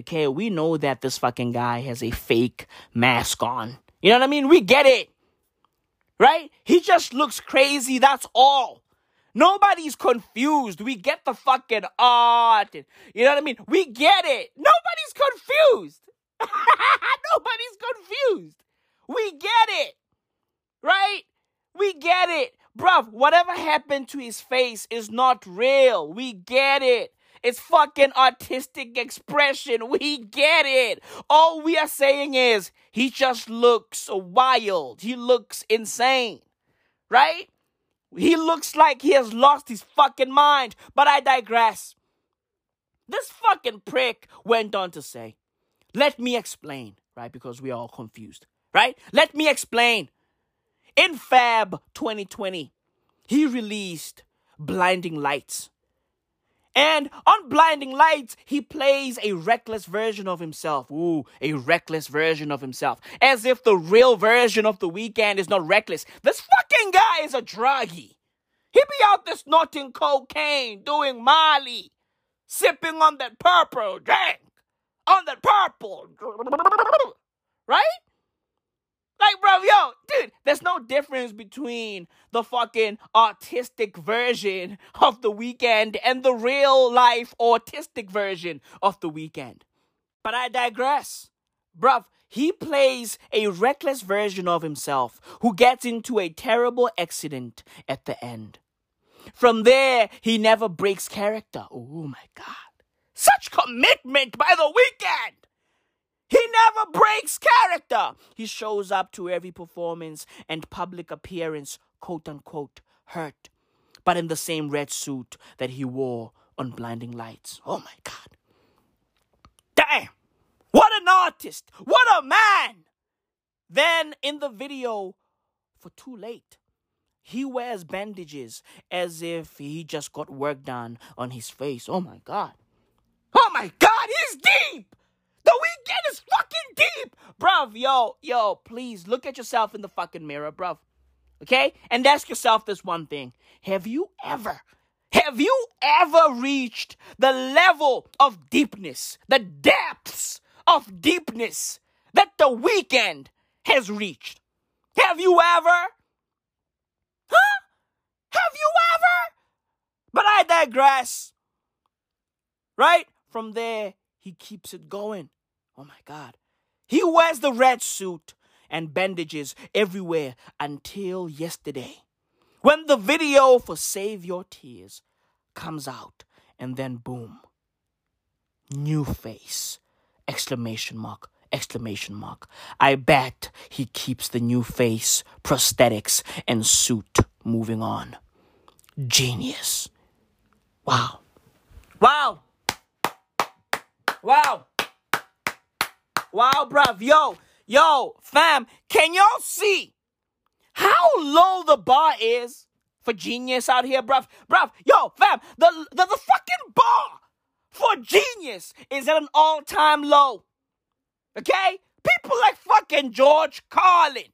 Speaker 9: Okay, we know that this fucking guy has a fake mask on. You know what I mean? We get it. Right? He just looks crazy, that's all. Nobody's confused. We get the fucking art. You know what I mean? We get it. Nobody's confused. Nobody's confused. We get it. Right? We get it. Bruv, whatever happened to his face is not real. We get it. It's fucking artistic expression. We get it. All we are saying is he just looks wild. He looks insane. Right? He looks like he has lost his fucking mind. But I digress. This fucking prick went on to say, Let me explain, right? Because we are all confused, right? Let me explain. In Fab 2020, he released Blinding Lights. And on Blinding Lights, he plays a reckless version of himself. Ooh, a reckless version of himself. As if the real version of the Weeknd is not reckless. This fucking guy is a druggie. He be out there snorting cocaine, doing Molly, sipping on that purple drink, on that purple. Right? Like, bro, yo, dude, There's no difference between the fucking artistic version of the Weeknd and the real life autistic version of the Weeknd. But I digress. Bruv, he plays a reckless version of himself who gets into a terrible accident at the end. From there, he never breaks character. Oh my god. Such commitment by the Weeknd! He never breaks character. He shows up to every performance and public appearance, quote unquote, hurt, but in the same red suit that he wore on Blinding Lights. Oh my God. Damn. What an artist. What a man. Then in the video, for too late, he wears bandages as if he just got work done on his face. Oh my God. Oh my God, he's deep. Weeknd is fucking deep. Bruv, yo, yo, please look at yourself in the fucking mirror, bruv. Okay? And ask yourself this one thing. Have you ever, have you ever reached the level of deepness, the depths of deepness that the Weeknd has reached? Have you ever? Huh? Have you ever? But I digress. Right? From there, he keeps it going. Oh my God. He wears the red suit and bandages everywhere until yesterday. When the video for Save Your Tears comes out, and then boom, new face, exclamation mark, exclamation mark. I bet he keeps the new face, prosthetics, and suit moving on. Genius. Wow. Wow. Wow. Wow, bruv. Yo, yo, fam, can y'all see how low the bar is for genius out here, bruv? Bruv, yo, fam, the, the, the fucking bar for genius is at an all time low. Okay? People like fucking George Carlin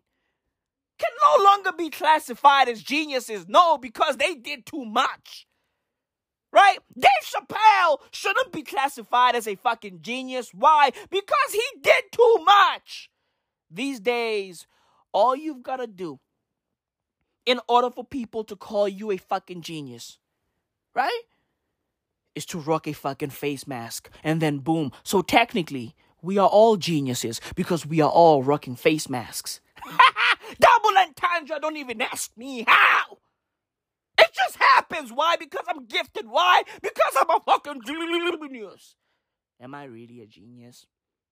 Speaker 9: can no longer be classified as geniuses. No, because they did too much. Right? Dave Chappelle shouldn't be classified as a fucking genius. Why? Because he did too much. These days, all you've got to do in order for people to call you a fucking genius, right? Is to rock a fucking face mask and then boom. So technically, we are all geniuses because we are all rocking face masks. Double entendre, don't even ask me how. It just happens. Why? Because I'm gifted. Why? Because I'm a fucking genius. Am I really a genius?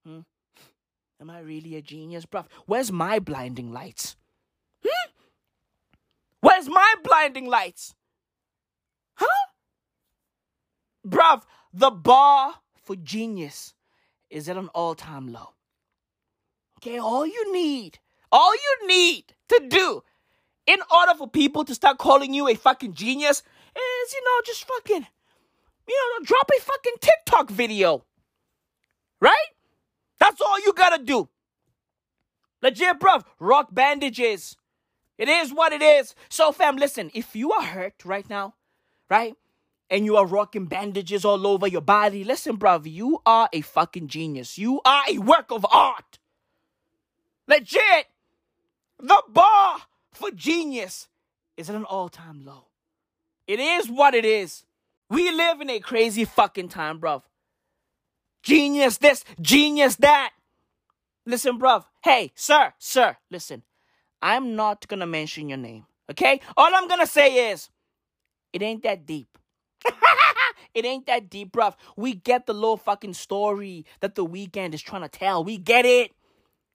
Speaker 9: Hmm? Am I really a genius, bruv? Where's my blinding lights? Hmm? Where's my blinding lights? Huh? Bruv, the bar for genius is at an all time low. Okay, all you need, all you need to do in order for people to start calling you a fucking genius is, you know, just fucking, you know, drop a fucking TikTok video. Right? That's all you gotta do. Legit, bruv. Rock bandages. It is what it is. So, fam, listen, if you are hurt right now, right? And you are rocking bandages all over your body, listen, bruv, you are a fucking genius. You are a work of art. Legit. The bar for genius is at an all time low. It is what it is. We live in a crazy fucking time, bruv. Genius this, genius that. Listen, bruv. Hey, sir, sir, listen. I'm not gonna mention your name, okay? All I'm gonna say is, it ain't that deep. it ain't that deep, bruv. We get the little fucking story that the Weeknd is trying to tell. We get it,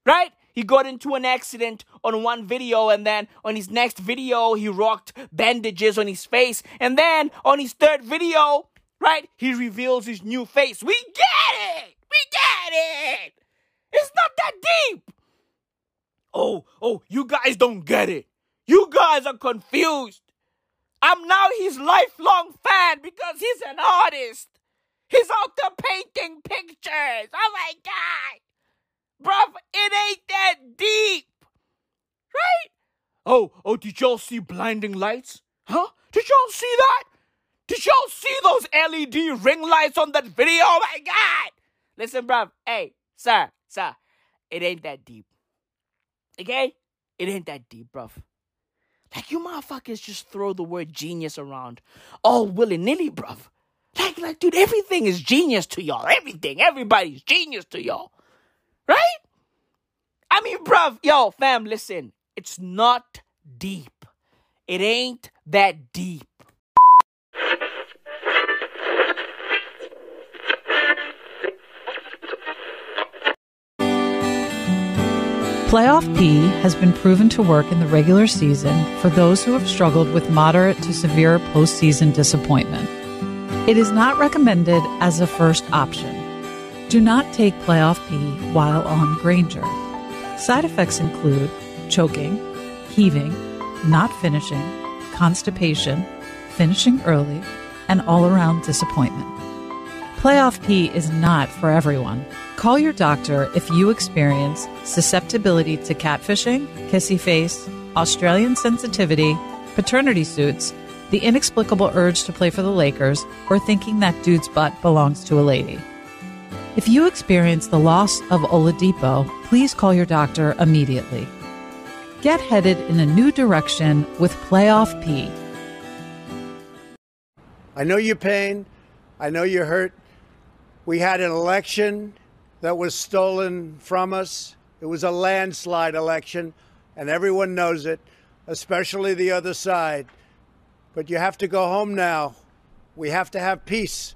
Speaker 9: right? He got into an accident on one video, and then on his next video, he rocked bandages on his face. And then on his third video, right, he reveals his new face. We get it! We get it! It's not that deep! Oh, oh, you guys don't get it. You guys are confused. I'm now his lifelong fan because he's an artist. He's out there painting pictures. Oh my God. Bruv, it ain't that deep. Right? Oh, oh, did y'all see blinding lights? Huh? Did y'all see that? Did y'all see those LED ring lights on that video? Oh my god! Listen, bruv. Hey, sir, sir. It ain't that deep. Okay? It ain't that deep, bruv. Like you motherfuckers just throw the word genius around all willy nilly, bruv. Like, like, dude, everything is genius to y'all. Everything, everybody's genius to y'all, right? I mean, bruv, yo, fam, listen. It's not deep. It ain't that deep.
Speaker 34: Playoff P has been proven to work in the regular season for those who have struggled with moderate to severe postseason disappointment. It is not recommended as a first option. Do not take Playoff P while on Granger. Side effects include choking, heaving, not finishing, constipation, finishing early, and all around disappointment. Playoff P is not for everyone. Call your doctor if you experience susceptibility to catfishing, kissy face, Australian sensitivity, paternity suits, the inexplicable urge to play for the Lakers, or thinking that dude's butt belongs to a lady. If you experience the loss of Oladipo, please call your doctor immediately. Get headed in a new direction with Playoff P.
Speaker 35: I know your pain. I know you're hurt. We had an election that was stolen from us. It was a landslide election, and everyone knows it, especially the other side. But you have to go home now. We have to have peace.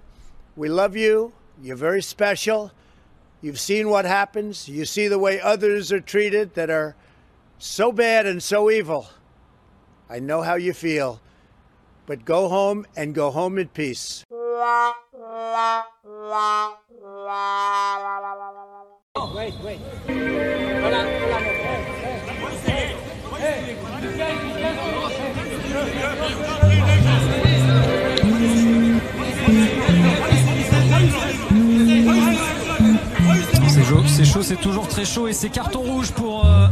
Speaker 35: We love you. You're very special. You've seen what happens. You see the way others are treated that are so bad and so evil. I know how you feel. But go home and go home in peace.
Speaker 16: Wait, wait.
Speaker 36: Chaud, c'est chaud, c'est toujours très chaud et c'est carton rouge pour. euh,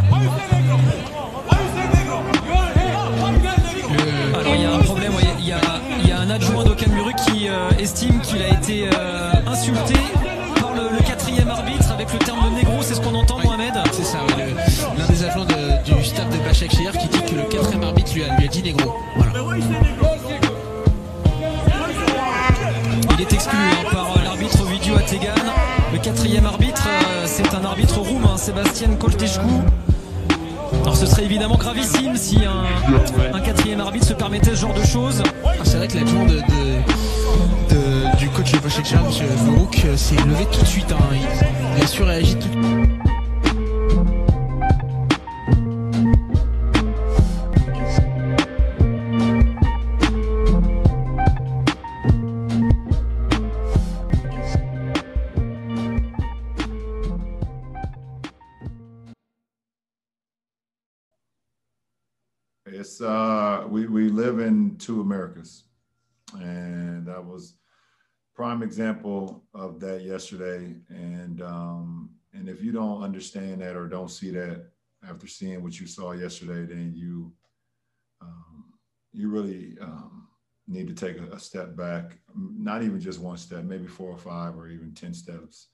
Speaker 36: Alors il y a un problème, il y, a, il y a un adjoint d'Okamuru qui euh, estime qu'il a été euh, insulté par le, le quatrième arbitre avec le terme de négro, c'est ce qu'on entend Mohamed
Speaker 37: C'est ça, oui, l'un des de- du staff de Bachak Shehir qui dit que le quatrième arbitre lui a, lui a dit négro. Voilà.
Speaker 36: Il est exclu hein, par euh, l'arbitre Ovidio Ategan. Quatrième arbitre, euh, c'est un arbitre roumain, Sébastien Kolteșcu. Alors ce serait évidemment gravissime si un, quatrième arbitre se permettait ce genre de choses.
Speaker 37: Ah, c'est vrai que l'adjoint de, de- de- du coach euh, s'est levé tout de suite. hein. Il, il a surréagi tout de suite.
Speaker 38: Uh, we we live in two Americas, and that was prime example of that yesterday. And um, and if you don't understand that or don't see that after seeing what you saw yesterday, then you um, you really um, need to take a, a step back. Not even just one step, maybe four or five or even ten steps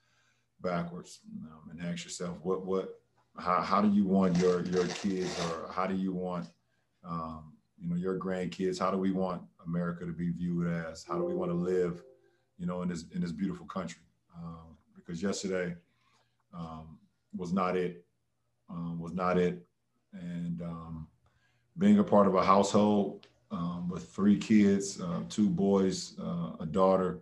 Speaker 38: backwards, um, and ask yourself what what how, how do you want your your kids or how do you want um, you know, your grandkids. How do we want America to be viewed as? How do we want to live, you know, in this in this beautiful country? Um, because yesterday um, was not it. Um, was not it. And um, being a part of a household um, with three kids, uh, two boys, uh, a daughter,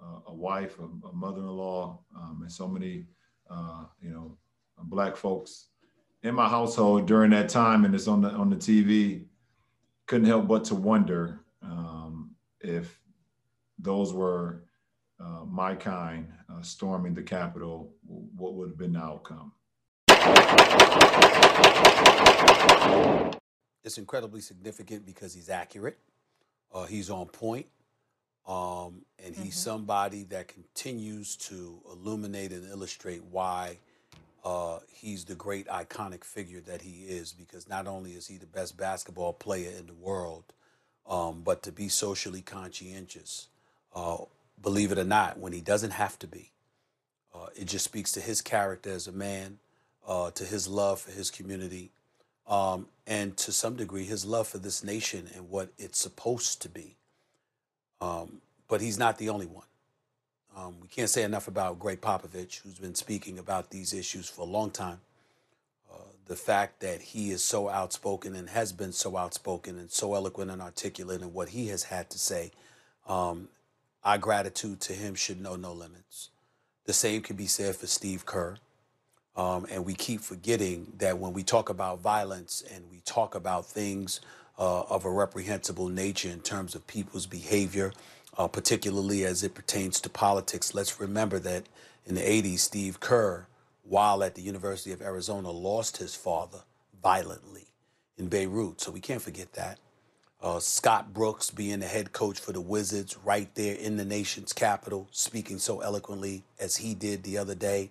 Speaker 38: uh, a wife, a, a mother-in-law, and so many, uh, you know, black folks in my household during that time, and it's on the on the TV. Couldn't help but to wonder um, if those were uh, my kind uh, storming the Capitol, what would have been the outcome?
Speaker 39: it's incredibly significant because he's accurate. Uh, he's on point. Um, and he's somebody that continues to illuminate and illustrate why uh, he's the great iconic figure that he is. Because not only is he the best basketball player in the world, um, but to be socially conscientious, uh, believe it or not, when he doesn't have to be, uh, it just speaks to his character as a man, uh, to his love for his community, um, and to some degree, his love for this nation and what it's supposed to be. Um, but he's not the only one. Um, we can't say enough about Gregg Popovich, who's been speaking about these issues for a long time. Uh, the fact that he is so outspoken and has been so outspoken and so eloquent and articulate in what he has had to say, um, our gratitude to him should know no limits. The same can be said for Steve Kerr. Um, and we keep forgetting that when we talk about violence and we talk about things uh, of a reprehensible nature in terms of people's behavior, uh, particularly as it pertains to politics, let's remember that in the 80s, Steve Kerr, while at the University of Arizona, lost his father violently in Beirut. So we can't forget that. Uh, Scott Brooks being the head coach for the Wizards right there in the nation's capital, speaking so eloquently as he did the other day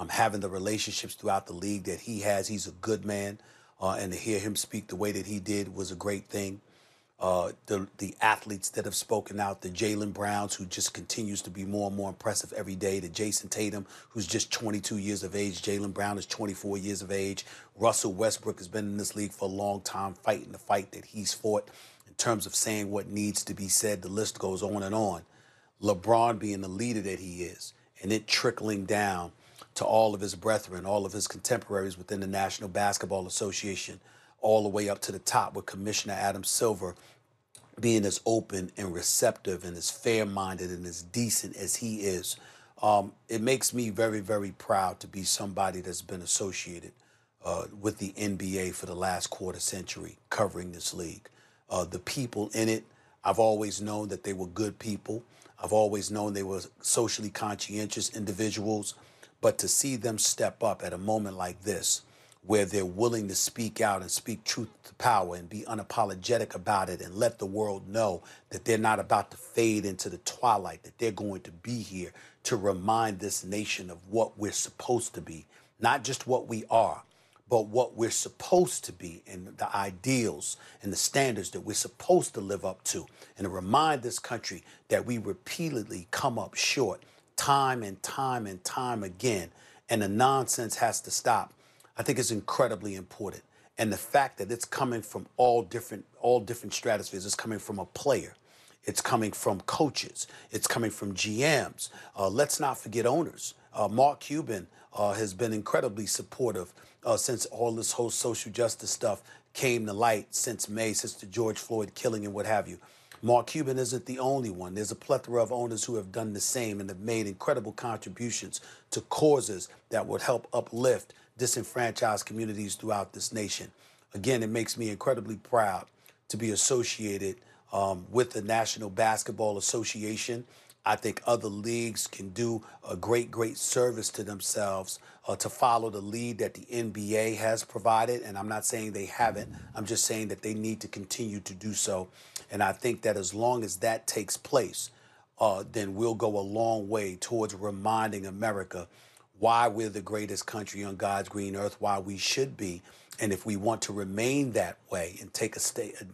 Speaker 39: um, having the relationships throughout the league that he has. He's a good man, uh, and to hear him speak the way that he did was a great thing. Uh, the the athletes that have spoken out, the Jaylen Browns, who just continues to be more and more impressive every day, the Jayson Tatum, who's just 22 years of age, Jaylen Brown is 24 years of age, Russell Westbrook has been in this league for a long time, fighting the fight that he's fought in terms of saying what needs to be said. The list goes on and on. LeBron being the leader that he is, and it trickling down to all of his brethren, all of his contemporaries within the National Basketball Association, all the way up to the top with Commissioner Adam Silver being as open and receptive and as fair minded and as decent as he is. Um, it makes me very, very proud to be somebody that's been associated uh, with the NBA for the last quarter century, covering this league. Uh, the people in it, I've always known that they were good people. I've always known they were socially conscientious individuals. But to see them step up at a moment like this, where they're willing to speak out and speak truth to power and be unapologetic about it and let the world know that they're not about to fade into the twilight, that they're going to be here to remind this nation of what we're supposed to be, not just what we are, but what we're supposed to be and the ideals and the standards that we're supposed to live up to, and to remind this country that we repeatedly come up short time and time and time again, and the nonsense has to stop. I think is incredibly important. And the fact that it's coming from all different all different stratospheres, it's coming from a player, it's coming from coaches, it's coming from GMs. Uh, let's not forget owners. Uh, Mark Cuban uh, has been incredibly supportive uh, since all this whole social justice stuff came to light since May, since the George Floyd killing and what have you. Mark Cuban isn't the only one. There's a plethora of owners who have done the same and have made incredible contributions to causes that would help uplift disenfranchised communities throughout this nation. Again, it makes me incredibly proud to be associated um, with the National Basketball Association. I think other leagues can do a great, great service to themselves uh, to follow the lead that the NBA has provided. And I'm not saying they haven't, I'm just saying that they need to continue to do so. And I think that as long as that takes place, uh, then we'll go a long way towards reminding America why we're the greatest country on God's green earth, why we should be. And if we want to remain that way and take a stay uh,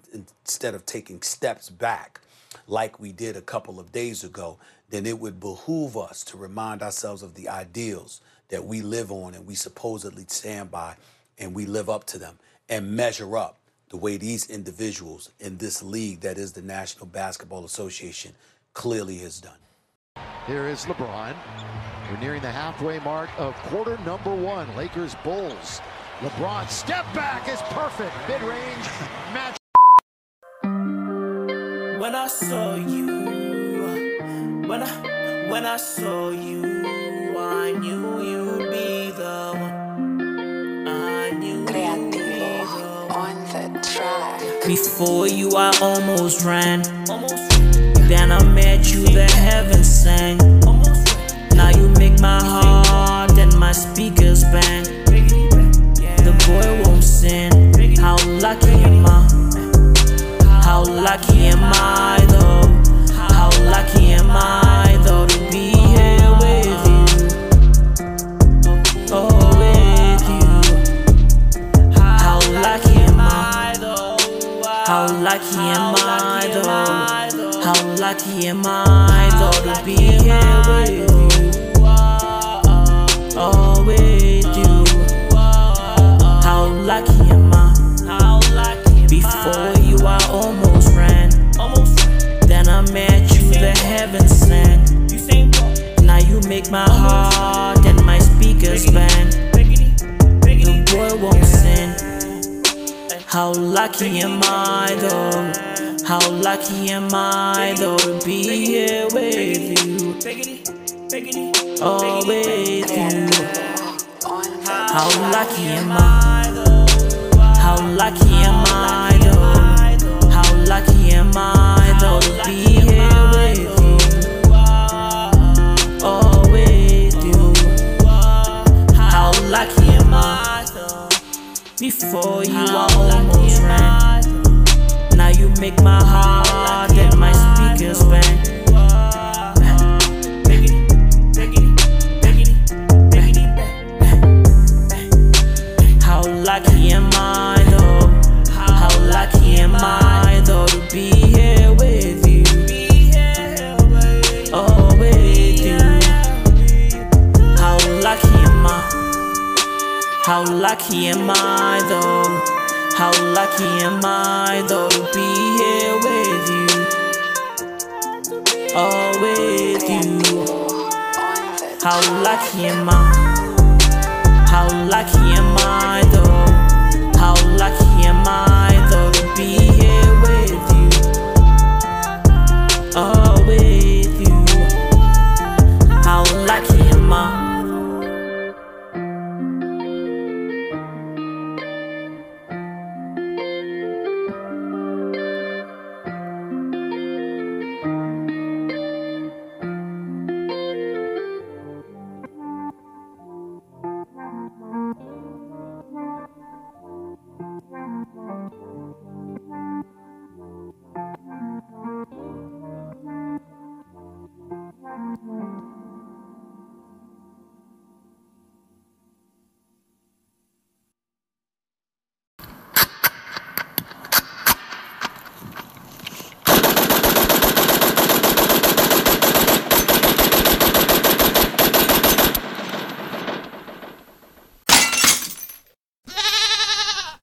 Speaker 39: instead of taking steps back, like we did a couple of days ago, then it would behoove us to remind ourselves of the ideals that we live on and we supposedly stand by, and we live up to them and measure up the way these individuals in this league that is the National Basketball Association clearly has done.
Speaker 40: Here is LeBron. We're nearing the halfway mark of quarter number one. Lakers Bulls. LeBron step back is perfect. Mid range match.
Speaker 9: When I saw you, when I when I saw you, I knew you'd be the one. I knew you'd be on the track. Before you, I almost ran. Then I met you, the heavens sang. Now you make my heart and my speakers bang. The boy won't sin. How lucky am I? How lucky am I though? How lucky am I though to be here with you? Oh, with you. How lucky am I? though? How lucky am I though? How lucky am I? Before you, Always do. How lucky am I Before you, I almost ran. Almost Then I met you, the heaven sent. Now you make my heart and my speakers bang. The boy won't sin. How lucky am I though? How lucky am I though to be here with you? With you. How lucky am I? How lucky am I though? How lucky am I though to be here with you? With you. How lucky am I? Before you, almost ran. Make my heart and my speakers bang. How lucky am I though? How lucky am I though to be here with you? Oh, with you. How lucky am I? How lucky am I though? How lucky am I though to be here with you? Oh, with you. How lucky am I? How lucky am I though? How lucky am I though to be here with you? Oh, with